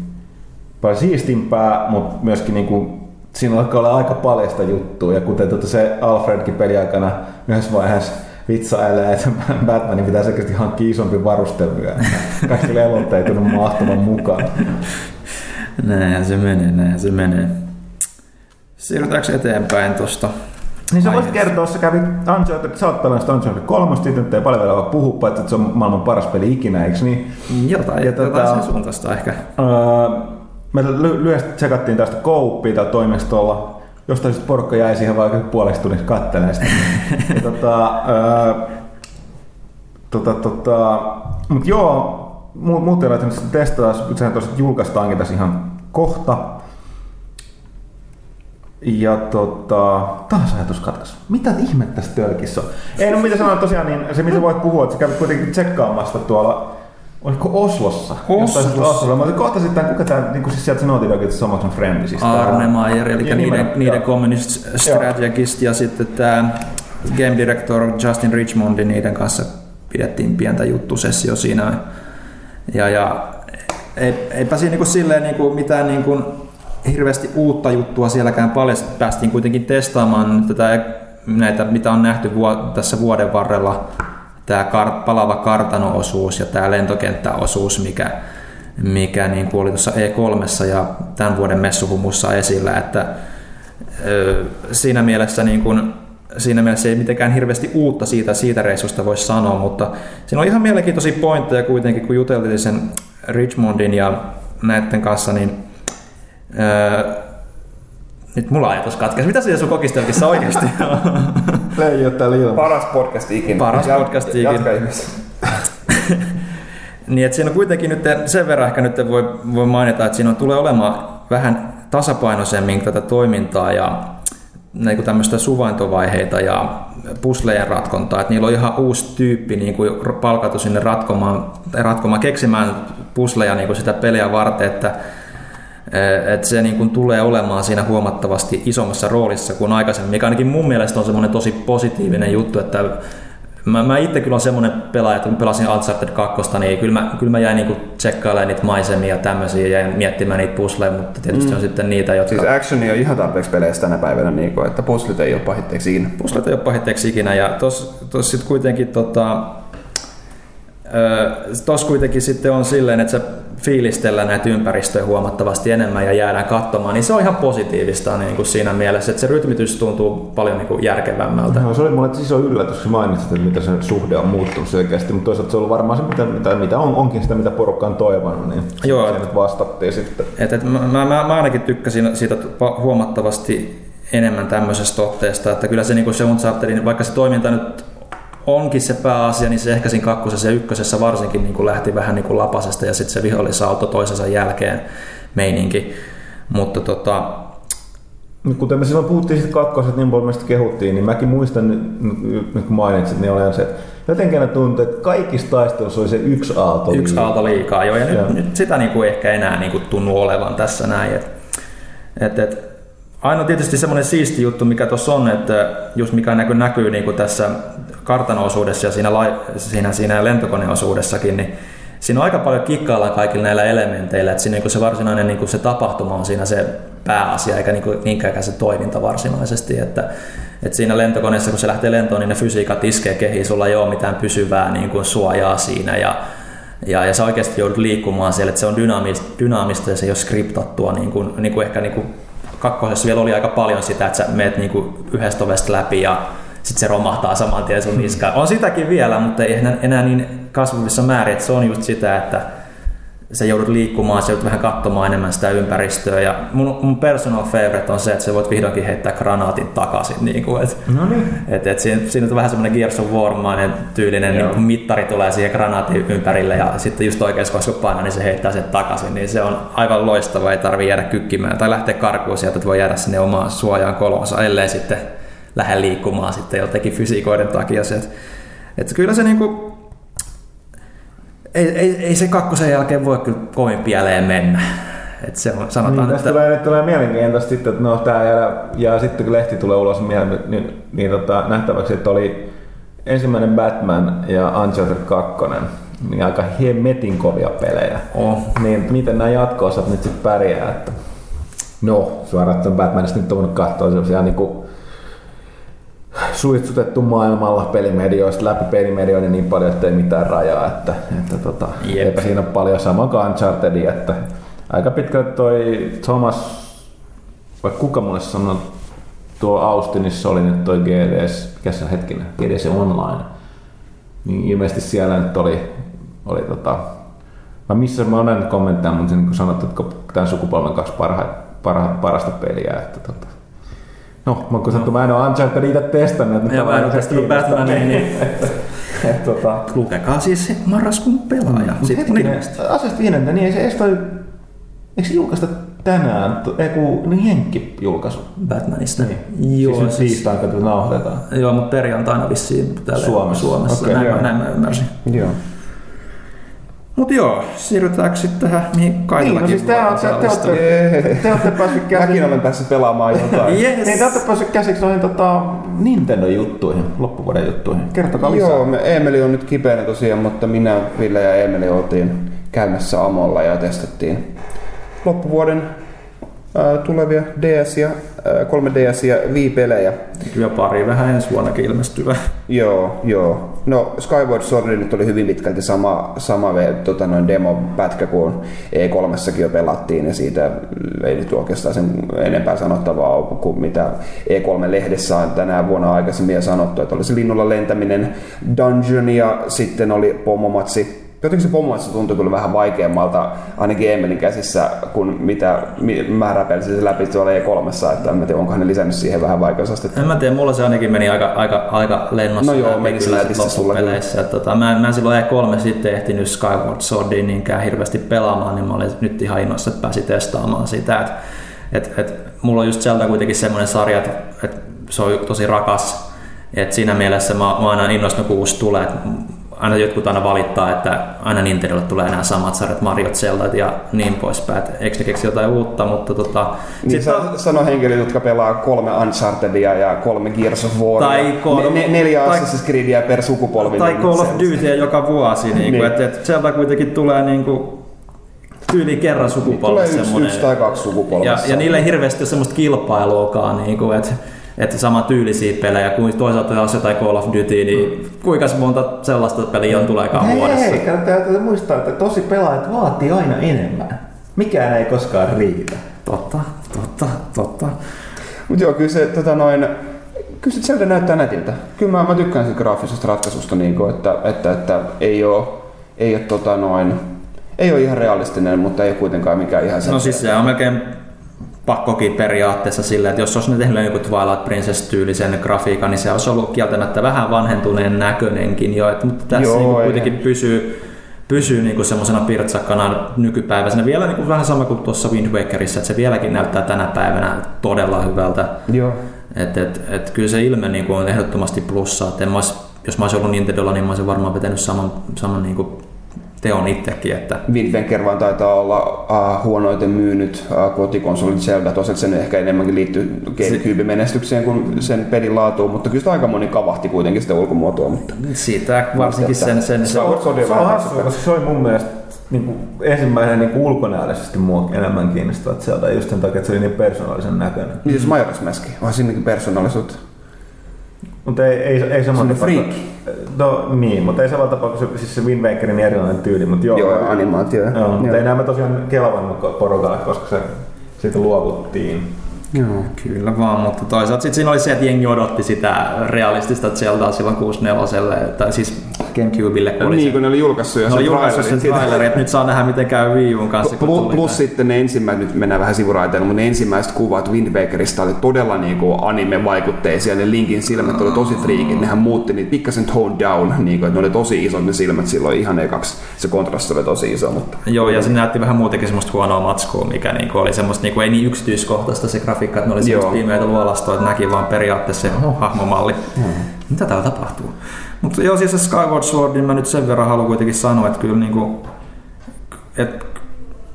paljon siistimpää, mutta myöskin niin kuin, siinä alkaa olla aika paljasta juttua, ja kuten tuota se Alfredkin peliaikana yhdessä vaiheessa vitsailee, (laughs) että Batmanin pitää selkeästi hankkia isompi varustevyö. Kaikki lelot ei tunnu mahtuvan mukaan. Näin se menee, näin se menee. Siirrytäänkö eteenpäin tuosta? Niin sä voisit kertoa, sä kävit Uncharted, sä oot pelannut Uncharted 3, siitä nyt ei paljon vielä puhu, paitsi että se on maailman paras peli ikinä, eikö niin? Jotain, ja jotain tota, sen suuntaista ehkä. Uh, me lyhyesti tsekattiin tästä kouppia tällä toimistolla, jostain sitten porukka jäi siihen vaikka puoleksi tunniksi kattelemaan sitä. (laughs) ja, tota, ää, tota, tota, mut joo, mu- muuten laitan sitten testaa, sehän tosiaan julkaistaankin tässä ihan kohta. Ja tota, taas ajatus katkas. Mitä ihmettä tässä tölkissä on? Ei no mitä sanoa tosiaan, niin se mitä voit puhua, että sä kävit kuitenkin tsekkaamassa tuolla Oliko Oslossa? Oslossa. Oslossa. Mä kohta sitten, kuka tämä, niin kuin siis sieltä se Naughty Dogit Somaksen Friend. Siis Arne Meyer, eli Ja niiden, niiden communist strategist ja sitten tämä game director Justin Richmondi, niiden kanssa pidettiin pientä juttusessio siinä. Ja, ja ei, eipä siinä niinku silleen niinku mitään niinku hirveästi uutta juttua sielläkään paljon. Päästiin kuitenkin testaamaan tätä, näitä, mitä on nähty vuo, tässä vuoden varrella. Tämä kar, palava kartano-osuus ja tämä lentokenttäosuus, mikä, mikä niin kuin oli tuossa E3 ja tämän vuoden messuhumussa esillä, että ö, siinä mielessä niin kuin, siinä mielessä ei mitenkään hirveästi uutta siitä, siitä reissusta voisi sanoa, mutta siinä on ihan mielenkiintoisia pointteja kuitenkin, kun juteltiin sen Richmondin ja näiden kanssa, niin nyt mulla ajatus katkesi. Mitä se sun kokistelkissa oikeasti (laughs) on? Leijot täällä ilman. Paras podcast ikinä. Paras Ja- podcast ikinä. Jatka ihmeessä. Niin, että siinä on kuitenkin nyt, sen verran ehkä nyt voi, voi mainita, että siinä on, tulee olemaan vähän tasapainoisemmin tätä toimintaa ja niin kuin tämmöistä suvaintovaiheita ja puslejen ratkontaa, että niillä on ihan uusi tyyppi niin kuin palkattu sinne ratkomaan, ratkomaan keksimään pusleja niin kuin sitä peliä varten, että että se niin kuin tulee olemaan siinä huomattavasti isommassa roolissa kuin aikaisemmin, mikä ainakin mun mielestä on semmoinen tosi positiivinen juttu, että Mä, mä itse kyllä on semmoinen pelaaja, että kun pelasin Uncharted 2, niin kyllä mä, kyllä mä jäin niinku tsekkailemaan niitä maisemia ja tämmöisiä ja jäin miettimään niitä pusleja, mutta tietysti mm. on sitten niitä, jotka... Siis actioni on ihan tarpeeksi peleissä tänä päivänä, niin kuin, että puzzlit ei ole pahitteeksi ikinä. Puslet ei ole pahitteeksi ikinä ja tos, tos sitten kuitenkin tota, Tuossa kuitenkin sitten on silleen, että se fiilistellään näitä ympäristöjä huomattavasti enemmän ja jäädään katsomaan, niin se on ihan positiivista niin kuin siinä mielessä, että se rytmitys tuntuu paljon niin kuin järkevämmältä. No, se oli mulle iso yllätys, kun mainitsit, että mitä se suhde on muuttunut selkeästi, mutta toisaalta se on ollut varmaan se, mitä, mitä, mitä on, onkin sitä, mitä porukka on toivonut, niin Joo. se nyt vastattiin sitten. Et, et mä, mä, mä, ainakin tykkäsin siitä huomattavasti enemmän tämmöisestä otteesta, että kyllä se, niin se Unchartedin, vaikka se toiminta nyt onkin se pääasia, niin se ehkä siinä kakkosessa ja ykkösessä varsinkin niin kuin lähti vähän niin kuin lapasesta ja sitten se vihollisauto toisensa jälkeen meininki. Mutta tota, Kuten me silloin puhuttiin siitä kakkoset, niin paljon meistä kehuttiin, niin mäkin muistan nyt, kun mainitsit, niin oli se, että jotenkin aina tuntuu, että kaikissa taisteluissa oli se yksi aalto. yksi aalto liikaa jo, ja Joo. nyt, nyt sitä niin kuin ehkä enää niin kuin tunnu olevan tässä näin. Et, et, et, aina tietysti semmoinen siisti juttu, mikä tuossa on, että just mikä näkyy, näkyy niin kuin tässä kartano-osuudessa ja siinä, lai, siinä, siinä lentokoneosuudessakin, niin siinä on aika paljon kikkaillaan kaikilla näillä elementeillä, että siinä niin se varsinainen niin se tapahtuma on siinä se pääasia, eikä niin niinkään se toiminta varsinaisesti, että, että siinä lentokoneessa, kun se lähtee lentoon, niin ne fysiikat iskee kehiin, sulla ei ole mitään pysyvää niin kuin suojaa siinä ja ja, ja sä oikeasti joudut liikkumaan siellä, että se on dynaamista, dynaamista ja se ei ole skriptattua, niin kuin, niin kuin ehkä niin kuin kakkosessa vielä oli aika paljon sitä, että sä meet niin kuin yhdestä ovesta läpi ja sitten se romahtaa saman tien sun niskaan. On sitäkin vielä, mutta ei enää, enää niin kasvavissa määrin, että se on just sitä, että sä joudut liikkumaan, sä joudut vähän katsomaan enemmän sitä ympäristöä. Ja mun, mun personal favorite on se, että sä voit vihdoinkin heittää granaatin takaisin. Niin kuin, et, No niin. et, et siinä, siinä on vähän semmoinen Gears of War-mainen tyylinen niin kuin mittari tulee siihen granaatin ympärille ja sitten just oikeassa koska painaa, niin se heittää sen takaisin. Niin se on aivan loistava, ei tarvi jäädä kykkimään tai lähteä karkuun sieltä, että voi jäädä sinne omaan suojaan kolonsa, ellei sitten lähde liikkumaan sitten jotenkin fysiikoiden takia. Se, et, et kyllä se niinku, ei, ei, ei, se kakkosen jälkeen voi kyllä kovin pieleen mennä. Et se on, sanotaan, Niin, tästä että tulee, nyt tulee mielenkiintoista sitten, että no tää jää, ja sitten kun lehti tulee ulos, niin, niin, niin tota, nähtäväksi, että oli ensimmäinen Batman ja Uncharted 2, niin aika hemmetin kovia pelejä. on. Niin miten nämä jatko-osat nyt sitten pärjää? Että... No, suoraan että Batmanista nyt on voinut katsoa sellaisia niin kuin suitsutettu maailmalla pelimedioista läpi pelimedioiden niin paljon, että ei mitään rajaa. Että, että tota, Jep. eipä siinä ole paljon sama kuin Uncharted, että aika pitkälti toi Thomas, vai kuka mulle sanoi, tuo Austinissa oli nyt toi GDS, mikä se on hetkinen, GDS Online. Niin ilmeisesti siellä nyt oli, oli tota, Mä missä mä olen kommentteja, mutta niin kuin sanottu, että tämän sukupolven kaksi parha, parha, parasta peliä. Että tota. No, mä kun sattu, mä en ole Uncharted itse testannut. että Ja mä en ole testannut. Batmania, niin- (laughs) Et tota, Lukekaa siis se marraskuun pelaaja. Mut Sitten hetkinen, asiasta viidentä, niin ei se edes toi, eikö se julkaista tänään, ei kun niin Henkki julkaisu. Batmanista. Niin. Joo, siis nyt siis, tiistaina, kun tätä nauhoitetaan. joo, mutta perjantaina vissiin täällä Suomessa. Suomessa. Okei, näin, joo. näin mä ymmärsin. Joo. Mutta joo, siirrytäänkö sitten tähän, mihin Niin, Kailakin no siis te, te, te, olette, te olette päässyt Mäkin käsiksi. olen päässyt pelaamaan jotain. Yes. Niin, te olette päässyt käsiksi noihin tota, Nintendo-juttuihin, loppuvuoden juttuihin. Kertokaa lisää. Joo, me, Emeli on nyt kipeänä tosiaan, mutta minä, Ville ja Emeli oltiin käymässä Amolla ja testattiin loppuvuoden tulevia DS ja ää, 3DS ja Wii-pelejä. Kyllä pari vähän ensi vuonnakin ilmestyvä. Joo, joo. No Skyward Sword nyt oli hyvin pitkälti sama, sama tota, noin demo-pätkä kuin E3 jo pelattiin ja siitä ei nyt oikeastaan sen enempää sanottavaa ole kuin mitä E3-lehdessä on tänä vuonna aikaisemmin sanottu, että oli se linnulla lentäminen dungeon ja sitten oli pomomatsi Jotenkin se pomomatsi tuntui kyllä vähän vaikeammalta ainakin Emelin käsissä kuin mitä mi- mä räpelisin se läpi tuolla E3, että en mä tiedä, onkohan ne lisännyt siihen vähän vaikeusastetta. En mä tiedä, mulla se ainakin meni aika, aika, aika lennossa No joo, meni sulla loppupeleissä. Tota, mä, en- mä silloin E3 sitten ehtinyt Skyward Swordiin niinkään hirveästi pelaamaan, niin mä olin nyt ihan innoissa, että pääsin testaamaan sitä. Et, et, et, mulla on just sieltä kuitenkin semmoinen sarja, että et se on tosi rakas. Et siinä mielessä mä, mä aina innostunut, kun uusi tulee. Et aina jotkut aina valittaa, että aina Nintendolle tulee enää samat sarjat, Mario Zeldat ja niin poispäin. Et eikö ne keksi jotain uutta, mutta tota, Niin sit sa- sano henkilöt, jotka pelaa kolme Unchartedia ja kolme Gears of War. Tai kol- ne, ne, neljä tai- Assassin's Creedia per sukupolvi. Tai niin Call of Dutyä joka vuosi, niin Niin. että, että sieltä kuitenkin tulee niin kuin, tyyli kerran Tulee sukupolvessa yksi, semmoinen. yksi tai kaksi ja, sukupolvessa. ja niille ei hirveästi ole semmoista kilpailuakaan, niin kuin, että, että sama tyylisiä pelejä, kuin toisaalta taas jotain Call of Duty, niin kuinka monta sellaista peliä on tuleekaan Hei, vuodessa. hei, kannattaa täytyy muistaa, että tosi pelaajat vaatii aina enemmän. Mikään ei koskaan riitä. Totta, totta, totta. Mutta joo, kyllä se tota noin, kyllä se Zelda näyttää nätiltä. Kyllä mä, mä tykkään siitä graafisesta ratkaisusta, niin kuin, että, että, että, ei ole, ei ole tota noin, ei ole ihan realistinen, mutta ei ole kuitenkaan mikään ihan No siis se on melkein pakkokin periaatteessa sillä, että jos olisi ne tehnyt joku Twilight Princess-tyylisen grafiikan, niin se olisi ollut kieltämättä vähän vanhentuneen näköinenkin jo, että, mutta tässä Joo, niin kuitenkin pysyy, pysyy niin semmoisena pirtsakkana nykypäiväisenä. Vielä niin kuin vähän sama kuin tuossa Wind Wakerissa, että se vieläkin näyttää tänä päivänä todella hyvältä. Joo. Et, et, et kyllä se ilme niin kuin on ehdottomasti plussaa. Et en mä ois, jos mä olisin ollut Nintendolla, niin mä olisin varmaan vetänyt saman, saman niin kuin teon itsekin. Että Windbanker vaan taitaa olla uh, huonoiten myynyt uh, kotikonsolit Zelda. Tosiaan sen ehkä enemmänkin liittyy GameCube-menestykseen kuin sen pelin laatuun, mutta kyllä sitä aika moni kavahti kuitenkin sitä ulkomuotoa. Mutta siitä varsinkin Mutta sen, sen, se sen on- Se vähän on hassua, koska se oli mun mielestä niin kuin ensimmäinen niin kuin ulkonäöllisesti mua enemmän kiinnostava Zelda just sen takia, että se oli niin persoonallisen näköinen. Niin siis Majora's Mask, onhan sinnekin persoonallisuutta. Mutta ei, ei, ei samalla Semmoinen tapaa. No niin, mutta ei samalla tapaa kuin se, siis se Wind Wakerin erilainen tyyli, mutta joo. Joo, joo animaatio. Joo, mutta ei nämä tosiaan kelavannut porukalle, koska se siitä luovuttiin. Joo. Kyllä vaan, mutta toisaalta sitten siinä oli se, että jengi odotti sitä realistista Zeldaa silloin 64 tai siis Gamecubelle, kun niin, se, kun ne oli julkaissut jo sen julkaissut sen trailerin että nyt saa nähdä miten käy Wii U:n kanssa. Plus, plus tää. sitten ne ensimmäiset, nyt mennään vähän sivuraiteille, mutta ne ensimmäiset kuvat Wind Wakerista oli todella niinku anime-vaikutteisia. Ne Linkin silmät oli tosi friikin. Nehän muutti niitä pikkasen tone down, niinku, että ne oli tosi isot ne silmät silloin ihan ekaksi. Se kontrasti oli tosi iso, mutta Joo, ja se näytti vähän muutenkin semmoista huonoa matskua, mikä niinku oli semmoista niinku, ei niin yksityiskohtaista se grafiikka, että ne oli semmoista Joo. pimeitä luolastoa, että näki vaan periaatteessa se hahmomalli. Mitä täällä tapahtuu? Mutta joo, siis se Skyward Sword, niin mä nyt sen verran haluan kuitenkin sanoa, että kyllä niinku, että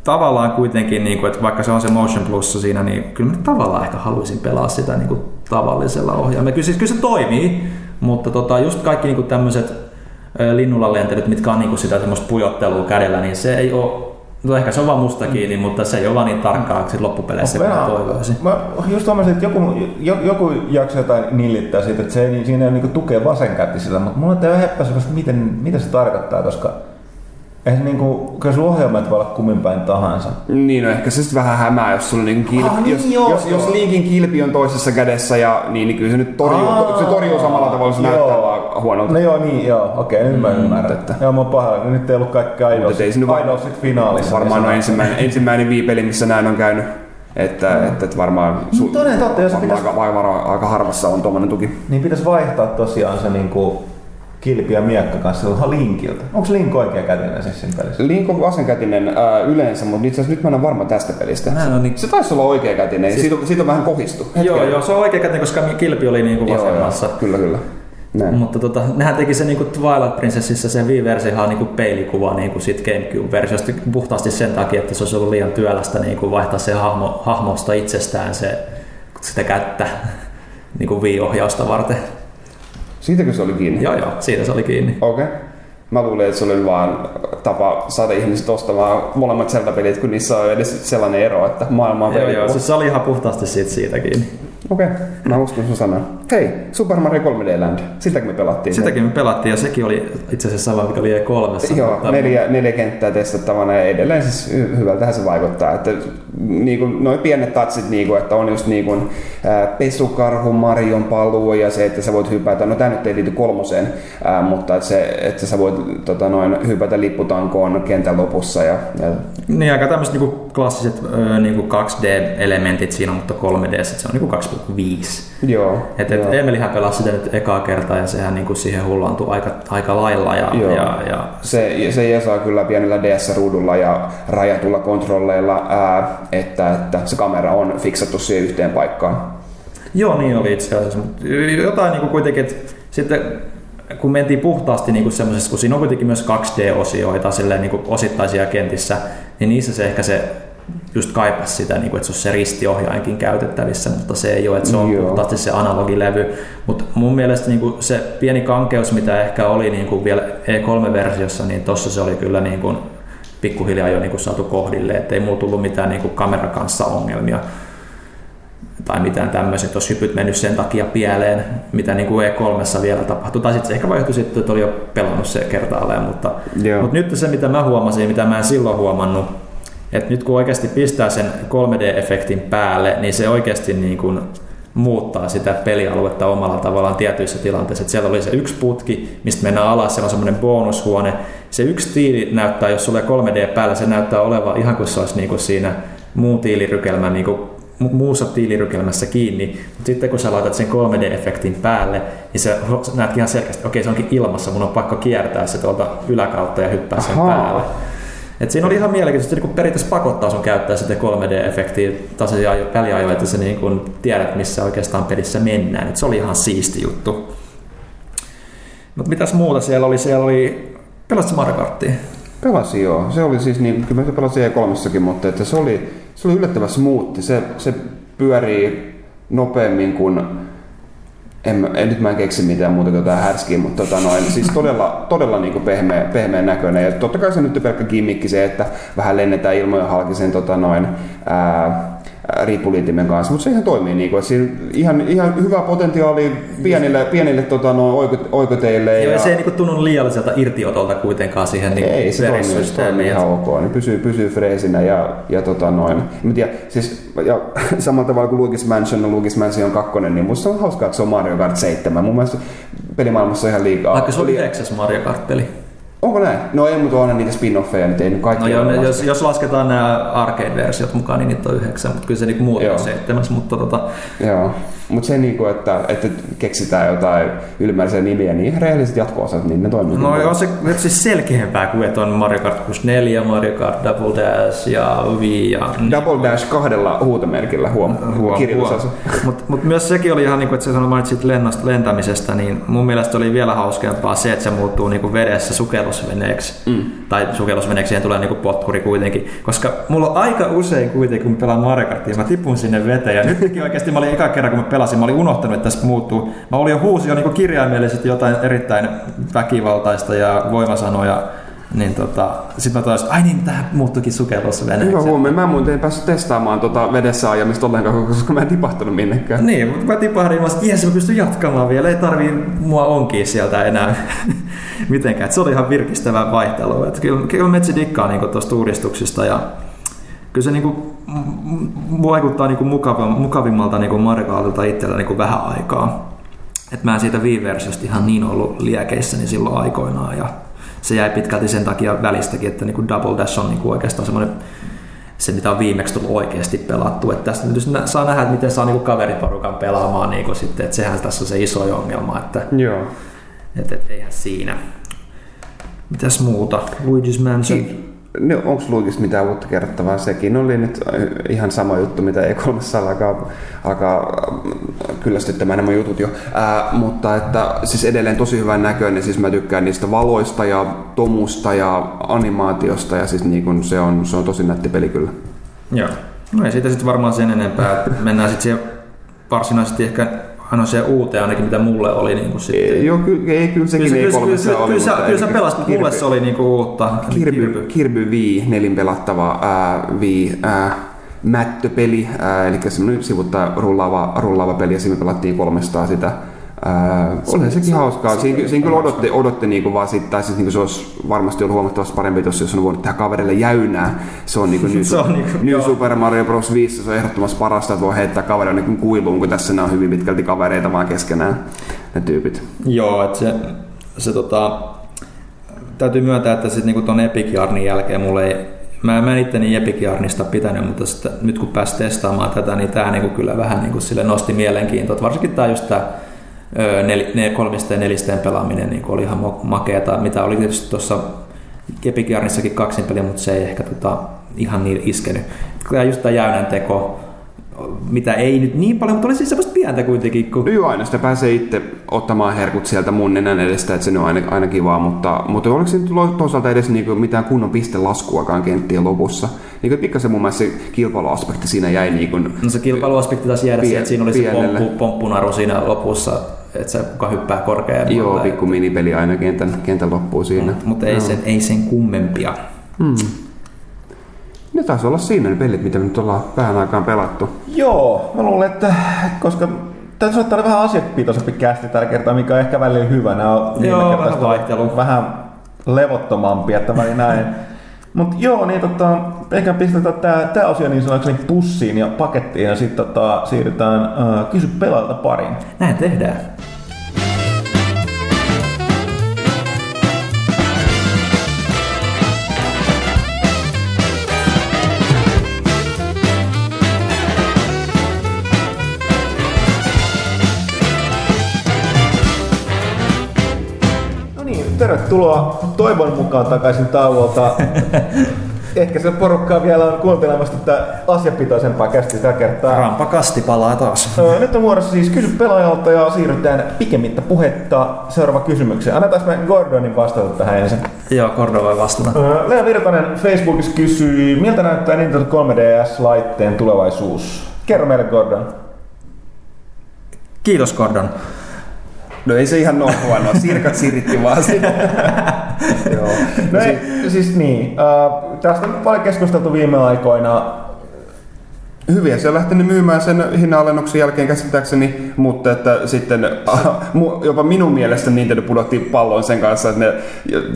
tavallaan kuitenkin, niinku, että vaikka se on se Motion Plus siinä, niin kyllä mä tavallaan ehkä haluaisin pelaa sitä niinku tavallisella ohjaimella. Kyllä, siis, kyllä se toimii, mutta tota, just kaikki niinku tämmöiset linnulla lentelyt, mitkä on niinku sitä semmoista pujottelua kädellä, niin se ei ole No ehkä se on vaan musta kiinni, mutta se ei ole vaan niin tarkkaa sit loppupeleissä, kuin mä toivoisin. Mä just huomasin, että joku, jo- joku jakso jotain nillittää siitä, että se ei, niin siinä ei niinku tukea vasenkätisillä, mutta mulla on tämä että miten, mitä se tarkoittaa, koska ei se niinku, kyllä sun ohjelmat voi olla kummin päin tahansa. Niin, no ehkä se sitten vähän hämää, jos sulla niinku kilpi, Ah, niin jos, joo, jos, jos joo. Linkin kilpi on toisessa kädessä ja niin, niin kyllä se nyt torjuu, Aa, se torjuu samalla tavalla, se joo. näyttää vaan huonolta. No joo, niin joo, okei, nyt mä ymmärrän. että- Joo, mä oon pahoillani, nyt ei ollut kaikki Mutta ei se nyt aidolla, var- aidolla sit finaalissa. Varmaan niin on ensimmäinen, ensimmäinen viipeli, missä näin on käynyt. Että, että, että varmaan Mm, toden totta, jos varmaan pitäisi- aika, aika, aika, harvassa on tuommoinen tuki. Niin pitäisi vaihtaa tosiaan se niinku kilpi ja miekka kanssa tuohon Linkiltä. Onko Link oikea kätinen siis siinä pelissä? Link on vasenkätinen ää, yleensä, mutta itse asiassa nyt mä en ole varma tästä pelistä. Mä en niin- Se taisi olla oikea kätinen, siis... siitä, on- siitä on vähän kohistu. Joo, joo, se on oikea käteen, koska kilpi oli niinku Joo, joo, vasemmassa. kyllä, kyllä. Näin. Mutta tota, nehän teki se niinku Twilight Princessissa se Wii-versiohan niinku peilikuva niinku sit Gamecube-versiosta puhtaasti sen takia, että se olisi ollut liian työlästä niinku vaihtaa se hahmo, hahmosta itsestään se, sitä kättä (laughs) niinku Wii-ohjausta varten. Siitäkö se oli kiinni? Joo joo, siitä se oli kiinni. Okei. Okay. Mä luulin, että se oli vaan tapa saada ihmiset ostamaan molemmat Zelda-pelit, kun niissä on edes sellainen ero, että maailma on Joo, joo, siis se oli ihan puhtaasti siitä, siitä kiinni. Okei, okay. mä uskon sun sanoa. Hei, Super Mario 3D Land. Sitäkin me pelattiin. Sitäkin me pelattiin ja sekin oli itse asiassa sama, mikä oli E3. Joo, neljä, neljä kenttää testattavana ja edelleen siis hy- hyvältähän se vaikuttaa. Että niin kuin, noin pienet tatsit, niin kuin, että on just niin kuin, ää, pesukarhu, Marion paluu ja se, että sä voit hypätä, no tämä nyt ei liity kolmoseen, ää, mutta että, se, että sä voit tota, noin, hypätä lipputankoon kentän lopussa. Ja, ja Niin, aika tämmöiset niinku klassiset ö, niinku 2D-elementit siinä, mutta 3D se on niinku 2,5. joo, Et, et joo. Emelihän pelasi sitä nyt ekaa kertaa ja sehän niinku siihen hullaantui aika, aika lailla. Ja, Joo. ja, ja Se, se jesaa kyllä pienellä DS-ruudulla ja rajatulla kontrolleilla, ää, että, että se kamera on fiksattu siihen yhteen paikkaan. Joo, niin oli itse asiassa. Mutta jotain niin kuin kuitenkin, että sitten kun mentiin puhtaasti niin kuin semmoisessa, kun siinä on kuitenkin myös 2D-osioita silleen, niin kuin osittaisia kentissä, niin niissä se ehkä se just kaipasi sitä, niin kuin, että se on se ristiohjainkin käytettävissä, mutta se ei ole, että se on Joo. puhtaasti se analogilevy. Mutta mun mielestä niin kuin se pieni kankeus, mitä ehkä oli niin kuin vielä E3-versiossa, niin tossa se oli kyllä niin kuin pikkuhiljaa jo niin kuin saatu kohdille, ettei mulla tullut mitään niin kuin kameran kanssa ongelmia tai mitään tämmöisiä, että olisi hypyt mennyt sen takia pieleen, mitä niin kuin E3 vielä tapahtui. Tai sitten se ehkä vaihtui sitten, että oli jo pelannut se kertaalleen, mutta, Joo. mutta nyt se, mitä mä huomasin, mitä mä en silloin huomannut, että nyt kun oikeasti pistää sen 3D-efektin päälle, niin se oikeasti niin kuin muuttaa sitä pelialuetta omalla tavallaan tietyissä tilanteissa. Että siellä oli se yksi putki, mistä mennään alas, siellä on semmoinen bonushuone. Se yksi tiili näyttää, jos sulle 3D päällä, se näyttää olevan ihan kuin se olisi niin kuin siinä muun tiilirykelmän niin kuin muussa tiilirykelmässä kiinni, mutta sitten kun sä laitat sen 3D-efektin päälle, niin se sä näet ihan selkeästi, että okei se onkin ilmassa, mun on pakko kiertää se tuolta yläkautta ja hyppää sen Ahaa. päälle. Et siinä oli ihan mielenkiintoista, että niin periaatteessa pakottaa sun käyttää sitä 3D-efektiä tasaisia ajo- väliajoja, että sä niin kun tiedät, missä oikeastaan pelissä mennään. Et se oli ihan siisti juttu. Mutta mitäs muuta siellä oli? Siellä oli... Pelasitko Mario Karttia? Pelasin joo. Se oli siis, niin, kyllä mä pelasin E3, mutta että se, oli, se oli yllättävän smoothi. Se, se pyörii nopeammin kuin en, en, nyt mä en keksi mitään muuta kuin jotain härskiä, mutta tota noin, siis todella, todella niin kuin pehmeä, pehmeän näköinen. Ja totta kai se nyt on pelkkä gimmikki se, että vähän lennetään ilmoja halki sen tota noin, ää, ää, riippuliitimen kanssa, mutta se ihan toimii. Niin kuin, että siinä ihan, ihan hyvä potentiaali pienille, pienille tota, oiko, oikoteille. Joo, ja, se ei niinku tunnu liialliselta irtiotolta kuitenkaan siihen niinku ei, se toimii, se toimii ihan ok. Niin pysyy, pysyy freesinä ja, ja tota noin. Tiedä, siis, ja (laughs) samalla tavalla kuin Luigi's Mansion on Luigi's Mansion 2, niin musta on hauskaa, että se on Mario Kart 7. Mun mielestä pelimaailmassa on ihan liikaa. Vaikka se li- yhdeksäs Mario Kart-peli. Onko näin? No ei, mutta on niitä spin-offeja, nyt ei nyt kaikki No joo, ne, jos, jos lasketaan nämä arcade-versiot mukaan, niin niitä on yhdeksän, mutta kyllä se niinku muuten on seitsemäs. Mutta tota, Joo, mutta se niinku, että, että keksitään jotain ylimääräisiä nimiä, niin ihan rehelliset jatko-osat, niin ne toimii. no on se nyt siis selkeämpää kuin että on Mario Kart 64, Mario Kart Double Dash ja Wii ja... Double Dash kahdella huutomerkillä, huom, huom, kirjoitusasu. Mutta mut myös sekin oli ihan niin kuin, että sä mainitsit lennosta, lentämisestä, niin mun mielestä oli vielä hauskempaa se, että se muuttuu niin kuin vedessä sukellusveneeksi. Mm. Tai sukellusveneeksi siihen tulee niin kuin potkuri kuitenkin. Koska mulla on aika usein kuitenkin, kun pelaan Mario Kartia, mä tipun sinne veteen. Ja nytkin oikeasti mä olin eka kerran, kun mä pelasin, mä olin unohtanut, että tästä muuttuu. Mä olin jo huusi jo niin kirjaimellisesti jotain erittäin väkivaltaista ja voimasanoja. Niin tota, sit mä toisin, ai niin, tähän muuttuikin sukellusveneeksi. Hyvä huomio. Mä muuten en päässyt testaamaan tuota vedessä ajamista ollenkaan, koska mä en tipahtanut minnekään. Niin, mutta mä tipahdin, mä että mä pystyn jatkamaan vielä, ei tarvii mua onkia sieltä enää (laughs) mitenkään. Et se oli ihan virkistävä vaihtelu. Et kyllä, kyllä Metsi dikkaa niinku tuosta uudistuksista ja kyllä se niinku, vaikuttaa niinku mukavimmalta niinku Mario Kartilta itsellä niinku vähän aikaa. Et mä en siitä Wii-versiosta ihan niin ollut liekeissäni silloin aikoinaan ja se jäi pitkälti sen takia välistäkin, että niinku Double Dash on niinku oikeastaan semmoinen se, mitä on viimeksi tullut oikeasti pelattu. Että tästä nyt saa nähdä, että miten saa niinku kaveriporukan pelaamaan niinku sitten, että sehän tässä on se iso ongelma, että Joo. Et, et, eihän siinä. Mitäs muuta? Luigi's Mansion. No, onko Luigista mitään uutta kerrottavaa? Sekin oli nyt ihan sama juttu, mitä E3 alkaa, alkaa kyllästyttämään nämä jutut jo. Ää, mutta että siis edelleen tosi hyvän näköinen, siis mä tykkään niistä valoista ja tomusta ja animaatiosta ja siis niin se, on, se on tosi nätti peli kyllä. Joo. No ei siitä sitten varmaan sen enempää. Mennään sitten siihen varsinaisesti ehkä aina se uuteen ainakin, mitä mulle oli niin kuin sitten. Joo, ky- ei, kyllä sekin kyllä, ei kyllä, kolmessa kyllä, oli. kyllä, mutta kyllä sä pelasit, mutta mulle Kirby- se oli niin kuin uutta. Kirby, Kirby V, nelin pelattava ää, V, ää, mättöpeli, ää, eli semmoinen sivuttaa rullaava, rullaava peli, ja siinä pelattiin 300 sitä. Ää, oli sekin hauskaa. Siinä, siinä kyllä odotti, odotti niinku vaan sit, tai siis niinku se olisi varmasti ollut huomattavasti parempi, jos se olisi voinut tehdä kaverille jäynää. Se on niinku (laughs) New, Se on niinku- New. Super Mario Bros. 5, se on ehdottomasti parasta, että voi heittää kaverille niinku kuiluun, kun tässä nämä on hyvin pitkälti kavereita vaan keskenään, ne tyypit. Joo, että se, se tota, täytyy myöntää, että sitten niinku ton Epic Yarnin jälkeen mulle ei, mä, mä en itteni Epic Yarnista pitänyt, mutta sitten, nyt kun pääsi testaamaan tätä, niin tämä niinku kyllä vähän niinku sille nosti mielenkiintoa. Varsinkin tämä just tämä nel, ne kolmisten ja nelisteen pelaaminen niin oli ihan makeata, mitä oli tietysti tuossa Epic Yarnissakin kaksin peli, mutta se ei ehkä tota, ihan niin iskenyt. Tämä just tämä jäynän teko, mitä ei nyt niin paljon, mutta oli siis semmoista pientä kuitenkin. Kun... Joo, aina sitä pääsee itse ottamaan herkut sieltä mun nenän edestä, että se on aina, aina kivaa, mutta, mutta oliko se nyt toisaalta edes niinku mitään kunnon pistelaskuakaan kenttien lopussa? Niin pikkasen mun mielestä se kilpailuaspekti siinä jäi niin kuin, No se kilpailuaspekti taisi jäädä siihen, että siinä oli se pienelle. pomppu, pomppunaru siinä lopussa, että se kuka hyppää korkeammalle. joo, pikku minipeli aina kentän, kentän loppuun siinä. Mutta ei, sen, ei sen kummempia. Hmm. Ne taisi olla siinä ne pelit, mitä me nyt ollaan vähän aikaan pelattu. Joo, mä luulen, että koska täytyy sanoa, että oli vähän asiapitoisempi kästi tällä kertaa, mikä on ehkä välillä hyvä. Nämä on Joo, vähän ollut vaihtelua. Vähän levottomampi, että väli näin. Mutta joo, niin tota, ehkä pistetään tää, tää osio niin sanokseni pussiin ja pakettiin ja sitten tota, siirrytään äh, kysy pelaajalta pariin. Näin tehdään. Tervetuloa toivon mukaan takaisin tauolta. (laughs) Ehkä se porukkaa vielä on kuuntelemassa tätä asiapitoisempaa kästiä tällä kertaa. Rampakasti palaa taas. Nyt on vuorossa siis kysy pelaajalta ja siirrytään pikemmittä puhetta seuraava kysymykseen. Annetaan me Gordonin vastata tähän ensin. Joo, Kordo voi vastata. Lea Virtanen Facebookissa kysyy, miltä näyttää Nintendo 3DS-laitteen tulevaisuus? Kerro meille Gordon. Kiitos Gordon. No ei se ihan noin huono, sirkat siritti vaan sinne. (laughs) Joo. No ei, siis niin, äh, tästä on paljon keskusteltu viime aikoina. Hyviä se on lähtenyt myymään sen hinnanalennuksen jälkeen käsittääkseni, mutta että sitten (laughs) jopa minun mielestä Nintendo pudotti pallon sen kanssa, että ne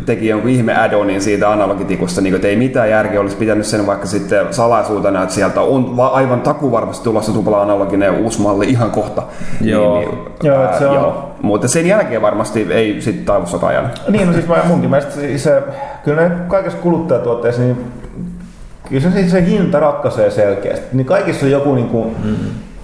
teki jonkun ihme add-onin siitä analogitikusta, niin että ei mitään järkeä olisi pitänyt sen vaikka sitten salaisuutena, että sieltä on va- aivan takuvarmasti tulossa tupla analoginen uusi malli ihan kohta. Joo. Niin, Joo, että se on- Mutta sen jälkeen varmasti ei sitten taivussa ajanut. Niin, no siis mä, munkin mielestä se, kyllä ne kaikissa kuluttajatuotteissa, niin kyllä se, se, se hinta ratkaisee selkeästi. Niin kaikissa on joku niin kuin, mm.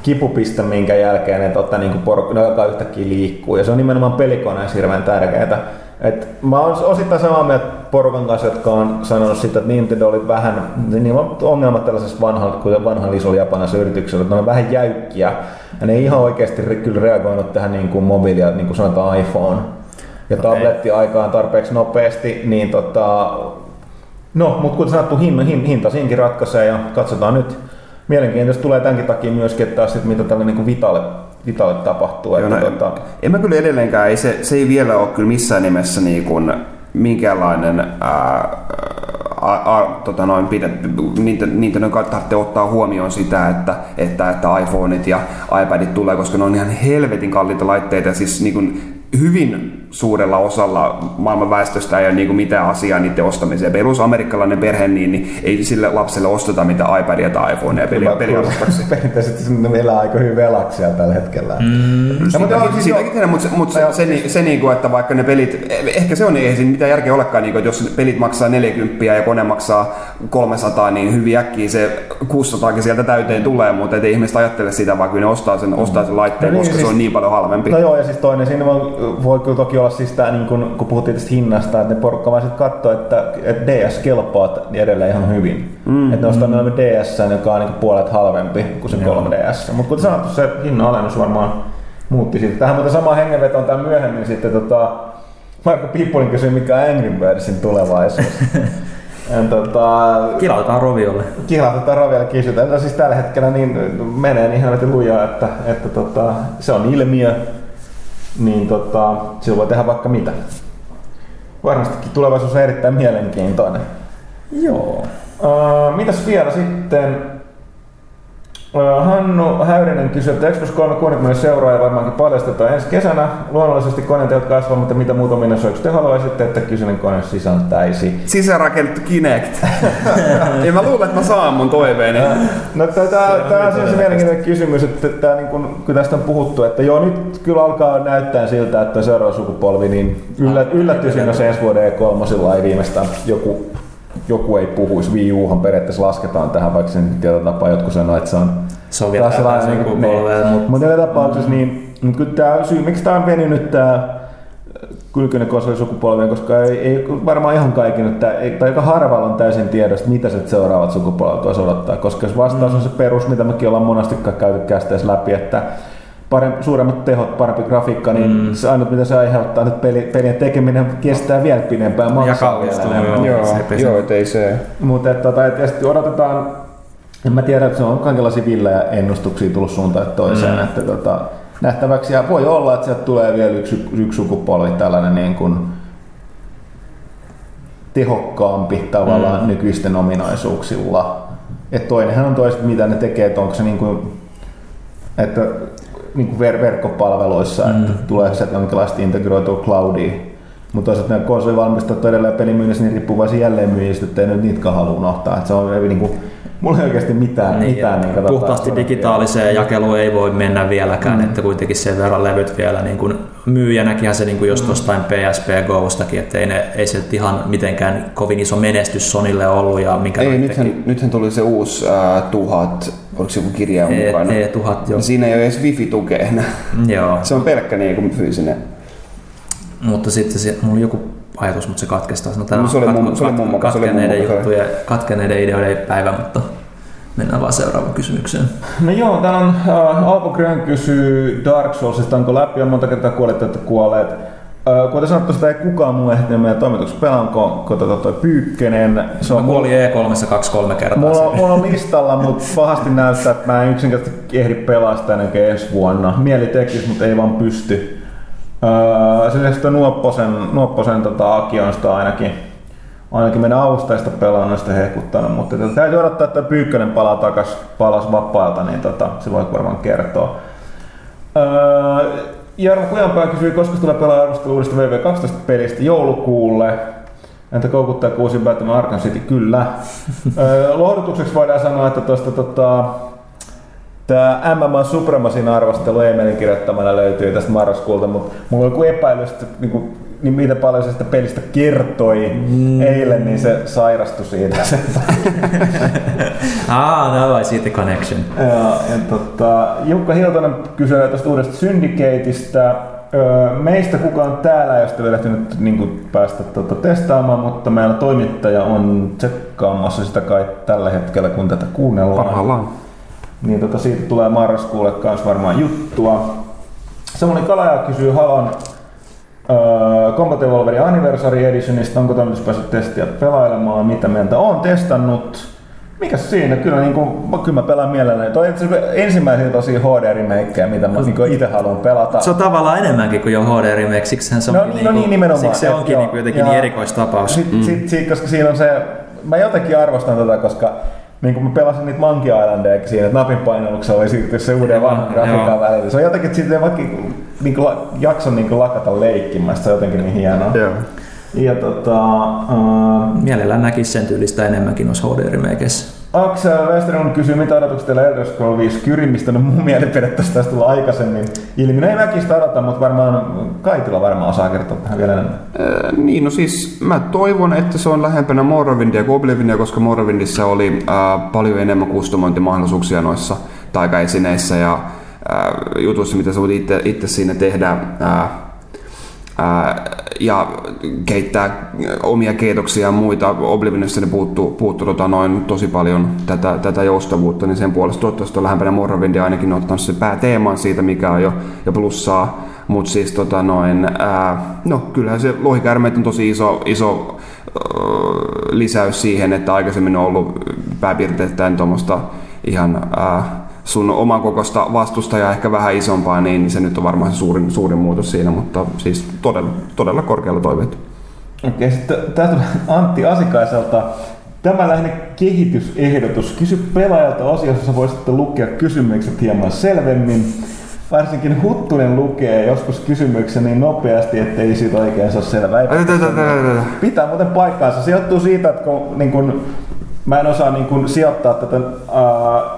kipupiste, minkä jälkeen ne, totta, niin kuin porukka, ne alkaa yhtäkkiä liikkuu. Ja se on nimenomaan pelikoneessa hirveän tärkeää. Et mä oon osittain samaa mieltä porukan kanssa, jotka on sanonut sitä, että Nintendo oli vähän, niin on ongelmat tällaisessa vanhalla, kuten vanhan isolla japanilaisella yrityksellä, että ne on vähän jäykkiä. Ja ne ei ihan oikeasti kyllä reagoinut tähän niin kuin mobiilia, niin kuin sanotaan iPhone ja tabletti aikaan tarpeeksi nopeasti, niin tota, no, mutta kuten sanottu, hinta, hin, hinta siinkin ratkaisee ja katsotaan nyt. Mielenkiintoista tulee tämänkin takia myöskin, että sit, mitä tälle niin Vitalle, Vitalle tapahtuu. Joo, Että, no, tota, En mä kyllä edelleenkään, ei se, se ei vielä ole kyllä missään nimessä niin kuin minkäänlainen ää, a, a, tota noin, pidet, niitä, niitä ne tarvitsee ottaa huomioon sitä, että, että, että iPhoneit ja iPadit tulee, koska ne on ihan helvetin kalliita laitteita siis niin kuin hyvin suurella osalla maailman väestöstä ei ole niin kuin mitään asiaa niiden ostamiseen. Perus amerikkalainen perhe, niin, niin ei sille lapselle osteta mitään iPadia tai iPhonea peli, peliharrastukseen. (laughs) Perinteisesti ne elää aika hyvin velaksi tällä hetkellä. Mm. Ja, mutta siis tiedän, mutta, se, mutta se, se, se, se niinku, että vaikka ne pelit, ehkä se on, ei siinä mitään järkeä olekaan, niinku, että jos pelit maksaa 40 ja kone maksaa 300, niin hyvin äkkiä se 600 sieltä täyteen tulee, mutta ei ihmiset ajattele sitä, vaan kyllä ne ostaa sen, ostaa sen laitteen, No niin, koska siis- se on niin paljon halvempi. No joo, ja siis toinen siinä voi, voi kyllä toki olla siis tämä, niin kun, kun puhuttiin tästä hinnasta, että ne porukka vaan sitten katsoo, että, että DS kelpaa edelleen ihan hyvin. Mm, että ne ostaa mm. DS, joka on niin puolet halvempi kuin se 3DS. Mutta kuten sanottu, se hinnan alennus varmaan muutti siitä. Tähän muuten sama hengenveto on myöhemmin sitten tota, Marko Pippulin kysyi, mikä on Angry Birdsin tulevaisuus. (laughs) En, tota, kilautetaan roviolle. Kilautetaan roviolle kysytään. No siis tällä hetkellä niin menee niin helvetin lujaa, että, että tota, se on ilmiö, niin tota, sillä voi tehdä vaikka mitä. Varmastikin tulevaisuus on erittäin mielenkiintoinen. Joo. Uh, mitäs vielä sitten? Hannu Häyrinen kysyy, että Xbox 360 seuraaja varmaankin paljastetaan ensi kesänä. Luonnollisesti koneet kasvaa, mutta mitä muuta minä te haluaisitte, että kyseinen kone sisältäisi? Sisärakennettu Kinect. ja mä luulen, että mä saan mun toiveeni. no, tämä on se mielenkiintoinen kysymys, että tää, niin kun, kun, tästä on puhuttu, että joo nyt kyllä alkaa näyttää siltä, että seuraava sukupolvi, niin yllät, yllättyisin, jos ensi vuoden E3 ei viimeistään joku joku ei puhuisi. Wii Uhan periaatteessa lasketaan tähän, vaikka sen tietyllä tapaa jotkut sanoo, että se on se on vielä taas niin kuin, niin, mutta mut joka tapauksessa, mm. niin, mutta kyllä tämä syy, miksi tämä on venynyt tämä kylkyinen konsolisukupolvi, koska ei, ei, varmaan ihan kaikki, tai, tai aika harvalla on täysin tiedosta, mitä se seuraavat sukupolvet voisi odottaa, koska jos vastaus mm. on se perus, mitä mekin ollaan monesti käyty kästeessä läpi, että parempi, suuremmat tehot, parempi grafiikka, niin mm. se ainut mitä se aiheuttaa, että peli, pelien tekeminen kestää vielä pidempään, maksaa vielä enemmän. Joo, joo, joo ei se. Mutta että, tota, että, että odotetaan, en mä tiedä, että se on kaikenlaisia villejä ennustuksia tullut suuntaan toiseen, mm. että tota, nähtäväksi ja voi olla, että sieltä tulee vielä yksi, yksi sukupolvi tällainen niin kuin tehokkaampi tavallaan mm. nykyisten ominaisuuksilla. Että toinenhan on toista, mitä ne tekee, että onko se niin kuin, että niin kuin ver- verkkopalveluissa, mm. että tulee sieltä jonkinlaista integroitua cloudia. Mutta toisaalta nämä konsolivalmistajat on edelleen pelimyynnissä niin riippuvaisia jälleenmyyjistä, että ei nyt niitäkään halua unohtaa. Että se on niin kuin, mulla ei oikeasti mitään. Niin, mitään niin puhtaasti tota, digitaaliseen jakeluun ei voi mennä vieläkään, mm. että kuitenkin sen verran levyt vielä niin kuin myyjänäkin se niin kuin just jostain mm. PSP Gostakin, että ei, ne, ei se ihan mitenkään kovin iso menestys Sonille ollut. Ja minkä ei, nythän, nythän, tuli se uusi äh, tuhat, oliko se joku kirja e, mukana? E1000, joo. Siinä ei ole edes wifi-tukea enää. Joo. Se on pelkkä niin kuin fyysinen. Mutta sitten se, mulla oli joku ajatus, mutta se katkesi taas. No, tämä no, se oli mun, se oli mun kat- katkeneiden, juttuja, katkeneiden ideoiden päivä, mutta mennään vaan seuraavaan kysymykseen. No joo, täällä on äh, Alpo Grön kysyy Dark Soulsista, onko läpi ja monta kertaa kuolleet, että kuolleet. Äh, kuten sanottu, sitä ei kukaan muu ehtinyt meidän toimituksessa pelaa, kun, tota, toi Pyykkönen. Se on kuoli E3 kaksi-kolme kertaa. Mulla, mulla on listalla, mutta pahasti näyttää, että mä en yksinkertaisesti ehdi pelaa sitä ennen kuin ensi vuonna. Mieli tekisi, mutta ei vaan pysty. Öö, Nuopposen, Nuopposen tota, Aki on sitä ainakin, ainakin meidän avustajista pelannut sitä hehkuttanut, mutta tota, täytyy odottaa, että Pyykkönen palaa takas palas vapailta, niin tota, se voi varmaan kertoa. Öö, Jarmo Kujanpää kysyi, koska tulee pelaa arvostelu uudesta VV12-pelistä joulukuulle. Entä koukuttaa kuusi Batman Arkham City? Kyllä. (laughs) öö, lohdutukseksi voidaan sanoa, että tuosta tota, Tämä MMA Supremasin arvostelu Emelin kirjoittamana löytyy tästä marraskuulta, mutta mulla on joku epäily, että niin, kuin, niin mitä paljon se sitä pelistä kertoi mm. eilen, niin se sairastui siitä. ah, now I see the connection. Ja, ja tota, Jukka Hiltonen kysyy tästä uudesta Syndicateista. Meistä kukaan täällä ei ole vielä ehtinyt niin päästä tota, testaamaan, mutta meillä toimittaja on tsekkaamassa sitä kai tällä hetkellä, kun tätä kuunnellaan. Parhaillaan niin tota, siitä tulee marraskuulle kanssa varmaan juttua. Samuli Kalaja kysyy Halon öö, Combat Evolverin Anniversary Editionista, onko toimitus päässyt testiä pelailemaan, mitä mieltä on testannut. Mikä siinä? Kyllä, niin kuin, kyllä mä pelaan mielelläni. Toi on ensimmäisiä tosi HD-remakejä, mitä mä niin itse haluan pelata. Se on tavallaan enemmänkin kuin jo HD-remake, siksi se on no, niin, no niin, nimenomaan. Siksi se onkin niin jotenkin niin erikoistapaus. Sit, mm. sit, sit, koska siinä on se, mä jotenkin arvostan tätä, koska niin kun mä pelasin niitä Monkey Islandeja siinä, että napin painalluksella oli siirtynyt se uuden vanhan grafiikan välillä. Se on jotenkin, että siitä vaikka niin kuin, jakson niin lakata leikkimästä, se on jotenkin niin hienoa. Joo. Ja tota, uh, Mielellään näkisi sen tyylistä enemmänkin noissa HD-remakeissä. Aksel Westerlund kysyy, mitä odotukset teillä Elder Scrolls 5 Kyrimistä? No mun mielipide tästä tästä tulla aikaisemmin ilmi. No ei väkistä odota, mutta varmaan Kaitila varmaan osaa kertoa tähän vielä enemmän. Äh, niin, no siis mä toivon, että se on lähempänä Morrowindia kuin Oblivinia, koska Morrowindissa oli äh, paljon enemmän kustomointimahdollisuuksia noissa taikaesineissä ja äh, jutuissa, mitä sä voit itse, siinä tehdä. Äh, ja keittää omia keitoksia ja muita. Oblivionissa ne puuttuu, puuttuu tota noin tosi paljon tätä, tätä joustavuutta, niin sen puolesta toivottavasti on lähempänä Morrowindia ainakin ottanut se pääteeman siitä, mikä on jo, jo plussaa. Mutta siis tota noin, ää, no kyllähän se lohikärmeet on tosi iso, iso ää, lisäys siihen, että aikaisemmin on ollut pääpiirteittäin tuommoista ihan ää, sun oman kokosta vastustajaa ehkä vähän isompaa, niin se nyt on varmaan se suurin, suurin muutos siinä, mutta siis todella, todella korkealla toiveet. Okei, sitten tämä tulee Antti Asikaiselta. Tämä lähinnä kehitysehdotus. Kysy pelaajalta osiossa, jossa voisitte lukea kysymykset hieman selvemmin. Varsinkin Huttunen lukee joskus kysymyksen niin nopeasti, ettei siitä oikein saa selvää. Pitää muuten paikkaansa. Se johtuu siitä, että kun, niin kun mä en osaa niin kun, sijoittaa tätä äh,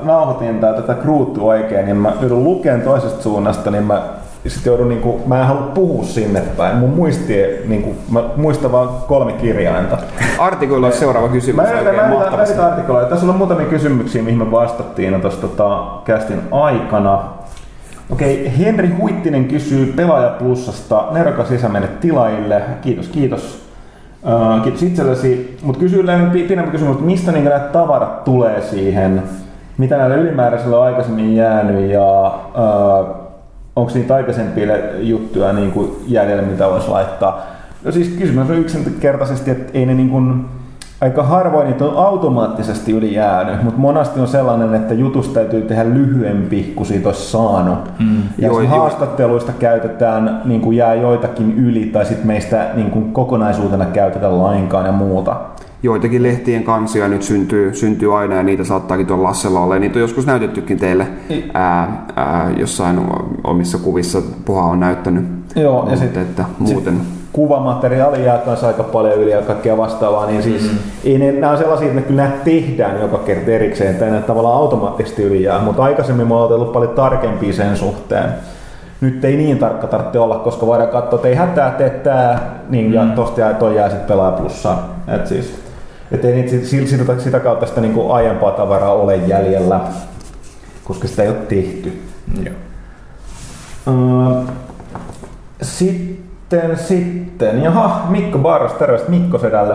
nauhoitintaa, tätä kruuttua oikein, niin mä joudun lukemaan toisesta suunnasta, niin mä sitten joudun, niin kuin, mä en halua puhua sinne päin. Mun muisti, niin kuin, mä muistan vaan kolme kirjainta. Artikuloa seuraava kysymys mä yritän, mä yritän, mä artikuloida. Tässä on muutamia kysymyksiä, mihin me vastattiin tuossa tota, kästin aikana. Okei, Henri Huittinen kysyy Pelaaja Plussasta. Nerokas isä tilaille. Kiitos, kiitos. Uh, kiitos itsellesi. Mutta kysyy pidemmän kysymys, että mistä niin nämä tavarat tulee siihen? Mitä näillä ylimääräisillä on aikaisemmin jäänyt ja uh, onko niitä aikaisempia juttuja niin kuin jäljellä, mitä voisi laittaa? No siis kysymys on yksinkertaisesti, että ei ne niin kuin, aika harvoin niitä on automaattisesti yli jäänyt, mutta monasti on sellainen, että jutusta täytyy tehdä lyhyempi kuin siitä olisi saanut. Mm. Ja joo, haastatteluista joo. käytetään, niin kuin jää joitakin yli tai sitten meistä niin kuin kokonaisuutena käytetään lainkaan ja muuta. Joitakin lehtien kansia nyt syntyy, syntyy aina ja niitä saattaakin tuolla Lassella olla. Ja niitä on joskus näytettykin teille ää, ää, jossain omissa kuvissa Puha on näyttänyt. Joo, ja sitten että muuten... Sit kuvamateriaali jää kanssa aika paljon yli ja kaikkea vastaavaa, niin siis mm-hmm. ei ne, nämä on sellaisia, että ne kyllä tehdään joka kerta erikseen, että ne tavallaan automaattisesti yli jää, mutta aikaisemmin me on ollut paljon tarkempia sen suhteen. Nyt ei niin tarkka tarvitse olla, koska voidaan katsoa, että ei hätää, tee tää, niin ja mm. tosta jää, toi jää sitten pelaa plussaan. Et siis, et ei niitä sitä, sitä kautta sitä niin aiempaa tavaraa ole jäljellä, koska sitä ei ole tehty. Mm. Uh, sitten sitten, sitten, jaha, Mikko Barros, terveistä Mikko Sedälle.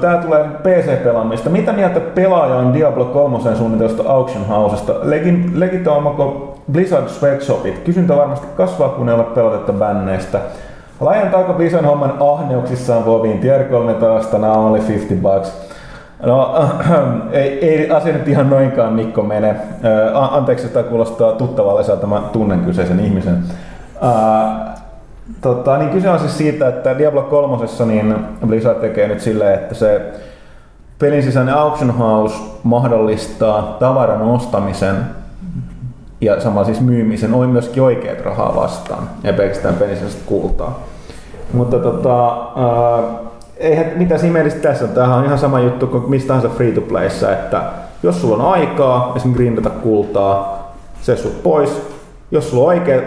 Tää tulee PC-pelaamista. Mitä mieltä pelaaja on Diablo 3 suunnitellusta Auction Housesta? Legin, legitoimako Blizzard Sweatshopit? Kysyntä varmasti kasvaa, kun ei ole pelotetta bänneistä. Laajentaako Blizzard homman ahneuksissaan Voviin tier 3 taas now only 50 bucks? No, äh, (clears throat) ei, ei asia nyt ihan noinkaan Mikko mene. Äh, anteeksi, että kuulostaa tuttavalliselta, mä tunnen kyseisen ihmisen. Äh, Tota, niin kyse on siis siitä, että Diablo 3 niin Blizzard tekee nyt silleen, että se pelin sisäinen auction house mahdollistaa tavaran ostamisen ja samalla siis myymisen on myöskin oikeat rahaa vastaan, ja pelkästään pelin kultaa. Mutta tota, äh, eihän mitään ihmeellistä tässä on. Tämähän on ihan sama juttu kuin mistä tahansa free to playssä, että jos sulla on aikaa esimerkiksi grindata kultaa, se sut pois, jos sulla, on oikea,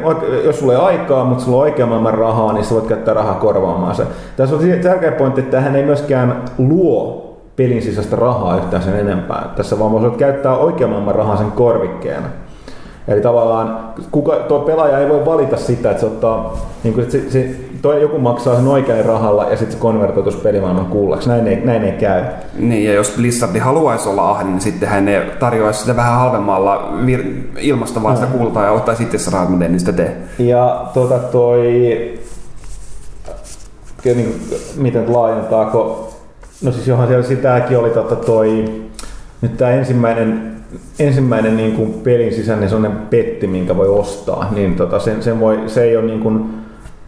jos sulla ei aikaa, mutta sulla on oikea maailman rahaa, niin sä voit käyttää rahaa korvaamaan se. Tässä on tärkeä pointti, että tähän ei myöskään luo pelin sisäistä rahaa yhtään sen enempää. Tässä vaan voit käyttää oikean maailman rahaa sen korvikkeena. Eli tavallaan kuka, tuo pelaaja ei voi valita sitä, että se ottaa, niin kuin, että se, se, toi joku maksaa sen oikein rahalla ja sitten se konvertoitus pelimaailman kuullaksi. Näin ei, näin ei käy. Niin, ja jos Blizzard haluaisi olla ahne, niin sitten hän ne tarjoaisi sitä vähän halvemmalla vir- ilmasta vaan sitä kultaa ja ottaa sitten se rahat, mutta en sitä tee. Ja tuota toi, niin, miten laajentaako, no siis johan siellä sitäkin oli tota toi, nyt tämä ensimmäinen ensimmäinen niin kuin pelin sisäinen sellainen petti, minkä voi ostaa, niin tota, sen, sen voi, se ei ole niin kuin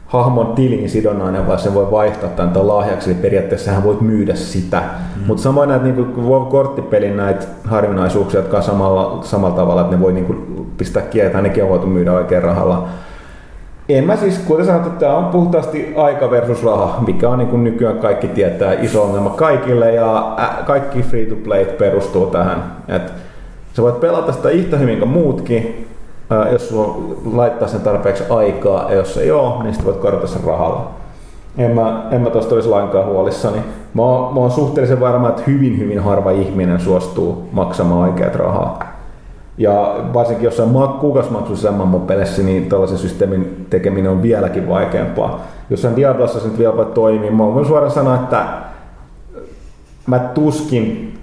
hahmon tilin sidonnainen, vaan se voi vaihtaa tämän lahjaksi, eli periaatteessa hän voit myydä sitä. Mm. Mutta samoin näitä niin korttipelin näitä harvinaisuuksia, jotka on samalla, samalla tavalla, että ne voi niin kuin, pistää kieltä, nekin on voitu myydä oikein rahalla. En mä siis, kuten sanottu, tämä on puhtaasti aika versus raha, mikä on niin kuin nykyään kaikki tietää iso ongelma kaikille ja kaikki free to play perustuu tähän. Et Sä voit pelata sitä yhtä hyvin kuin muutkin, jos sulla laittaa sen tarpeeksi aikaa, ja jos ei ole, niin sitten voit korjata sen rahalla. En mä, en mä tosta olisi lainkaan huolissani. Mä mä oon suhteellisen varma, että hyvin hyvin harva ihminen suostuu maksamaan oikeat rahaa. Ja varsinkin jossain kuukausimaksuisessa MMO-pelissä, niin tällaisen systeemin tekeminen on vieläkin vaikeampaa. Jossain Diablossa se nyt vielä voi toimia. Mä voin suoraan sanoa, että mä tuskin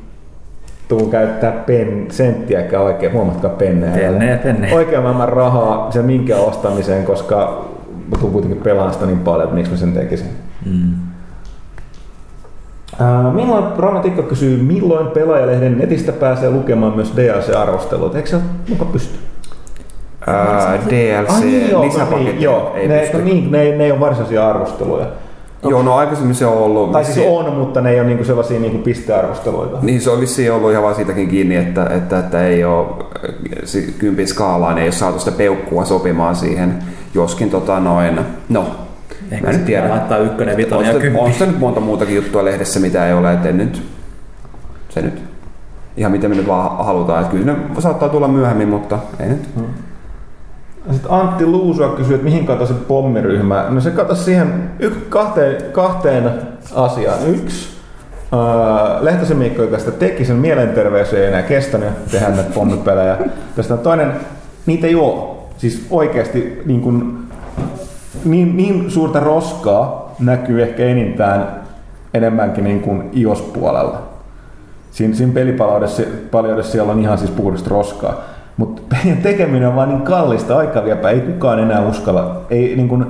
tuun käyttää pen, senttiäkään oikein, huomatkaa pennejä. Pennejä, pennejä. Oikein maailman rahaa sen minkä ostamiseen, koska mä tuun kuitenkin pelaamaan sitä niin paljon, että miksi mä sen tekisin. Mm. Uh, milloin, Rauno Tikka kysyy, milloin pelaajalehden netistä pääsee lukemaan myös DLC-arvostelut? Eikö se ole muka pysty? Uh, DLC, Ai, niin, joo, lisäpaketti. Niin, joo, ei ne, pysty. niin, ne, ne ei ole varsinaisia arvosteluja. Joo, no aikaisemmin se on ollut. Tai siis on, mutta ne ei ole niinku sellaisia niinku pistearvosteluita. Niin se on vissiin ollut ihan vaan siitäkin kiinni, että, että, että ei ole kympin skaalaan, ei ole saatu sitä peukkua sopimaan siihen, joskin tota noin, no Ehkä mä nyt tiedä. laittaa ykkönen, vitonen ja kymppi. On sitä nyt monta muutakin juttua lehdessä, mitä ei ole, että nyt, se nyt, ihan miten me nyt vaan halutaan. Että kyllä ne saattaa tulla myöhemmin, mutta ei nyt. Hmm. Sitten Antti Luusua kysyy, että mihin katosi pommiryhmä. No se katosi siihen y- kahteen, kahteen asiaan. Yksi, Uh, Lehtosen Mikko, joka sitä teki, sen mielenterveys ei enää kestänyt tehdä näitä pommipelejä. Tästä toinen, niitä ei ole. Siis oikeasti niin, kuin, niin, niin suurta roskaa näkyy ehkä enintään enemmänkin niin kuin iOS-puolella. Siinä, siinä pelipaloudessa siellä on ihan siis puhdasta roskaa. Mutta (laughs) pelien tekeminen on vaan niin kallista, aika viepä, ei kukaan enää uskalla. Ei, niin kun,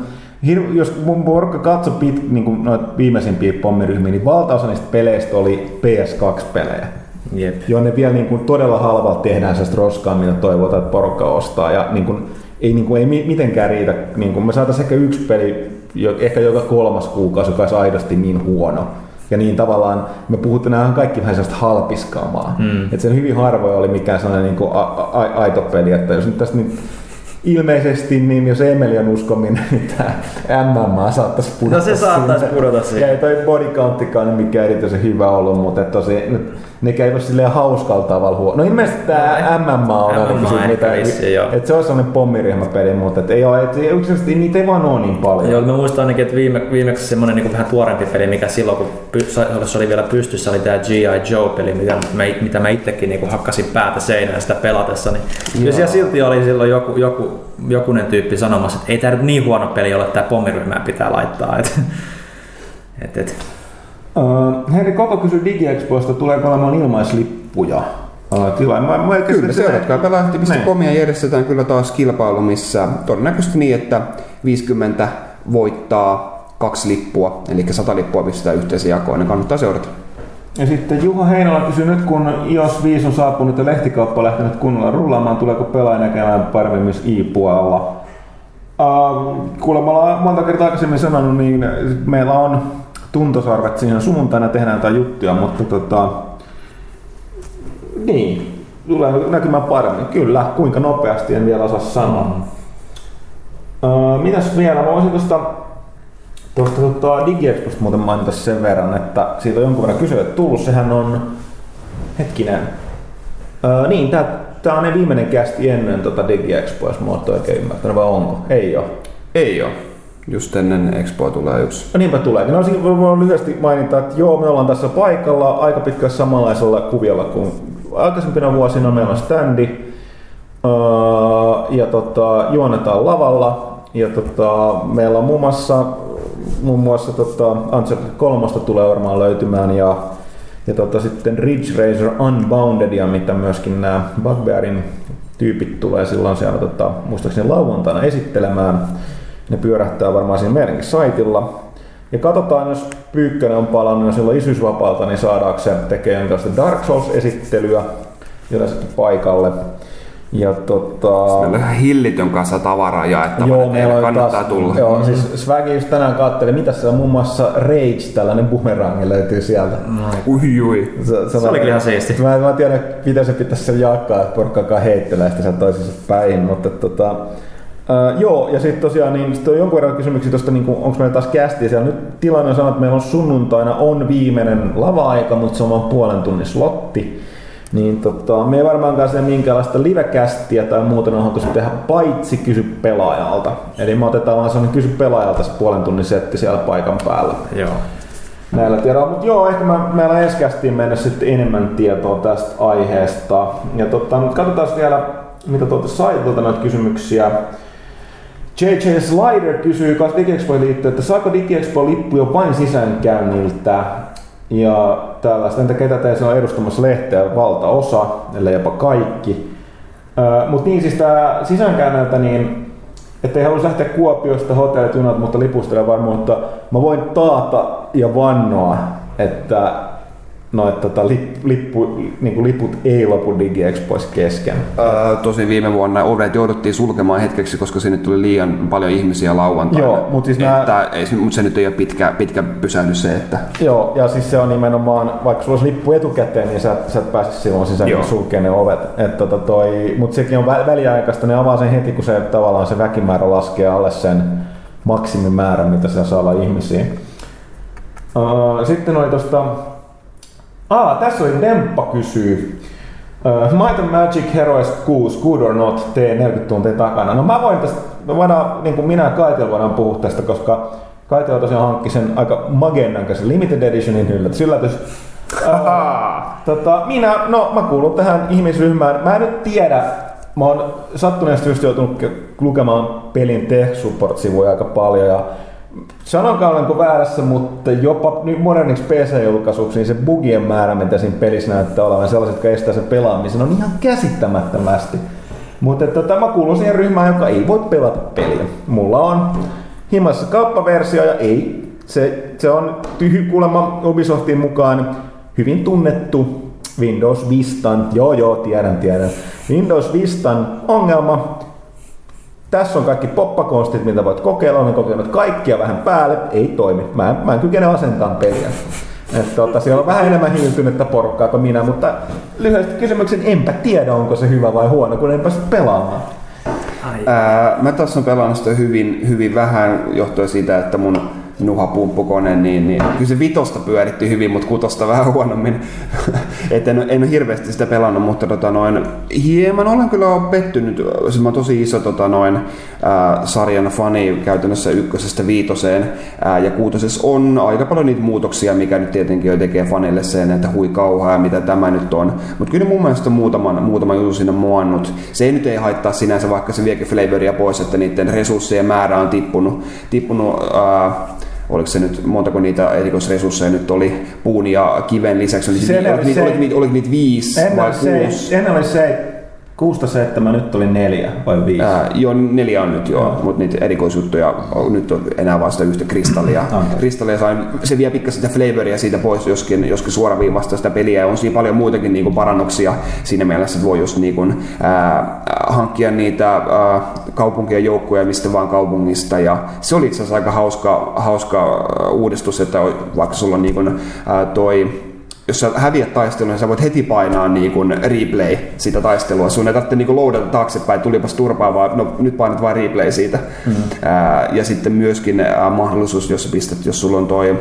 jos mun porukka katsoi pit, niin kun noita viimeisimpiä pommiryhmiä, niin valtaosa niistä peleistä oli PS2-pelejä. Jep. Jonne vielä niin kun, todella halvalla tehdään sellaista roskaa, mitä toivotaan, että porukka ostaa. Ja niin kun, ei, niin kun, ei mitenkään riitä. Niin kun me saataisiin ehkä yksi peli, ehkä joka kolmas kuukausi, joka olisi aidosti niin huono ja niin tavallaan me puhutte nämä kaikki vähän sellaista halpiskaamaa. Mm. Että se hyvin harvoin oli mikään sellainen niin kuin a- a- aito peli, että jos nyt tästä nyt ilmeisesti, niin jos Emeli on uskominen, (laughs) niin tämä MMA saattaisi pudota No se saattaisi pudota siihen. Ja ei toi body counttikaan mikään erityisen hyvä ollut, mutta tosi, nyt, ne käy silleen hauskalla tavalla huono. No ilmeisesti tämä MMA on ainakin siitä, mitä, että se on sellainen pommiryhmäpeli, mutta et ei ole, et yksinkertaisesti niitä ei vaan ole niin paljon. Joo, mä muistan ainakin, että viime, viimeksi semmoinen niin vähän tuorempi peli, mikä silloin kun se oli vielä pystyssä, oli tämä G.I. Joe-peli, mitä mä, mitä mä itsekin niin hakkasin päätä seinään sitä pelatessa. Niin ja siellä silti oli silloin joku, joku jokunen tyyppi sanomassa, että ei tämä nyt niin huono peli ole, että tämä pommiryhmää pitää laittaa. Et, et, et. Uh, Henri Koko kysyy DigiExpoista, tuleeko olemaan ilmaislippuja? Uh, tila. Mä, mä kyllä, seuratkaa pelahti.comia niin. järjestetään kyllä taas kilpailu, missä todennäköisesti niin, että 50 voittaa kaksi lippua, eli 100 lippua pistetään yhteisen jakoon, niin kannattaa seurata. Ja sitten Juha Heinola kysyy nyt, kun iOS 5 on saapunut ja lehtikauppa on lähtenyt kunnolla rullaamaan, tuleeko pelaaja näkemään paremmin myös i-puolella? Uh, kuulemma monta kertaa aikaisemmin sanonut, niin meillä on tuntosarvet siihen sunnuntaina tehdään jotain juttuja, mutta tota, niin, tulee näkymään paremmin. Kyllä, kuinka nopeasti en vielä osaa sanoa. Mm. Uh, mitäs vielä? Mä voisin tuosta Tuosta tuota, DigiExposta muuten mainita sen verran, että siitä on jonkun verran kysynyt tullut. Sehän on, hetkinen, öö, niin, tää, tää on ne viimeinen kästi ennen tota DigiExpoa, jos mä oon oikein ymmärtänyt, vai onko? Ei oo. Ei oo. Just ennen Expoa tulee yksi. No niinpä tulee. No siinä voin lyhyesti mainita, että joo, me ollaan tässä paikalla aika pitkällä samanlaisella kuviolla kuin aikaisempina vuosina. Meillä on standi öö, ja tota, juonetaan lavalla. Ja tota, meillä on muun muassa muun muassa tota, Uncharted 3 tulee varmaan löytymään ja, ja tota, sitten Ridge Racer Unboundedia, mitä myöskin nämä Bugbearin tyypit tulee silloin siellä tota, muistaakseni lauantaina esittelemään. Ne pyörähtää varmaan siinä meidänkin saitilla. Ja katsotaan, jos Pyykkönen on palannut ja silloin isyysvapaalta, niin saadaanko se tekee jonkinlaista Dark Souls-esittelyä yleensä paikalle. Ja tota... Meillä on hillitön kanssa tavaraa jaettavana, joo, meillä kannattaa taas, tulla. Joo, siis Swagi just tänään katteli, mitä se on muun muassa Rage, tällainen bumerangi löytyy sieltä. Mm. Ui, ui. Se, se, se oli ihan siisti. Mä, mä tiedä, miten se pitäisi sen jakaa, että porukka heittelee sitä sen toisensa päin, mutta tota, Uh, joo, ja sitten tosiaan niin sit on jonkun verran kysymyksiä tuosta, niin onko meillä taas kästiä siellä. Nyt tilanne on sanonut, että meillä on sunnuntaina on viimeinen lava-aika, mutta se on vain puolen tunnin slotti. Niin tota, me ei varmaankaan sinne minkäänlaista livekästiä tai muuta nauhoitusta tehdä, paitsi kysy pelaajalta. Eli me otetaan vaan sellainen kysy pelaajalta se puolen tunnin setti siellä paikan päällä. Joo. näillä tiedoilla. Mutta joo, ehkä mä, meillä ensi kästiin mennä sitten enemmän tietoa tästä aiheesta. Ja tota, katsotaan vielä, mitä tuolta saitilta noita kysymyksiä. JJ Slider kysyy kanssa DigiExpoon liittyen, että saako DigiExpo lippu jo vain sisäänkäynniltä? Ja tällaista, entä ketä teistä on edustamassa lehteä valtaosa, ellei jopa kaikki. Mutta niin siis tämä sisäänkäynniltä, niin ettei halua lähteä Kuopiosta hotellit, junat, mutta lipustele varmaan, mutta mä voin taata ja vannoa, että noit tota, lip, lippu, niin kuin liput ei lopu DigiExpoissa kesken. Öö, tosi viime vuonna ovet jouduttiin sulkemaan hetkeksi, koska sinne tuli liian paljon ihmisiä lauantaina. Joo, mutta siis nää... että, ei, mutta se nyt ei ole pitkä, pitkä pysähdys se, että... Joo, ja siis se on nimenomaan, vaikka sulla olisi lippu etukäteen, niin sä, sä et pääsisi silloin sisään niin sulkeen ne ovet. Et, tota, toi, mutta sekin on vä- väliaikaista, ne avaa sen heti, kun se tavallaan se väkimäärä laskee alle sen maksimimäärän, mitä siellä saa olla ihmisiä. Uh, sitten oli tuosta Ah, tässä oli Demppa kysyy. Uh, Might and Magic Heroes 6, Good or Not, tee 40 tuntia takana. No mä voin tästä, me voidaan, niin kuin minä ja Kaitel voidaan puhua tästä, koska Kaitel tosiaan hankki sen aika magennan kanssa Limited Editionin yllätys. yllätys. Uh, tota, minä, no mä kuulun tähän ihmisryhmään. Mä en nyt tiedä, mä oon sattuneesti just joutunut lukemaan pelin tech support-sivuja aika paljon ja Sanokaa olenko väärässä, mutta jopa nyt moderniksi PC-julkaisuksi niin se bugien määrä, mitä siinä pelissä näyttää olevan, sellaiset, jotka estää sen pelaamisen, on ihan käsittämättömästi. Mutta tota, mä kuulun siihen ryhmään, joka ei voi pelata peliä. Mulla on himassa kauppaversio ja ei. Se, se on tyhy kuulemma Ubisoftin mukaan hyvin tunnettu Windows Vistan, joo joo, tiedän, tiedän. Windows Vistan ongelma, tässä on kaikki poppakonstit, mitä voit kokeilla. Olen kokeillut kaikkia vähän päälle. Ei toimi. Mä en, mä en kykene asentamaan peliä. Että tota, siellä on vähän enemmän hiiltynyttä porukkaa kuin minä, mutta lyhyesti kysymyksen enpä tiedä, onko se hyvä vai huono, kun en pääse pelaamaan. Ää, mä taas on pelannut sitä hyvin, hyvin vähän johtuen siitä, että mun nuhapumppukone, niin, niin kyllä se vitosta pyöritti hyvin, mutta kutosta vähän huonommin. (laughs) Et en, en ole hirveästi sitä pelannut, mutta tota noin, hieman olen kyllä pettynyt. Siis mä oon tosi iso tota noin, ää, sarjan fani käytännössä ykkösestä viitoseen. Ää, ja kuutosessa on aika paljon niitä muutoksia, mikä nyt tietenkin jo tekee fanille sen, että hui kauhaa mitä tämä nyt on. Mutta kyllä mun mielestä muutaman, muutaman jutun sinne muannut. Se ei nyt ei haittaa sinänsä, vaikka se viekin flavoria pois, että niiden resurssien määrä on tippunut, tippunut ää, oliko se nyt, montako niitä erikoisresursseja nyt oli puun ja kiven lisäksi, oli, se, oliko, se, oliko, niitä, oliko niitä viisi vai kuusi? Ennen oli se, Kuusta seitsemän, nyt oli neljä vai viisi? Ää, joo, neljä on nyt joo, joo. mutta niitä erikoisjuttuja on, nyt on enää vasta sitä yhtä kristallia. (clears throat) Okay. Kristallia sain, se vie pikkasen sitä flavoria siitä pois, joskin, joskin suoraviivasta sitä peliä. Ja on siinä paljon muitakin niin kuin parannuksia siinä mielessä, että voi just niin kuin, ää, hankkia niitä ää, kaupunkien joukkoja mistä vaan kaupungista. Ja se oli itse asiassa aika hauska, hauska uudistus, että vaikka sulla on niin kuin, ää, toi jos sä häviät taistelun, niin sä voit heti painaa niin kuin replay sitä taistelua. Sun ei tarvitse niin loadata taaksepäin, tulipas turpaa, vaan no, nyt painat vain replay siitä. Mm-hmm. Ää, ja sitten myöskin ää, mahdollisuus, jos sä pistät, jos sulla on toi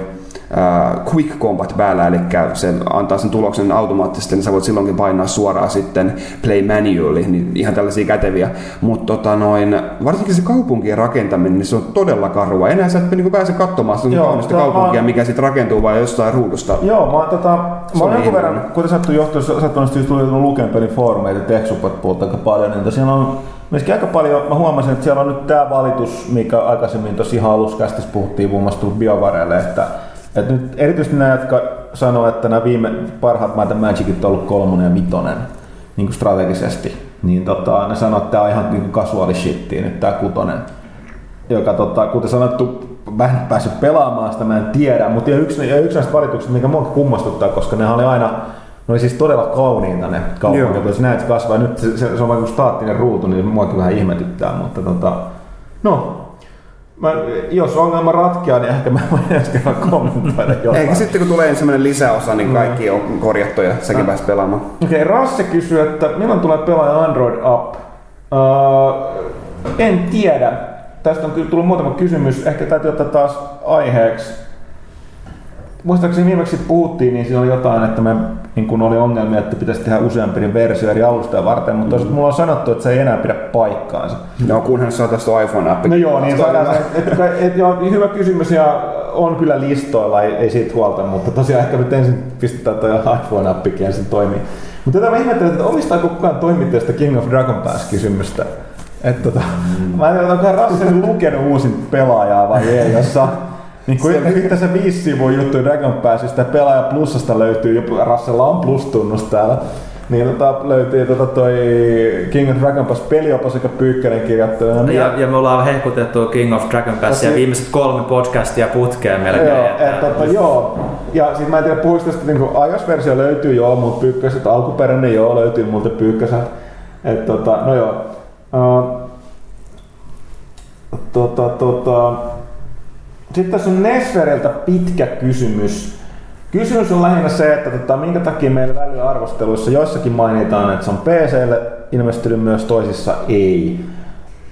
äh, quick combat päällä, eli se antaa sen tuloksen automaattisesti, niin sä voit silloinkin painaa suoraan sitten play manually, niin ihan tällaisia käteviä. Mutta tota noin, varsinkin se kaupunkien rakentaminen, niin se on todella karua. Enää sä et niin pääse katsomaan sitä Joo, kaunista kaupunkia, mä... mikä sitten rakentuu vain jostain ruudusta. Joo, mä, tota, mä olen jonkun verran, kuten sattuu johtua, sattunut just tuli lukenut pelin foorumeita tech puolta aika paljon, niin siellä on Myöskin aika paljon, mä huomasin, että siellä on nyt tämä valitus, mikä aikaisemmin tosi haluskästi puhuttiin muun muassa biovareille, että et nyt erityisesti nämä, jotka sanoo, että nämä viime parhaat maita Magicit on ollut kolmonen ja vitonen niin kuin strategisesti, niin tota, ne sanoo, että tämä on ihan niin kuin casual shittiä nyt tämä kutonen, joka tota, kuten sanottu, mä en päässyt pelaamaan sitä, mä en tiedä, mutta yksi, ja yksi näistä valituksista, mikä mua kummastuttaa, koska ne oli aina, ne oli siis todella kauniita ne kaupungit, jos näet kasvaa, nyt se, se, se on vaikka staattinen ruutu, niin muakin vähän ihmetyttää, mutta tota, no, Mä, jos ongelma ratkeaa, niin ehkä mä voin (laughs) ensi kerran kommentoida jotain. Eikä sitten kun tulee ensimmäinen lisäosa, niin kaikki on korjattu ja säkin pääset pelaamaan. Okei, okay, Rasse kysyy, että milloin tulee pelaaja Android App? Uh, en tiedä. Tästä on kyllä tullut muutama kysymys. Ehkä täytyy ottaa taas aiheeksi muistaakseni viimeksi puhuttiin, niin siinä oli jotain, että me niin kun oli ongelmia, että pitäisi tehdä useampi versio eri alustoja varten, mutta mm. mulla on sanottu, että se ei enää pidä paikkaansa. No kunhan saa tästä iPhone-appi. No joo, niin saadaan että, et, et, joo, hyvä kysymys ja on kyllä listoilla, ei, ei siitä huolta, mutta tosiaan ehkä nyt ensin pistetään toi iPhone-appikin ensin toimii. Mutta tätä mä ihmettelen, että omistaako kukaan toimittajasta King of Dragon Pass kysymystä. Että tota, mm. Mä en tiedä, onko Russell lukenut uusin pelaajaa vai ei, jossa niin kuin yhteensä viisi sivua juttuja Dragon Passista ja pelaaja plussasta löytyy, jopa Russella on plus-tunnus täällä. Niin tota, löytyy tota toi King of Dragon Pass peliopas, joka Pyykkänen kirjoittanut. Ja, ja, me ollaan hehkutettu King of Dragon Passia ja viimeiset kolme podcastia putkeen melkein. Joo, et, tota, joo. Ja sit mä en tiedä, puhuis tästä niinku iOS-versio löytyy joo, mutta Pyykkäset alkuperäinen joo löytyy multa Pyykkäset. Et tota, no joo. Uh, tota, tota, sitten tässä on Nesferiltä pitkä kysymys. Kysymys on lähinnä se, että tota, minkä takia meillä väliarvosteluissa joissakin mainitaan, että se on PClle ilmestynyt myös toisissa ei.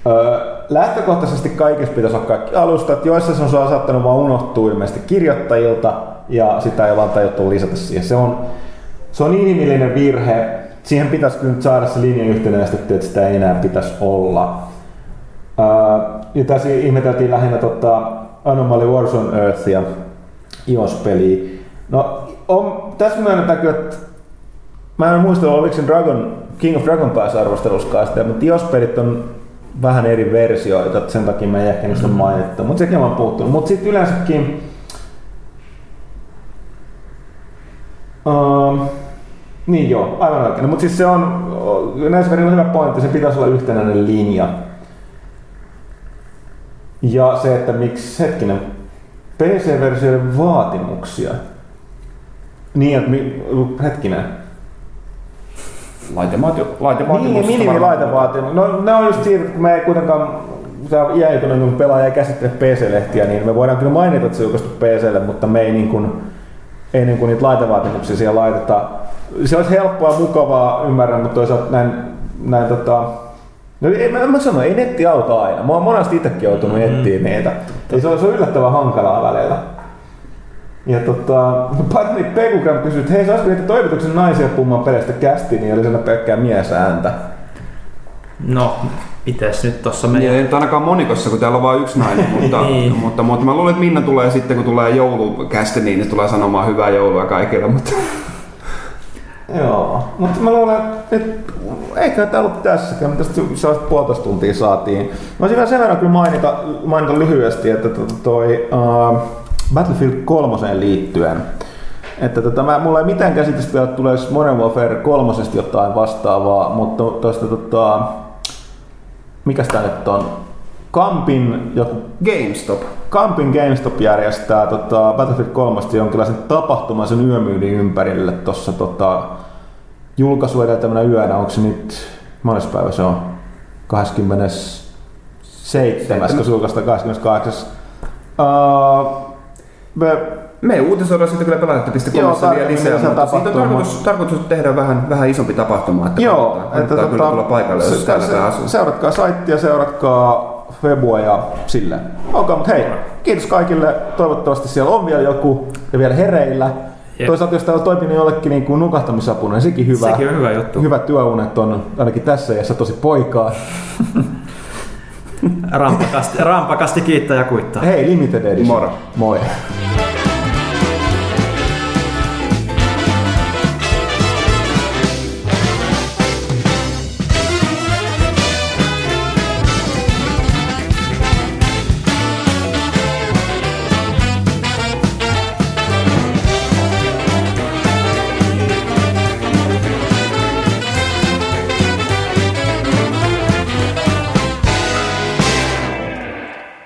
Öö, lähtökohtaisesti kaikissa pitäisi olla kaikki alustat, joissa se on saattanut vaan unohtua ilmeisesti kirjoittajilta ja sitä ei vaan tajuttu lisätä siihen. Se on, se on inhimillinen virhe. Siihen pitäisi kyllä nyt saada se linja yhtenäistetty, että sitä ei enää pitäisi olla. Öö, ja tässä ihmeteltiin lähinnä tota Anomaly Wars on Earth ja iOS-peliä. No, on, tässä myönnetään että mä en muista, oliko se Dragon, King of Dragon Pass arvostelussa sitä, mutta iOS-pelit on vähän eri versioita, että sen takia mä en ehkä niistä mm. mainittu, mutta sekin on puuttunut. Mutta sitten yleensäkin Um, niin joo, aivan oikein. No, mutta siis se on, näissä on hyvä pointti, se pitäisi olla yhtenäinen linja. Ja se, että miksi, hetkinen, PC-versioiden vaatimuksia. Niin, että hetkinen. Laitevaatimukset. Niin, minimilaitevaatimukset. No ne on just siinä, kun me ei kuitenkaan on iäitynyt, kun pelaaja ei käsittele PC-lehtiä, niin me voidaan kyllä mainita, että se julkaistu PClle, mutta me ei, niin kuin, ei niin kuin niitä laitevaatimuksia siellä laiteta. Se olisi helppoa ja mukavaa, ymmärrän, mutta toisaalta näin, näin tota, No ei, mä, mä sanon, ei netti auta aina. Mä oon monesti itsekin joutunut mm-hmm. etsiä niitä. Ja se on, se on yllättävän hankalaa välillä. Ja tota, Patni Pekugram kysyi, että hei, saisiko niitä toivotuksen naisia puhumaan pelistä kästi, niin oli siellä pelkkää miesääntä. No, mites nyt tossa meni? Niin, ei nyt ainakaan monikossa, kun täällä on vain yksi nainen, (laughs) mutta, niin. mutta, mutta, mä luulen, että Minna tulee sitten, kun tulee joulukästi, niin se tulee sanomaan hyvää joulua kaikille, mutta Joo, mutta mä luulen, että eikä tämä ollut tässäkään, tästä sellaista puolitoista tuntia saatiin. Mä olisin vielä sen verran kyllä mainita, mainita lyhyesti, että toi uh, Battlefield 3 liittyen, että tota, mä, mulla ei mitään käsitystä että tulee Modern Warfare 3 jotain vastaavaa, mutta tuosta tota, mikä tää nyt on? Kampin joku... GameStop. Kampin GameStop järjestää tota, Battlefield 3 jonkinlaisen tapahtuman sen yömyynnin ympärille tuossa tota, julkaisu edeltävänä yönä. Onko se nyt, mones päivä se on? 27. kun se julkaistaan 28. Uh, me, me uutisoidaan sitten kyllä pelaajat.comissa vielä lisää, mutta siitä on tarkoitus, tarkoitus tehdä vähän, vähän isompi tapahtuma, että Joo, kannattaa, että kannattaa tota, tulla paikalle, jos se, täällä asuu. Seuratkaa saittia, seuratkaa Febua ja silleen. Okay, mutta hei, kiitos kaikille. Toivottavasti siellä on vielä joku ja vielä hereillä. Jep. Toisaalta jos täällä toimii jollekin niin kuin nukahtamisapuna, niin sekin hyvä. Sekin on hyvä juttu. Hyvät työunet on ainakin tässä iässä tosi poikaa. rampakasti, rampakasti kiittää ja kuittaa. Hei, Limited Edition. Moro. Moi.